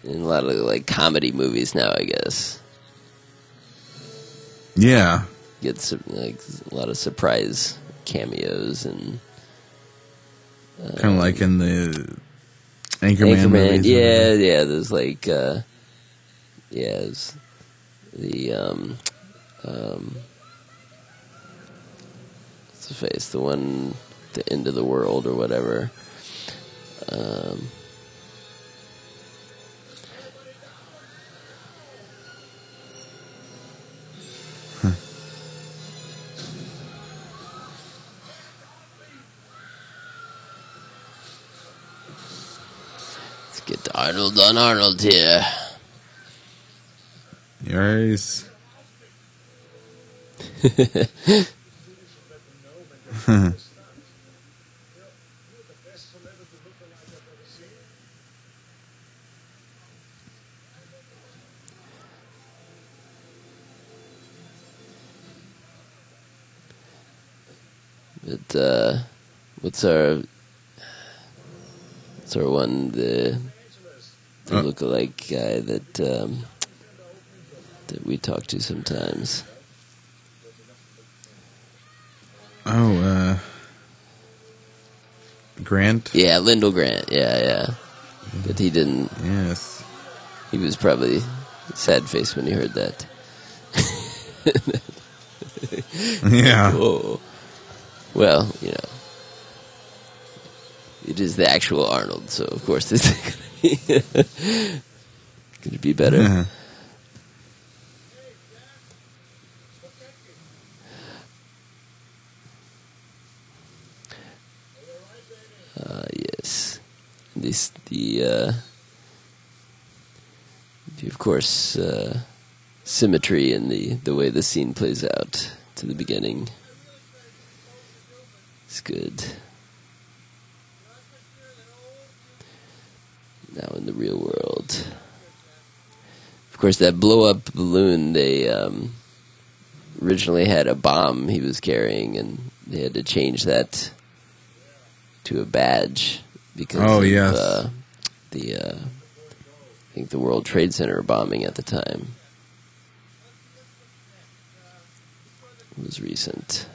in a lot of like comedy movies now I guess Yeah. get some, like a lot of surprise cameos and Kind of like in the Anchorman, Anchorman, movies. yeah, yeah. There's like, uh, yeah, it's the um, um, what's the face? The one, the end of the world or whatever. Um, get Arnold on Arnold here. Yes. But uh, what's our what's our one the the Uh. lookalike guy that um, that we talk to sometimes? Oh, uh, Grant. Yeah, Lyndall Grant. Yeah, yeah. But he didn't. Yes. He was probably sad face when he heard that. Yeah. Whoa. Well, you know, it is the actual Arnold, so of course it's going to be better. Uh-huh. Uh, yes. This the uh, the, of course uh, symmetry in the the way the scene plays out to the beginning. It's good. Now in the real world. Of course, that blow up balloon, they um, originally had a bomb he was carrying, and they had to change that to a badge because Oh, of yes. uh, the uh, I think the World Trade Center bombing at the time. It was recent.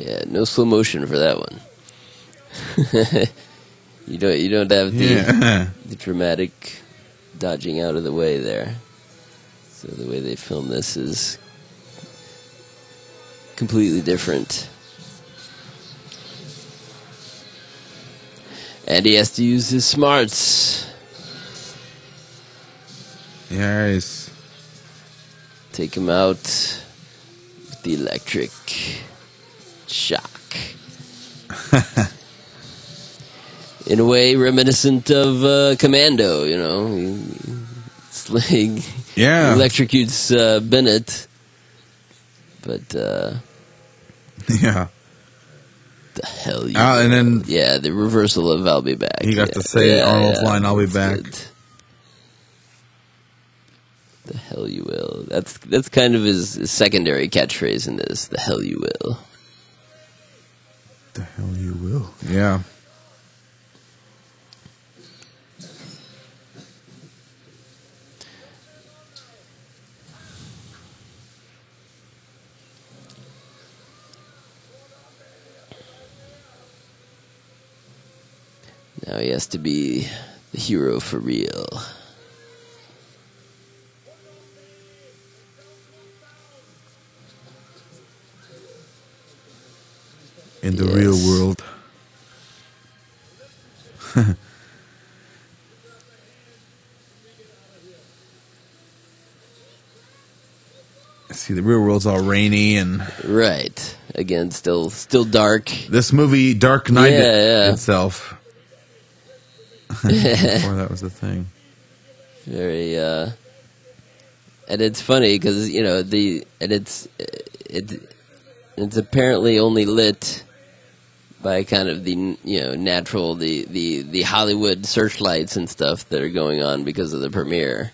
Yeah, no slow motion for that one. you don't you don't have the Yeah. the dramatic dodging out of the way there. So the way they film this is completely different. And he has to use his smarts. yes. Take him out with the electric shock. In a way reminiscent of uh, Commando, you know. It's like Yeah. electrocutes uh, Bennett. But uh, yeah. the hell you Ah, and then Yeah, the reversal of I'll be back. He got yeah. to say Arnold's line, "I'll be back." good. The hell you will. That's that's kind of his, his secondary catchphrase in this. The hell you will. The hell you will. Yeah. Now he has to be the hero for real. In the real world. See, the real world's all rainy and Right. again, still still dark. This movie, Dark Knight Yeah, yeah. itself. Before that was the thing. very uh and it's funny because you know the and it's it it's apparently only lit by kind of the you know natural the the the Hollywood searchlights and stuff that are going on because of the premiere.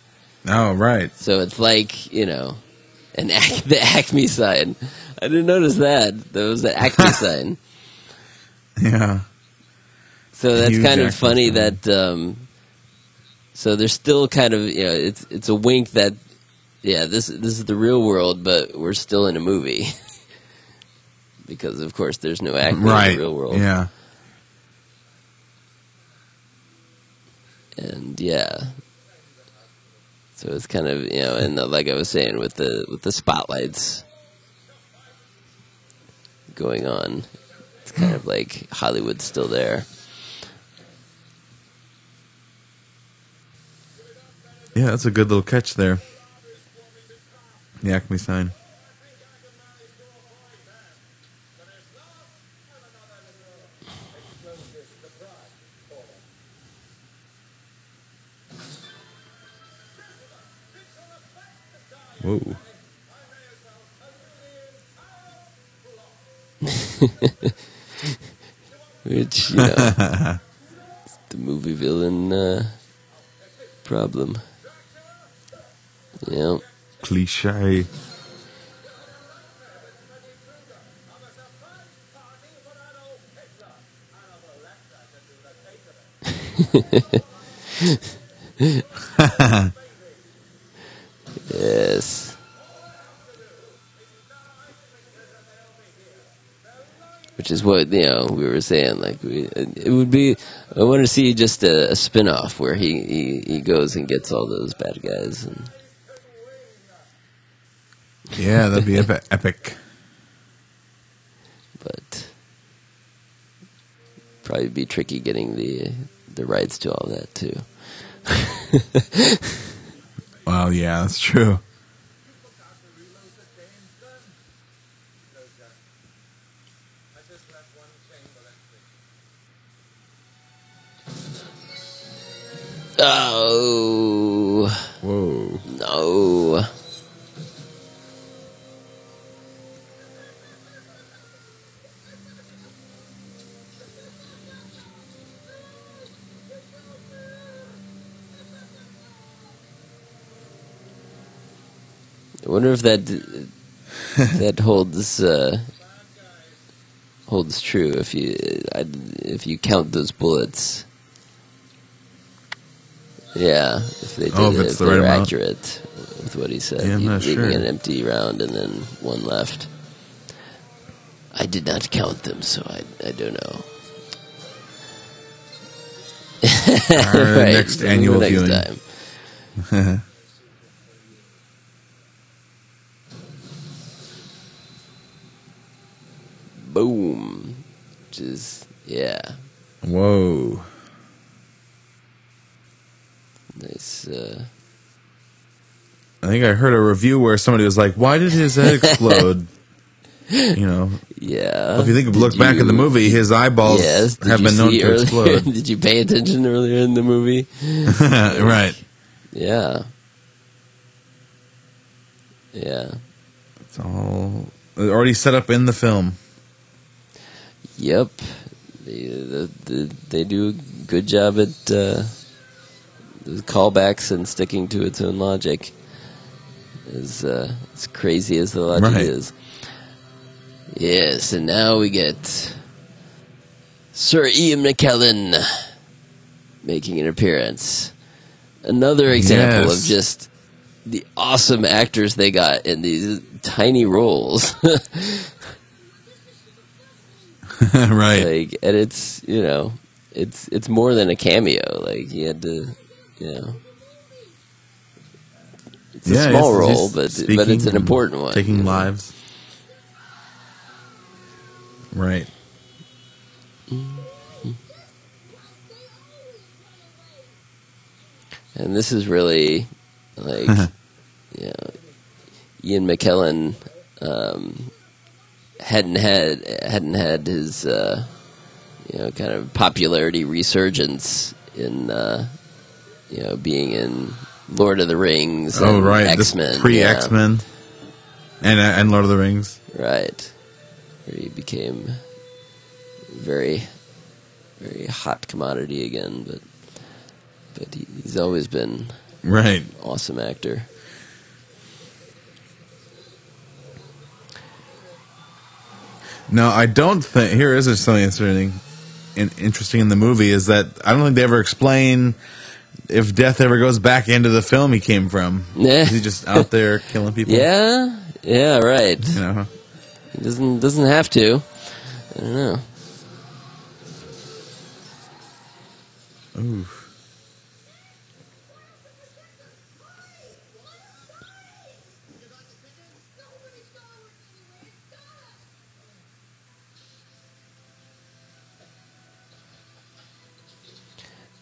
Oh, right. So it's like you know an Ac- the Acme sign. I didn't notice that. That was the Acme sign. Yeah. So that's Huge kind of Acme funny sign. that. Um, so there's still kind of you know it's it's a wink that yeah this this is the real world, but we're still in a movie because of course there's no acting Right. in the real world. Yeah. and yeah. So it's kind of you know, and like I was saying with the with the spotlights going on, it's kind of like Hollywood's still there. Yeah, that's a good little catch there. The Acme sign. Whoa. Which, you know, the movie villain uh, problem. Yeah. Cliche. Yes. Which is what you know we were saying. Like we, it would be. I want to see just a, a spin off where he, he he goes and gets all those bad guys, and Yeah, that'd be epi- epic. but probably be tricky getting the the rights to all that too. Well, yeah, that's true. I just left one chamber empty. Oh Whoa. no! I wonder if that that holds uh, holds true if you I, if you count those bullets. Yeah, if they did Oh, if it's if the they right were amount. accurate with what he said, Yeah, I'm he- not leaving sure. an empty round and then one left. I did not count them, so I I don't know. Our Right, next annual next viewing. Boom, which is yeah, Whoa. nice. Uh, I think I heard a review where somebody was like, "Why did his head explode?" you know, yeah. if you think, of look back in the movie, his eyeballs Yes, have been known to earlier- explode. did you pay attention earlier in the movie? right. Yeah. Yeah. It's all already set up in the film. Yep. They, the, the, they do a good job at uh, the callbacks and sticking to its own logic. As, uh, as crazy as the logic Right. is. Yes, and now we get Sir Ian McKellen making an appearance. Another example Yes. of just the awesome actors they got in these tiny roles. right. like and it's you know it's it's more than a cameo like he had to you know it's a small he's- role but but it's an important one Taking you know. lives. Right. and this is really like you know Ian McKellen um hadn't had hadn't had his uh, you know kind of popularity resurgence in uh, you know being in Lord of the Rings. Oh, and right. X Men, pre X Men. And, uh, and Lord of the Rings. right? Where he became very very hot commodity again, but but he, he's always been Right. awesome actor. No, I don't think. Here is something interesting. In, interesting in the movie is that I don't think they ever explain if Death ever goes back into the film he came from. Yeah. Is he just out there killing people? Yeah, yeah, right. You know. He doesn't doesn't have to. I don't know. Ooh.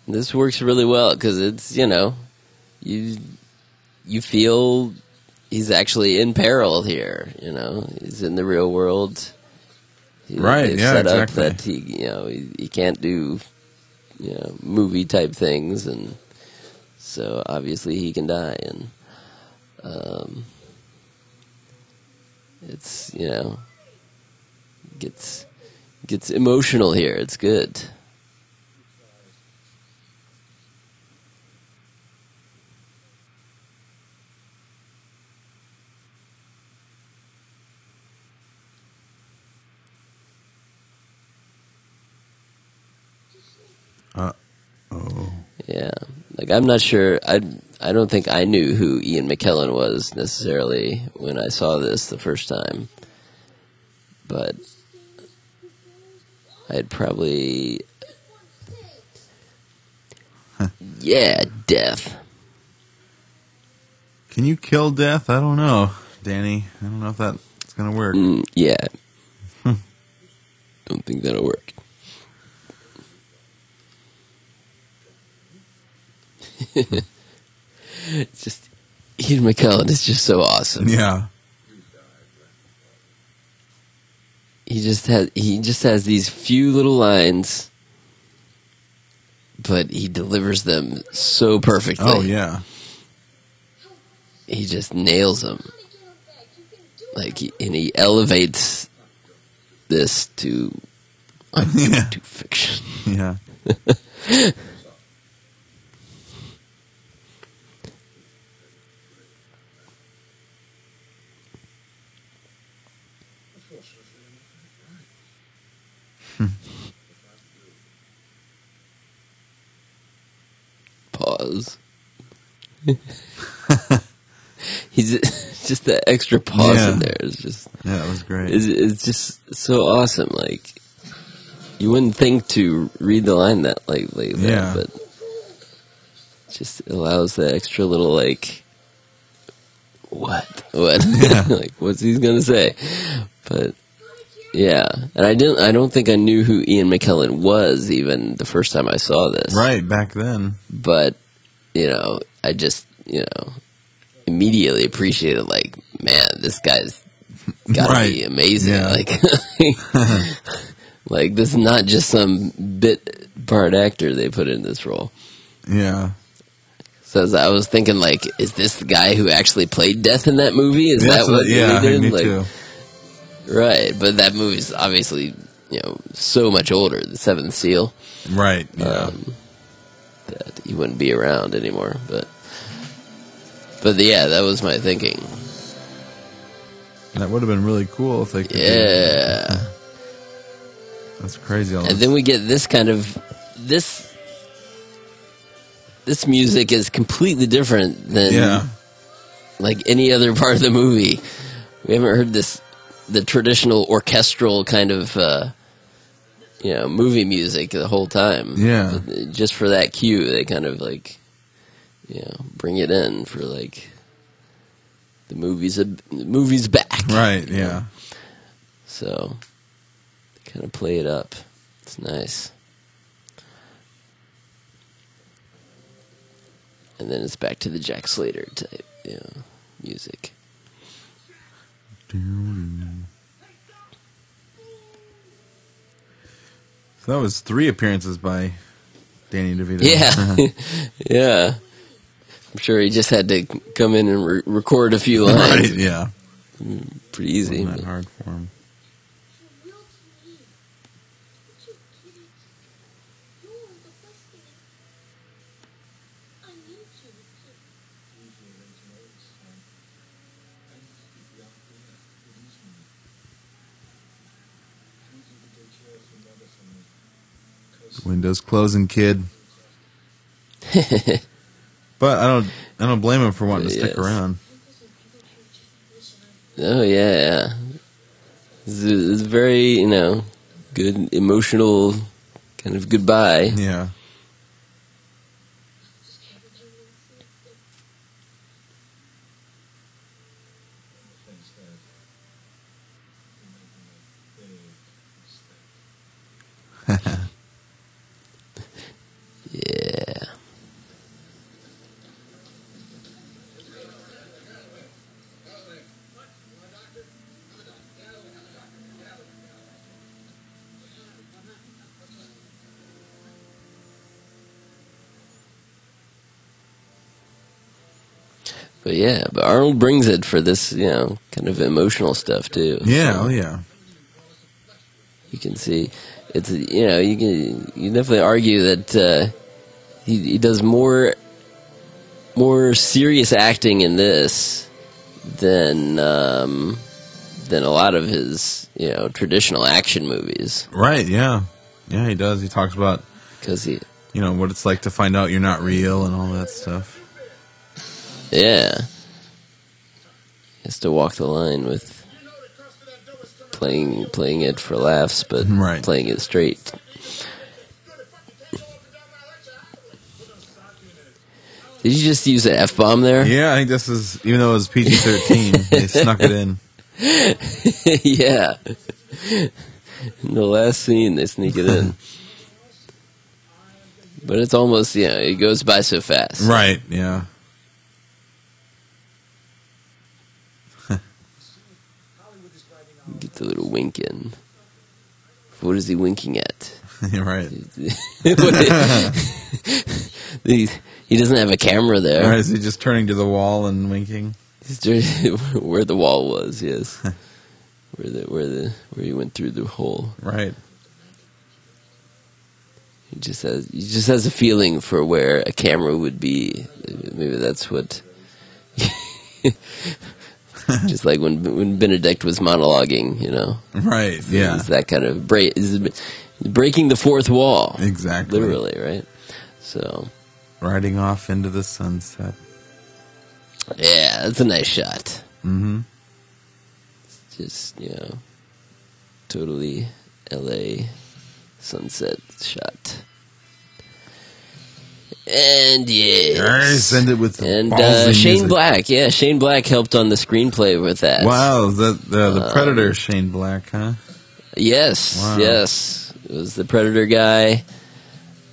This works really well because it's you know, you you feel he's actually in peril here. You know, he's in the real world. He- Right, yeah, set exactly. up that he you know he, he can't do you know movie type things, and so obviously he can die, and um, it's you know gets gets emotional here. It's good. Oh. Yeah, like I'm not sure. I I don't think I knew who Ian McKellen was necessarily when I saw this the first time, but I'd probably yeah, death. Can you kill Death? I don't know, Danny. I don't know if that's gonna work. Mm, yeah, don't think that'll work. It's just Ian McKellen is just so awesome. Yeah. he just has he just has these few little lines but he delivers them so perfectly Oh yeah. he just nails them Honey, get him back. You can do it. like he, and he elevates this to yeah. to fiction Yeah. pause he's just that extra pause in Yeah. there is just Yeah, that was great. is it's just so awesome like you wouldn't think to read the line that like like that Yeah. but just allows that extra little like what what Yeah. like what's he gonna say but yeah and i didn't i don't think i knew who ian mckellen was even the first time i saw this right back then. but you know i just you know immediately appreciated like man this guy's gotta Right. be amazing Yeah. like like this is not just some bit part actor they put in this role Yeah. so I was thinking, like, is this the guy who actually played Death in that movie? Is That's that what yeah, they did? me like, too. Right, but that movie's obviously you know so much older. The Seventh Seal. Right. Yeah. Um, that he wouldn't be around anymore. But but yeah, that was my thinking. that would have been really cool if they could. Yeah, That's crazy. And then we get this kind of this. This music is completely different than yeah. like any other part of the movie. We haven't heard this the traditional orchestral kind of uh, you know movie music the whole time. Yeah. Just for that cue, they kind of like you know bring it in for like the movie's the movie's back. Right. Yeah. So kind of play it up. It's nice. And then it's back to the Jack Slater type, you know, music. That was three appearances by Danny DeVito. Yeah, yeah. I'm sure he just had to come in and re- record a few lines. right. Yeah. Mm, pretty easy. Wasn't hard for him. You will to me. But you kidding. You are the best thing. I need you to. Windows closing, kid. But I don't. I don't blame him for wanting to stick Yes. around. Oh yeah, yeah. It's, a- it's very you know good emotional kind of goodbye. Yeah. But yeah, but Arnold brings it for this, you know, kind of emotional stuff too. Yeah. Oh yeah. you can see it's you know you can you definitely argue that uh, he he does more more serious acting in this than um, than a lot of his you know traditional action movies Right. Yeah. Yeah. He does. He talks about because he you know what it's like to find out you're not real and all that stuff. yeah has to walk the line with playing playing it for laughs but Right. playing it straight did you just use an f-bomb there Yeah. I think this is even though it was PG thirteen, they snuck it in. yeah. In the last scene, they sneak it in. but it's almost, you know, it goes by so fast. Right. Yeah. The little wink in. What is he winking at? Right. he, he doesn't have a camera there. Or is he just turning to the wall and winking? He's doing- where the wall was, yes. where the where the where he went through the hole. Right. He just has he just has a feeling for where a camera would be. Maybe that's what. just like when when Benedict was monologuing, you know, Right. Yeah. it's that kind of break, breaking the fourth wall, Exactly. literally, right? So Riding off into the sunset. yeah, that's a nice shot. Mm-hmm. Just you know, totally L.A. sunset shot. And yeah, Send it with And uh, Shane music. Black, yeah, Shane Black helped on the screenplay with that. Wow, the the, the Um, Predator Shane Black, huh? Yes, Wow. yes, it was the Predator guy,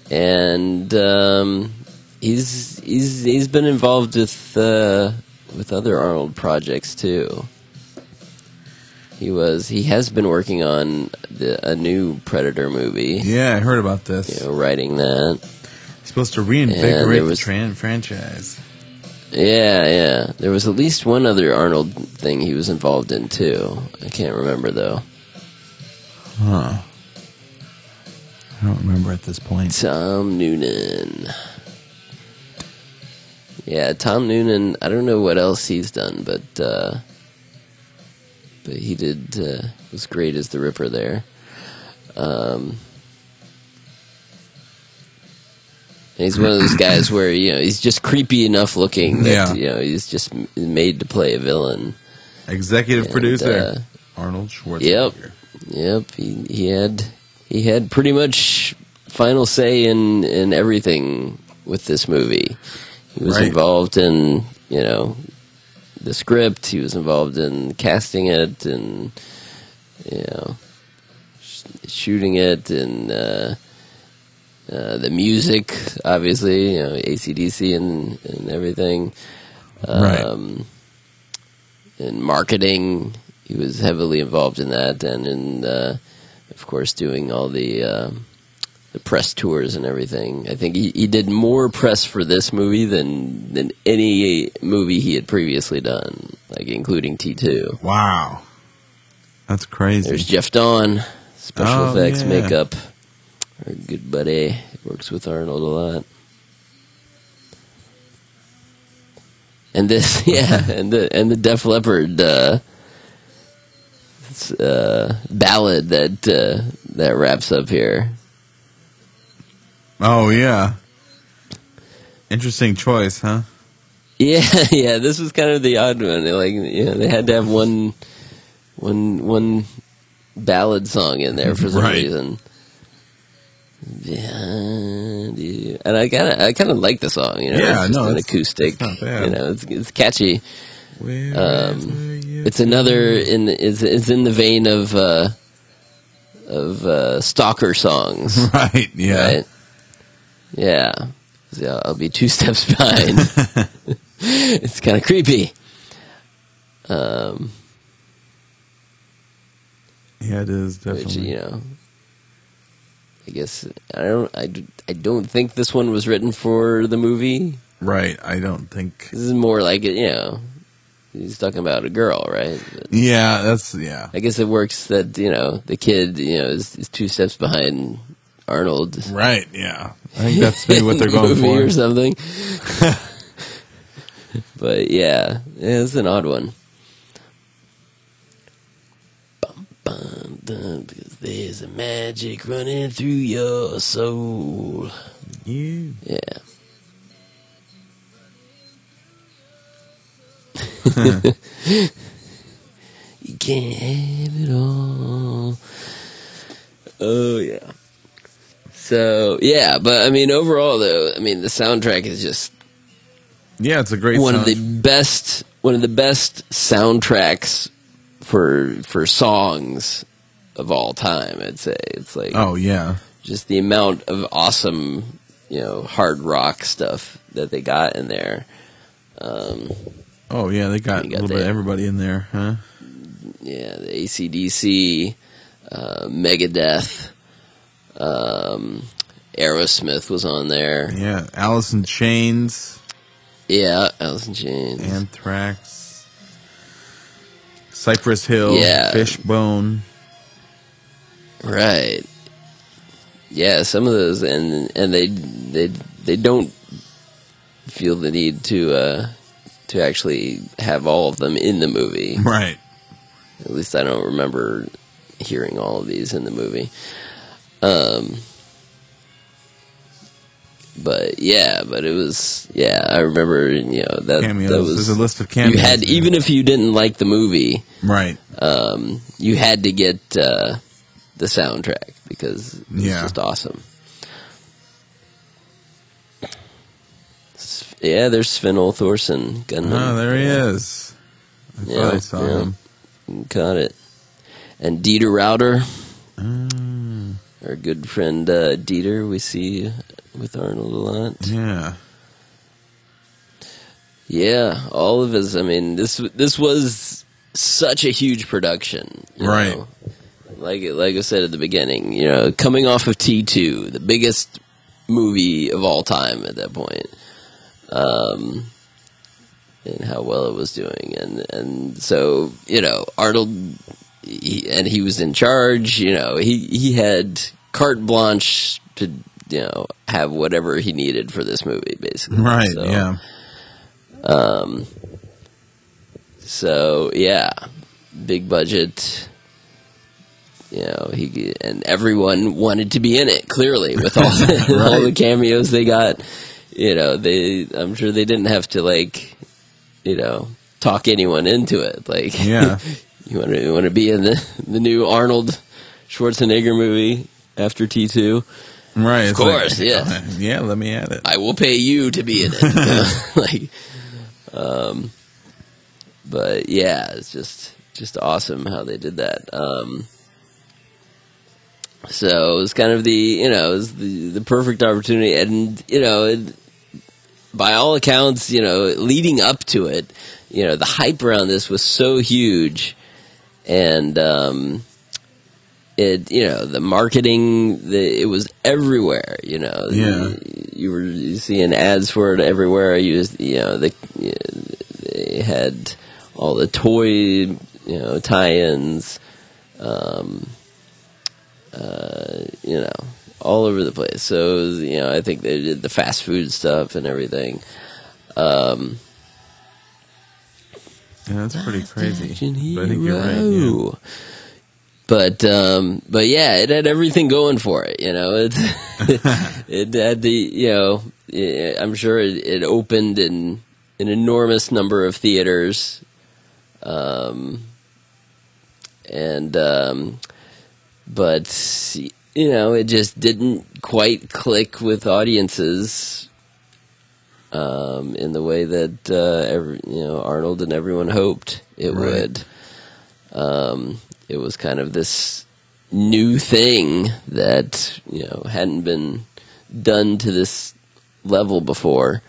and um, he's he's he's been involved with uh, with other Arnold projects too. He was he has been working on the, a new Predator movie. Yeah, I heard about this. You know, writing that. Supposed to reinvigorate there the tran- franchise. Yeah, yeah. There was at least one other Arnold thing he was involved in too. I can't remember though. Huh. I don't remember at this point. Tom Noonan. Yeah, Tom Noonan. I don't know what else he's done, but uh, but he did uh, was great as the Ripper there. Um, and he's one of those guys where you know he's just creepy enough looking that Yeah. you know he's just made to play a villain. Executive And, producer uh, Arnold Schwarzenegger. Yep, he he had he had pretty much final say in in everything with this movie. He was Right. involved in you know the script. He was involved in casting it and you know sh- shooting it and uh, uh, the music. Obviously, you know ACDC and and everything. Right. Um, in marketing. He was heavily involved in that, and in, uh, of course, doing all the uh, the press tours and everything. I think he, he did more press for this movie than than any movie he had previously done, like including T two. Wow. That's crazy. There's Jeff Dawn, special Oh, effects, yeah. makeup. Our good buddy works with Arnold a lot. And this, yeah, and the and the Def Leppard uh, uh, ballad that uh, that wraps up here. oh yeah. Interesting choice, huh? Yeah, yeah, this was kind of the odd one. They, Like, you know, they had to have one, one, one ballad song in there for some Right. reason. You. And I kind of, I kind of like the song. You know, Yeah, it's no, an it's- acoustic. it's not bad. You know, it's it's catchy. Um, It's another in it's, it's in the vein of uh, of uh, stalker songs. right. Yeah. Right? Yeah. So I'll be two steps behind. it's kind of creepy. Um, Yeah, it is definitely. which you know, I guess I don't. I, I don't think this one was written for the movie. Right. I don't think. This is more like it. You know, he's talking about a girl, right? But Yeah, that's yeah. I guess it works that you know the kid you know is, is two steps behind Arnold. Right. Yeah. I think that's maybe what they're going for. or something. but yeah, it's an odd one. Bum, bum, because there's a magic running through your soul. You. Yeah. you can't have it all. Oh yeah. So yeah, but I mean overall though, I mean the soundtrack is just Yeah, it's a great one sound. of the best one of the best soundtracks for for songs of all time, I'd say. It's like Oh yeah. just the amount of awesome, you know, hard rock stuff that they got in there. Um, Oh yeah, they got a got little bit of everybody in there, huh? yeah, the ACDC, uh, Megadeth, um, Aerosmith was on there. Yeah, Alice in Chains, Yeah, Alice in Chains. Anthrax, Cypress Hill, Yeah. Fishbone. Right. Yeah, some of those, and and they they they don't feel the need to uh, to actually have all of them in the movie. Right. At least I don't remember hearing all of these in the movie. Um, but yeah, but it was yeah. I remember you know that Cameos. that was There's a list of cameos. you had there. even if you didn't like the movie, right. um, you had to get uh, the soundtrack because it was Yeah. just awesome. Yeah, there's Sven Thorsen, gunman. Oh, there he is. I Yeah, thought I saw yeah. him. Got it. And Dieter Rauter, Mm, our good friend uh, Dieter, we see with Arnold a lot. yeah. Yeah, all of his. I mean, this this was such a huge production, you Right. know. Like like I said at the beginning, you know, coming off of T two, the biggest movie of all time at that point, um, and how well it was doing, and and so you know Arnold, he, and he was in charge. You know, he he had carte blanche to you know have whatever he needed for this movie, basically. Right. So, yeah. um, so yeah, big budget. You know, he and everyone wanted to be in it. Clearly, with all the, all the cameos they got, you know, they. I'm sure they didn't have to like, you know, talk anyone into it. Like, Yeah. you want to you want to be in the the new Arnold Schwarzenegger movie after T two. Right. Of course, yeah. Yeah. Let me at it. I will pay you to be in it. Like, um, but yeah, it's just just awesome how they did that. Um, so it was kind of the you know it was the the perfect opportunity, and you know, it, by all accounts, you know, leading up to it, you know, the hype around this was so huge, and um, it you know the marketing the, it was everywhere you know Yeah. you were seeing ads for it everywhere you just, you know the they had all the toy you know tie-ins um uh you know all over the place so it was, you know i think they did the fast food stuff and everything um Yeah, that's pretty crazy. But I think you're right. Yeah. But um, but yeah, it had everything going for it. You know, it it had the you know, I'm sure it, it opened in an enormous number of theaters, um, and um, but you know, it just didn't quite click with audiences um, in the way that uh, every, you know Arnold and everyone hoped it Right. would. Um, it was kind of this new thing that you know hadn't been done to this level before.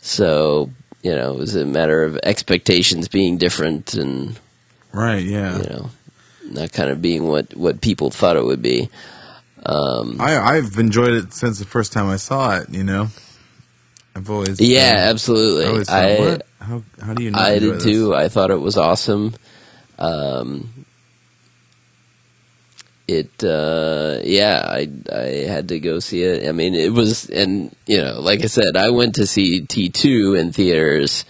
So you know, it was a matter of expectations being different and Right. Yeah. you know not kind of being what what people thought it would be. Um, I I've enjoyed it since the first time I saw it. You know, I've always yeah, uh, absolutely. I always thought, I? How how do you? Not I did this? too. I thought it was awesome. Um, it, uh, yeah, I, I had to go see it. I mean, it was, and, you know, like I said, I went to see T2 in theaters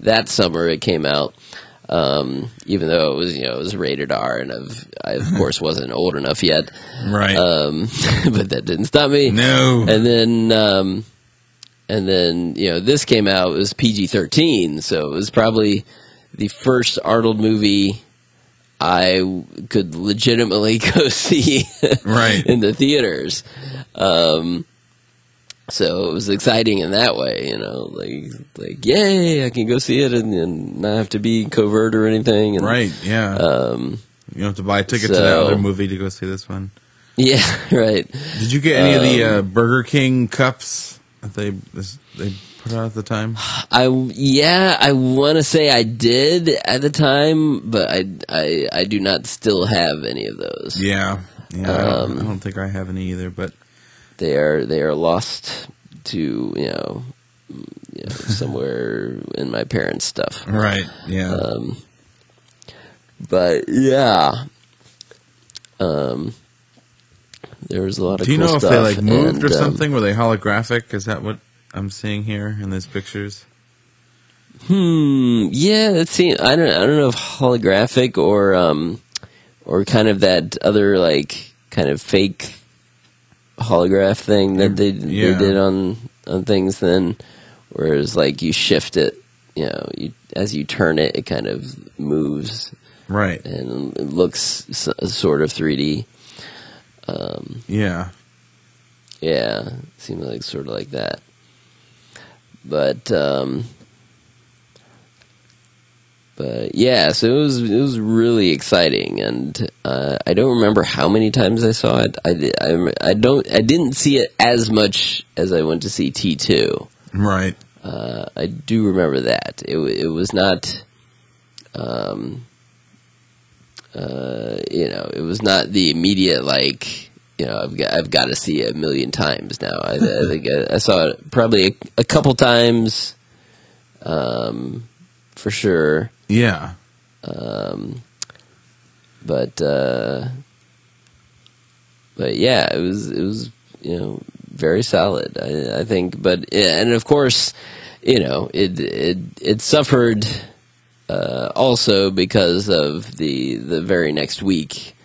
that summer it came out. Um, even though it was, you know, it was rated R and I've, I of course wasn't old enough yet. Right. Um, but that didn't stop me. no. And then, um, and then you know this came out it was PG thirteen, so it was probably the first Arnold movie I could legitimately go see Right. in the theaters. Um, so it was exciting in that way, you know, like like yay, I can go see it and, and not have to be covert or anything. And, right. Yeah. Um, you don't have to buy a ticket to that other movie to go see this one. yeah, right. Did you get any of the Um, uh, Burger King cups they they at the time? I yeah, I want to say I did at the time, but I I I do not still have any of those. Yeah. Yeah. I, don't, Um, I don't think I have any either. But They are they are lost to you know, you know somewhere in my parents' stuff. right. Yeah. Um, but yeah, um, there was a lot of. Do you cool know if they like moved or and, um, something? Were they holographic? Is that what I'm seeing here in these pictures? Hmm. Yeah, that seems. I don't. I don't know if holographic or um, or kind of that other like kind of fake holograph thing that they Yeah. they did on on things then, whereas like you shift it, you know, you as you turn it, it kind of moves Right. and it looks s- sort of 3D. Um, Yeah. yeah, seems like sort of like that. But um but yeah, so it was it was really exciting, and uh, I don't remember how many times I saw it. I, I I don't I didn't see it as much as I went to see T two. Right. Uh, I do remember that it it was not, um, uh, you know, it was not the immediate like you know I've got I've got to see it a million times now. I, I think I, I saw it probably a, a couple times, um, for sure. Yeah. Um, but uh, but yeah, it was it was you know very solid. I, I think, but and of course, you know it it it suffered uh, also because of the the very next week.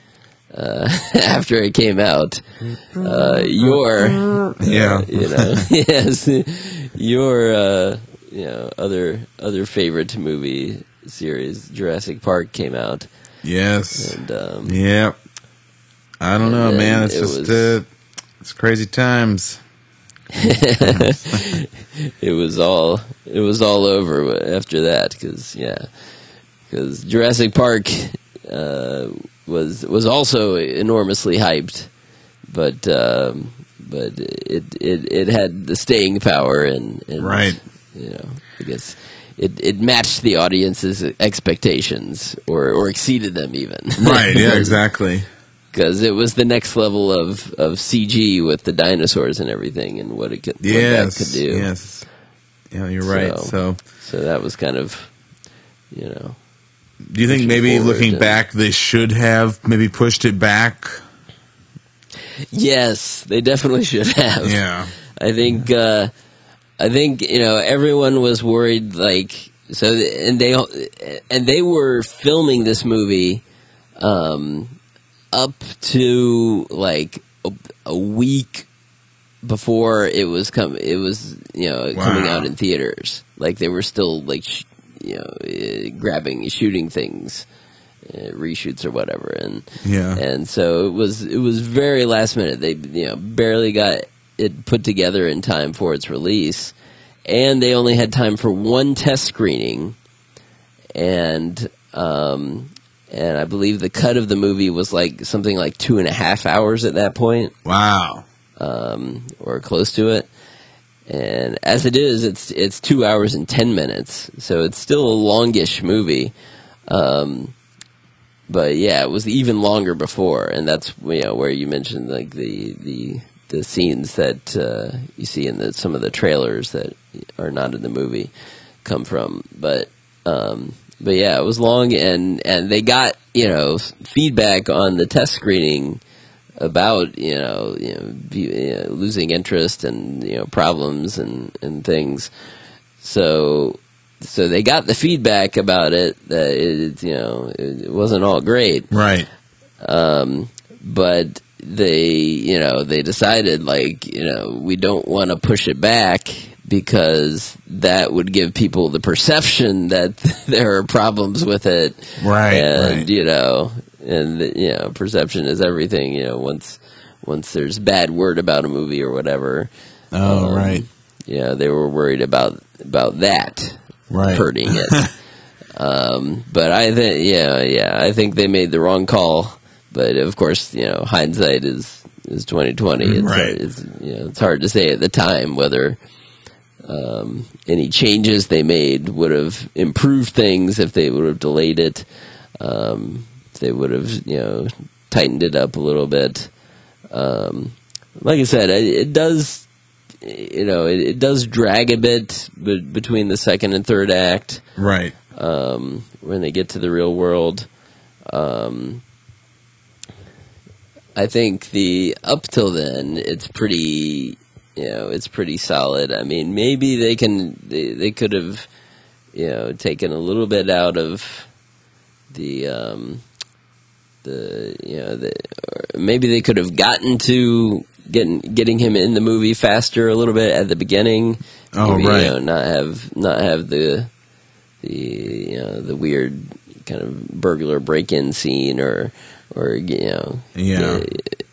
Uh, after it came out, uh, your Yeah. you know, yes, your uh, you know other other favorite movie series, Jurassic Park, came out, Yes. and um, Yep. I don't know, man. It's it just was- uh, it's crazy times. it was all it was all over after that because yeah, because Jurassic Park uh, was was also enormously hyped, but um, but it, it it had the staying power and, and Right. you know I guess. It, it matched the audience's expectations, or, or exceeded them even. Right. Yeah. Exactly. because it was the next level of, of CG with the dinosaurs and everything and what it could, Yes, could do. yes. Yeah, you're right. So- So, So that was kind of, you know, do you think maybe looking back, they should have maybe pushed it back? yes, they definitely should have. Yeah. I think uh, I think you know everyone was worried like so and they and they were filming this movie um, up to like a, a week before it was come it was you know coming out in theaters like they were still like sh- you know uh, grabbing shooting things uh, reshoots or whatever and Yeah. and so it was it was very last minute. They you know barely got it put together in time for its release, and they only had time for one test screening, and um, and I believe the cut of the movie was like something like two and a half hours at that point, Wow. um, or close to it. And as it is, it's it's two hours and ten minutes, so it's still a longish movie. Um, but yeah, it was even longer before, and that's you know where you mentioned like the the the scenes that uh, you see in the, some of the trailers that are not in the movie come from. But um, but yeah, it was long, and and they got you know feedback on the test screening about you know, you know, view- you know losing interest and you know problems and and things. So so they got the feedback about it that it you know it wasn't all great Right. um, but they you know they decided like you know we don't want to push it back because that would give people the perception that there are problems with it Right, and right. you know and you know perception is everything you know once once there's bad word about a movie or whatever Oh, um, right. yeah they were worried about about that Right. hurting it. um, but I think, yeah, yeah, I think they made the wrong call. But of course, you know, hindsight is is twenty twenty. It's, Right. hard, it's you know, it's hard to say at the time whether um, any changes they made would have improved things if they would have delayed it. Um, they would have, you know, tightened it up a little bit. Um, like I said, it, it does you know, it, it does drag a bit be- between the second and third act Right. um, when they get to the real world. Um, I think the up till then, it's pretty, you know, it's pretty solid. I mean, maybe they can, they, they could have, you know, taken a little bit out of the, um, the, you know, the, or maybe they could have gotten to getting getting him in the movie faster a little bit at the beginning. Oh, Maybe, right. You know, not have not have the the you know the weird kind of burglar break-in scene or or you know Yeah.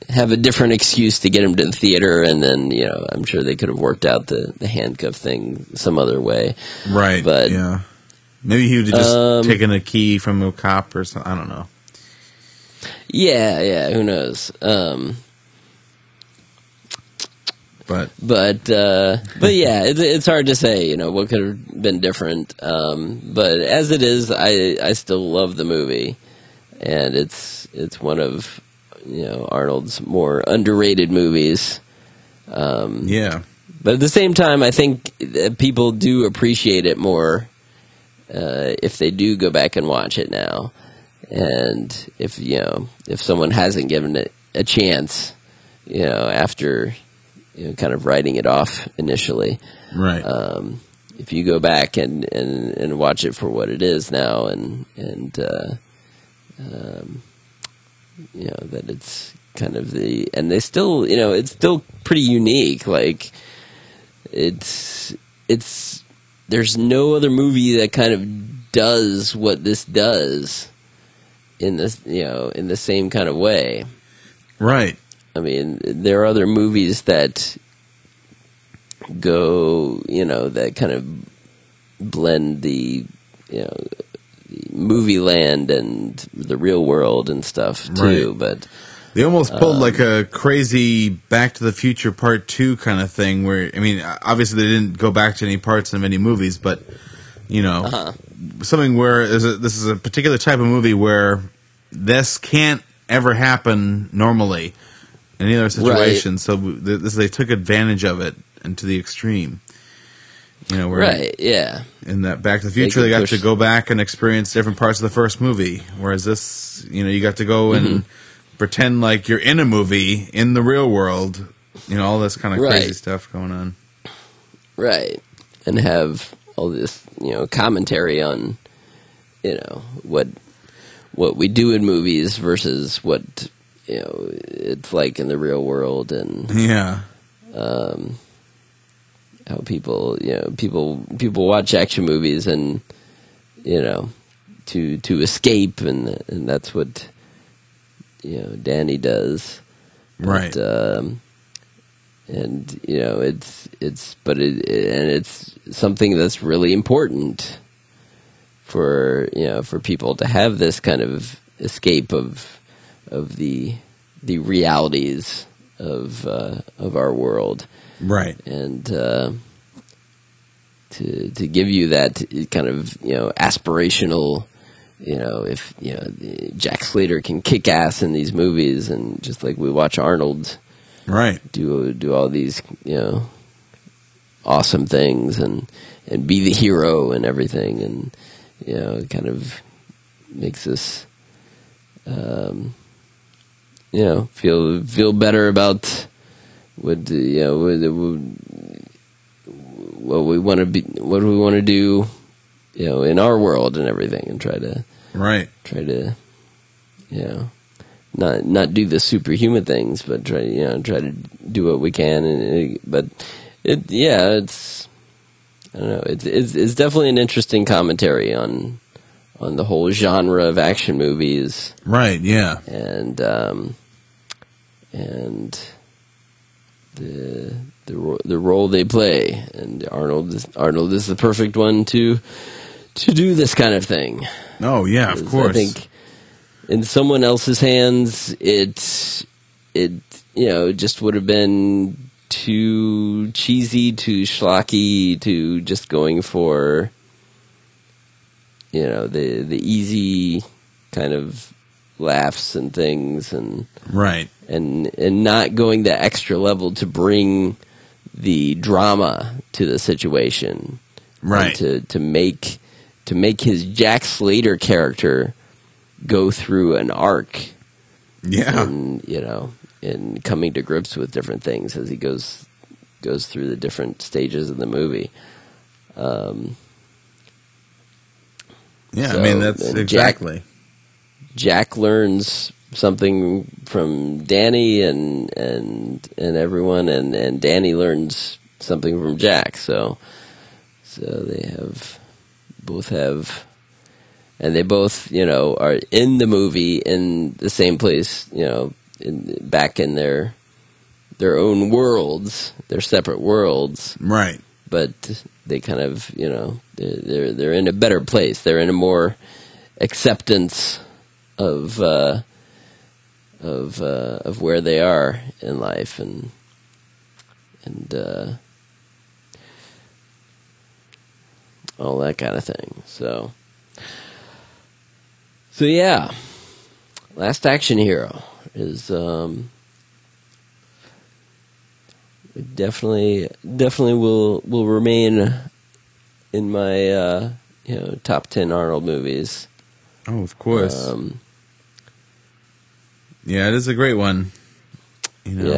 have a different excuse to get him to the theater and then you know I'm sure they could have worked out the the handcuff thing some other way. Right. But- yeah. Maybe he would have just Um, taken a key from a cop or something. I don't know. Yeah, yeah, who knows. Um But but uh, but yeah, it, it's hard to say. You know what could have been different. Um, but as it is, I I still love the movie, and it's it's one of you know Arnold's more underrated movies. Um, yeah. but at the same time, I think people do appreciate it more uh, if they do go back and watch it now, and if you know if someone hasn't given it a chance, you know after you know kind of writing it off initially, Right. um, if you go back and, and, and watch it for what it is now, and and uh, um, you know that it's kind of the and they still you know it's still pretty unique. Like it's it's there's no other movie that kind of does what this does in this you know in the same kind of way. right. I mean, there are other movies that go, you know, that kind of blend the, you know, the movie land and the real world and stuff too. Right. But They almost pulled Um, like a crazy Back to the Future Part Two kind of thing, where I mean, obviously they didn't go back to any parts of any movies, but you know, uh-huh. something where a, this is a particular type of movie where this can't ever happen normally in any other situation. So th- this, they took advantage of it and to the extreme. You know, where Right. Yeah. in that Back to the Future, could they got push- to go back and experience different parts of the first movie. Whereas this, you know, you got to go and Mm-hmm. pretend like you're in a movie in the real world. You know, all this kind of crazy stuff going on. Right. And have all this, you know, commentary on, you know, what what we do in movies versus what you know it's like in the real world and Yeah, um, how people you know people people watch action movies and you know to to escape and and that's what you know Danny does right. But, um, and you know it's it's but it, and it's something that's really important for you know for people to have this kind of escape of of the the realities of uh, of our world right. and uh, to to give you that kind of you know aspirational you know if you know Jack Slater can kick ass in these movies and just like we watch Arnold Right. do do all these you know awesome things and and be the hero and everything and you know it kind of makes us um you know feel feel better about what you know what, what we want to be what we want to do you know in our world and everything and try to Right. try to you know not not do the superhuman things but try you know try to do what we can and but it yeah it's I don't know it's, it's it's definitely an interesting commentary on on the whole genre of action movies Right. Yeah. and um and the the the role they play and Arnold is, Arnold is the perfect one to to do this kind of thing Oh yeah. Of course. I think in someone else's hands, it it you know just would have been too cheesy, too schlocky, to just going for you know the the easy kind of laughs and things and right. and and not going the extra level to bring the drama to the situation Right. to to make to make his Jack Slater character go through an arc Yeah. and you know in coming to grips with different things as he goes goes through the different stages of the movie um, Yeah. so, I mean, that's and Jack- exactly. Jack learns something from Danny and and and everyone and and Danny learns something from Jack so so they have both have and they both you know are in the movie in the same place you know in, back in their their own worlds their separate worlds Right. but they kind of you know they're they're, they're in a better place. They're in a more acceptance of uh, of uh, of where they are in life and and uh, all that kind of thing. So so yeah, Last Action Hero is. Um, definitely definitely will will remain in my uh, you know top ten Arnold movies. Oh, of course. Um, yeah, it is a great one. You know.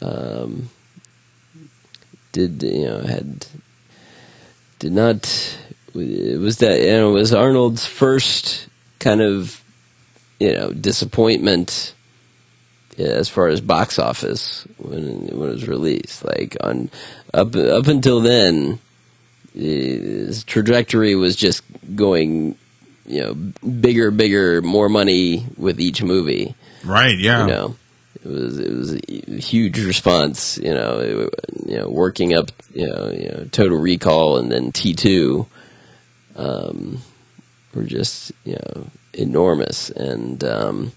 Yeah. Um, did you know had did not it was that you know it was Arnold's first kind of you know disappointment as far as box office when when it was released. Like on up up until then, his trajectory was just going, you know, bigger, bigger, more money with each movie. Right. Yeah. You know, it was it was a huge response. You know, it, you know, working up, you know, you know, Total Recall and then T two, um, were just you know enormous and. um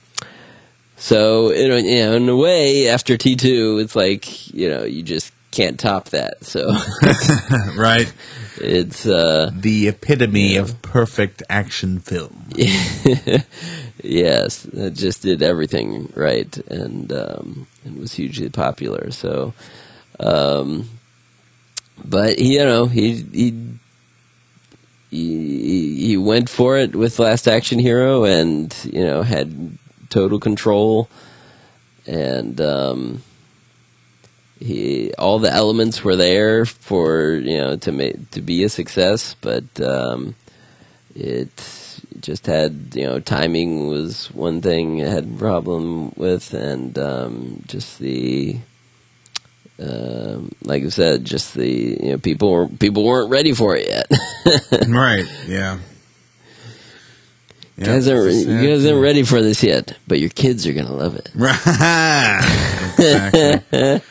so you know, in a way, after T two, it's like you know you just can't top that. So right. it's uh, The epitome of perfect action film. yes, it just did everything right and um, and was hugely popular. So, um, but you know, he he he he went for it with Last Action Hero, and you know had total control, and um, he all the elements were there for you know to make to be a success, but um, it just had you know timing was one thing it had problem with, and um, just the um, like I said, just the you know people were people weren't ready for it yet. right. Yeah. you guys aren't you guys aren't ready for this yet, but your kids are gonna love it. exactly.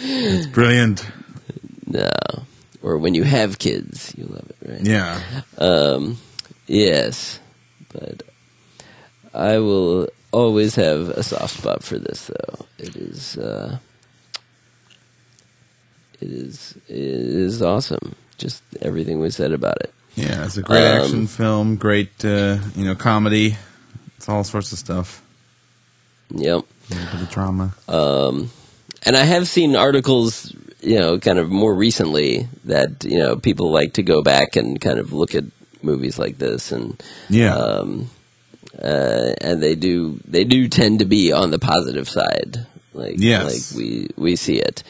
it's brilliant. No, or when you have kids, you love it, right? Yeah. Um, yes, but I will always have a soft spot for this, though. It is, uh, it is, it is awesome. Just everything we said about it. Yeah. It's a great Um, action film. Great, uh, you know, comedy. It's all sorts of stuff. Yep. A little bit of drama. Um, and I have seen articles, you know, kind of more recently that you know people like to go back and kind of look at movies like this and Yeah. um, uh, and they do they do tend to be on the positive side, like Yes. like we we see it.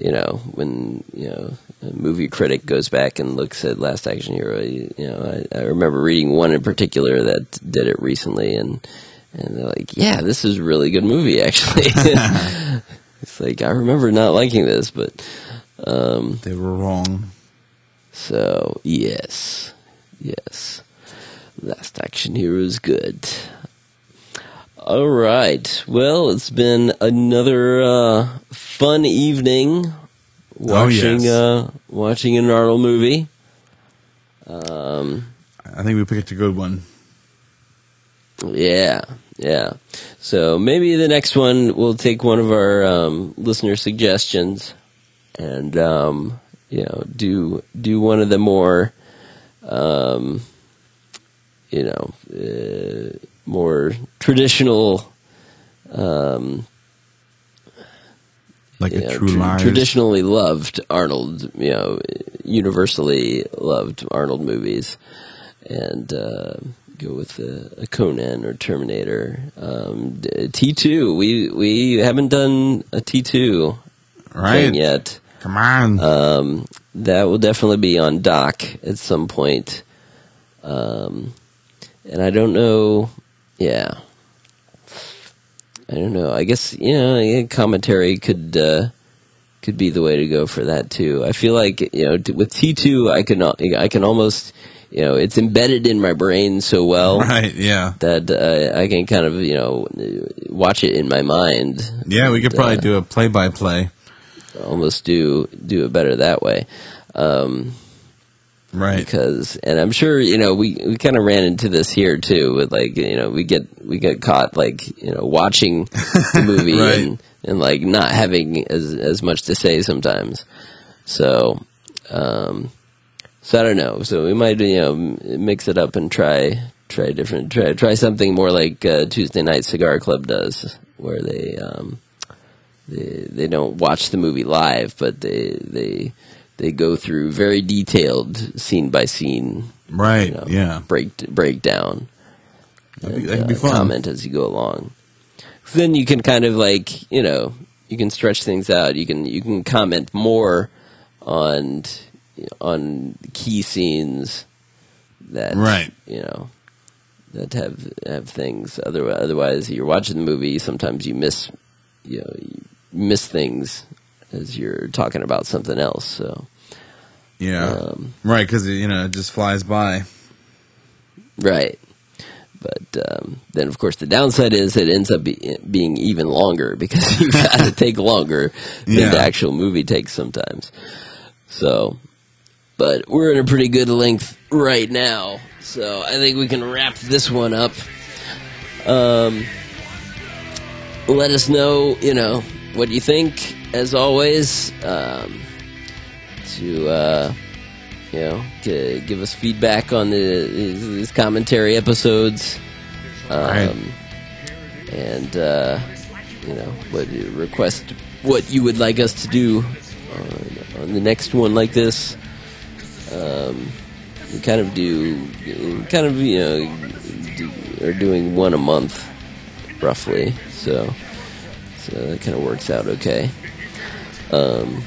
You know, when you know a movie critic goes back and looks at Last Action Hero, you, you know, I, I remember reading one in particular that did it recently, and and they're like, "Yeah, this is a really good movie, actually." it's like I remember not liking this, but um, they were wrong. so yes, yes, Last Action Hero is good. All right. Well, it's been another uh, fun evening watching yes. uh, watching an Arnold movie. Um, I think we picked a good one. yeah, yeah. So maybe the next one we'll take one of our um, listener suggestions and um, you know do do one of the more um, you know uh, more traditional um, Like you a know, true tr- liars. traditionally loved Arnold, you know, universally loved Arnold movies, and uh, go with a, a Conan or Terminator. Um, T two, we we haven't done a T two right? yet. Come on. Um, that will definitely be on doc at some point. Um, and I don't know, yeah. I don't know. I guess you know, commentary could uh, could be the way to go for that too. I feel like you know, with T two, I can I can almost you know, it's embedded in my brain so well right. Yeah. that uh, I can kind of you know watch it in my mind Yeah. We could probably uh, do a play by play. almost do do it better that way. Um, Right. because and I'm sure you know we, we kind of ran into this here too with like you know we get we get caught like you know watching the movie Right. and and like not having as as much to say sometimes so um so I don't know so we might you know mix it up and try try different try try something more like uh, Tuesday Night Cigar Club does where they um they they don't watch the movie live but they they they go through very detailed scene by scene Right. you know, Yeah. break breakdown. That'd be, and, that'd be uh, fun. Comment as you go along. Then you can kind of like you know you can stretch things out. You can you can comment more on on key scenes that Right. you know that have have things. Other, otherwise, you're watching the movie. Sometimes you miss you know you miss things as you're talking about something else. So Yeah. um, right. Because you know it just flies by. Right. But um, then, of course, the downside is it ends up be, being even longer because you've got to take longer than Yeah. the actual movie takes sometimes. So, but we're in a pretty good length right now, so I think we can wrap this one up. Um, let us know, you know, what you think. As always, um, to uh, you know, to give us feedback on the these, commentary episodes. Right. Um, and uh, you know, what request what you would like us to do on, on the next one like this. Um, we kind of do, kind of you know, do, are doing one a month, roughly. So, so that kind of works out okay. Um,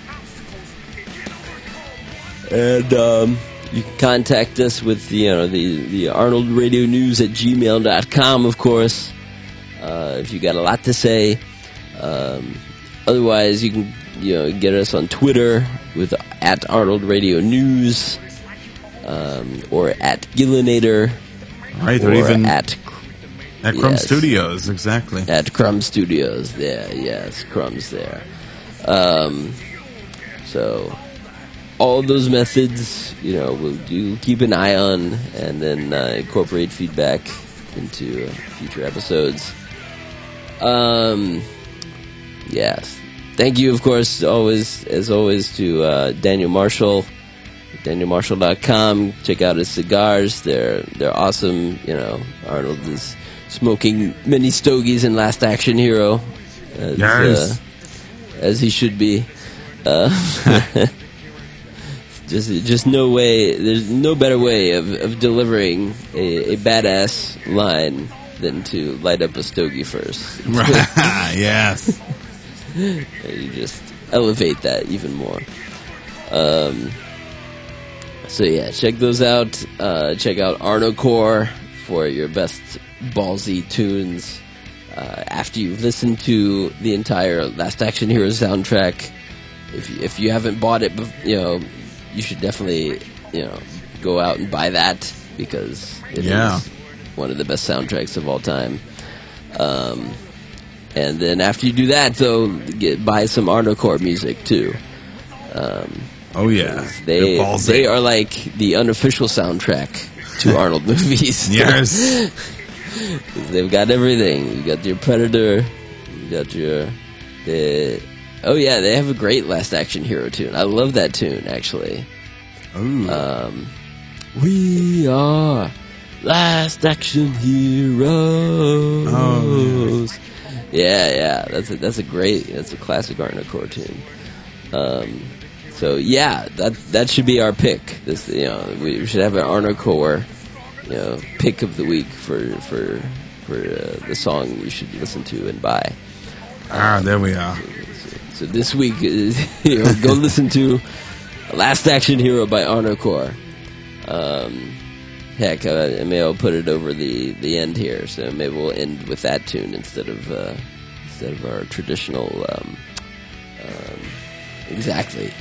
and um, you can contact us with the, you know the the Arnold Radio News at gmail.com, of course. Uh, if you got a lot to say. Um, otherwise, you can you know get us on Twitter with at Arnold Radio News um, or at Gillinator Right, or, or even at at Crumb yes. Studios, exactly. at Crumb Studios. There, yes, Crumb's there. Um, so all those methods, you know, we'll do keep an eye on, and then uh, incorporate feedback into uh, future episodes. Um, yes. Thank you, of course, always as always to uh, Daniel Marshall. DanielMarshall.com. Check out his cigars. They're they're awesome. You know, Arnold is smoking many stogies in Last Action Hero, as, Yes. As he should be. Uh, just just no way. There's no better way of, of delivering a, a badass line than to light up a stogie first. yes. you just elevate that even more. Um, so yeah, check those out. Uh, check out Arnocorps for your best ballsy tunes. Uh, after you've listened to the entire Last Action Hero soundtrack, if you, if you haven't bought it, you know you should definitely you know go out and buy that because it is Yeah. one of the best soundtracks of all time. Um, and then after you do that, though, get buy some Arnocorps music too. Um, Oh yeah. they they are like the unofficial soundtrack to Arnold movies. Yes. They've got everything. You got your Predator. You got your the. Oh yeah, they have a great Last Action Hero tune. I love that tune actually. Ooh. Um, we are Last Action Heroes. Oh, yeah, yeah, that's a, that's a great, that's a classic Arnocorps tune. Um, so yeah, that that should be our pick. This, you know, we should have an Arnocorps, you know, pick of the week for for for uh, the song you should listen to and buy. ah, there we are. So this week is you know, go listen to Last Action Hero by Arnocorps. Um, heck, uh, maybe I'll put it over the, the end here. So maybe we'll end with that tune instead of uh, instead of our traditional. Um, um, exactly.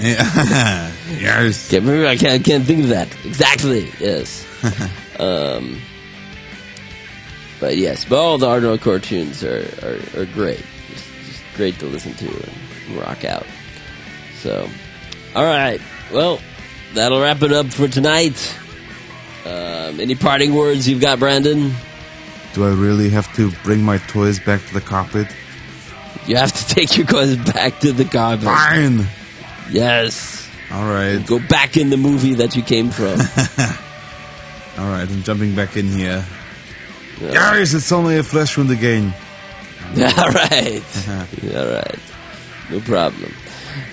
Yeah. yes. Can't remember. I can't, I can't think of that. Exactly. Yes. um, but yes, but all the Arnocorps tunes are, are, are great. Just, just great to listen to and rock out. So, all right. Well, that'll wrap it up for tonight. Um, any parting words you've got, Brandon? Do I really have to bring my toys back to the carpet? You have to take your toys back to the carpet. Fine. Yes. All right. Go back in the movie that you came from. All right. I'm jumping back in here. Yeah. Guys, it's only a flesh wound again. All right. All right. No problem.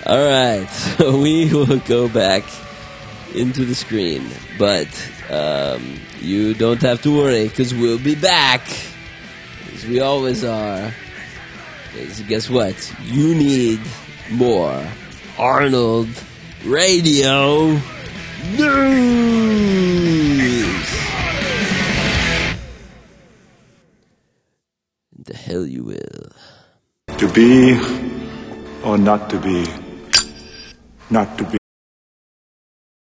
All right. So we will go back into the screen, but um, you don't have to worry because we'll be back, as we always are. guess what? You need more Arnold Radio News. The hell you will. To be or not to be? Not to be.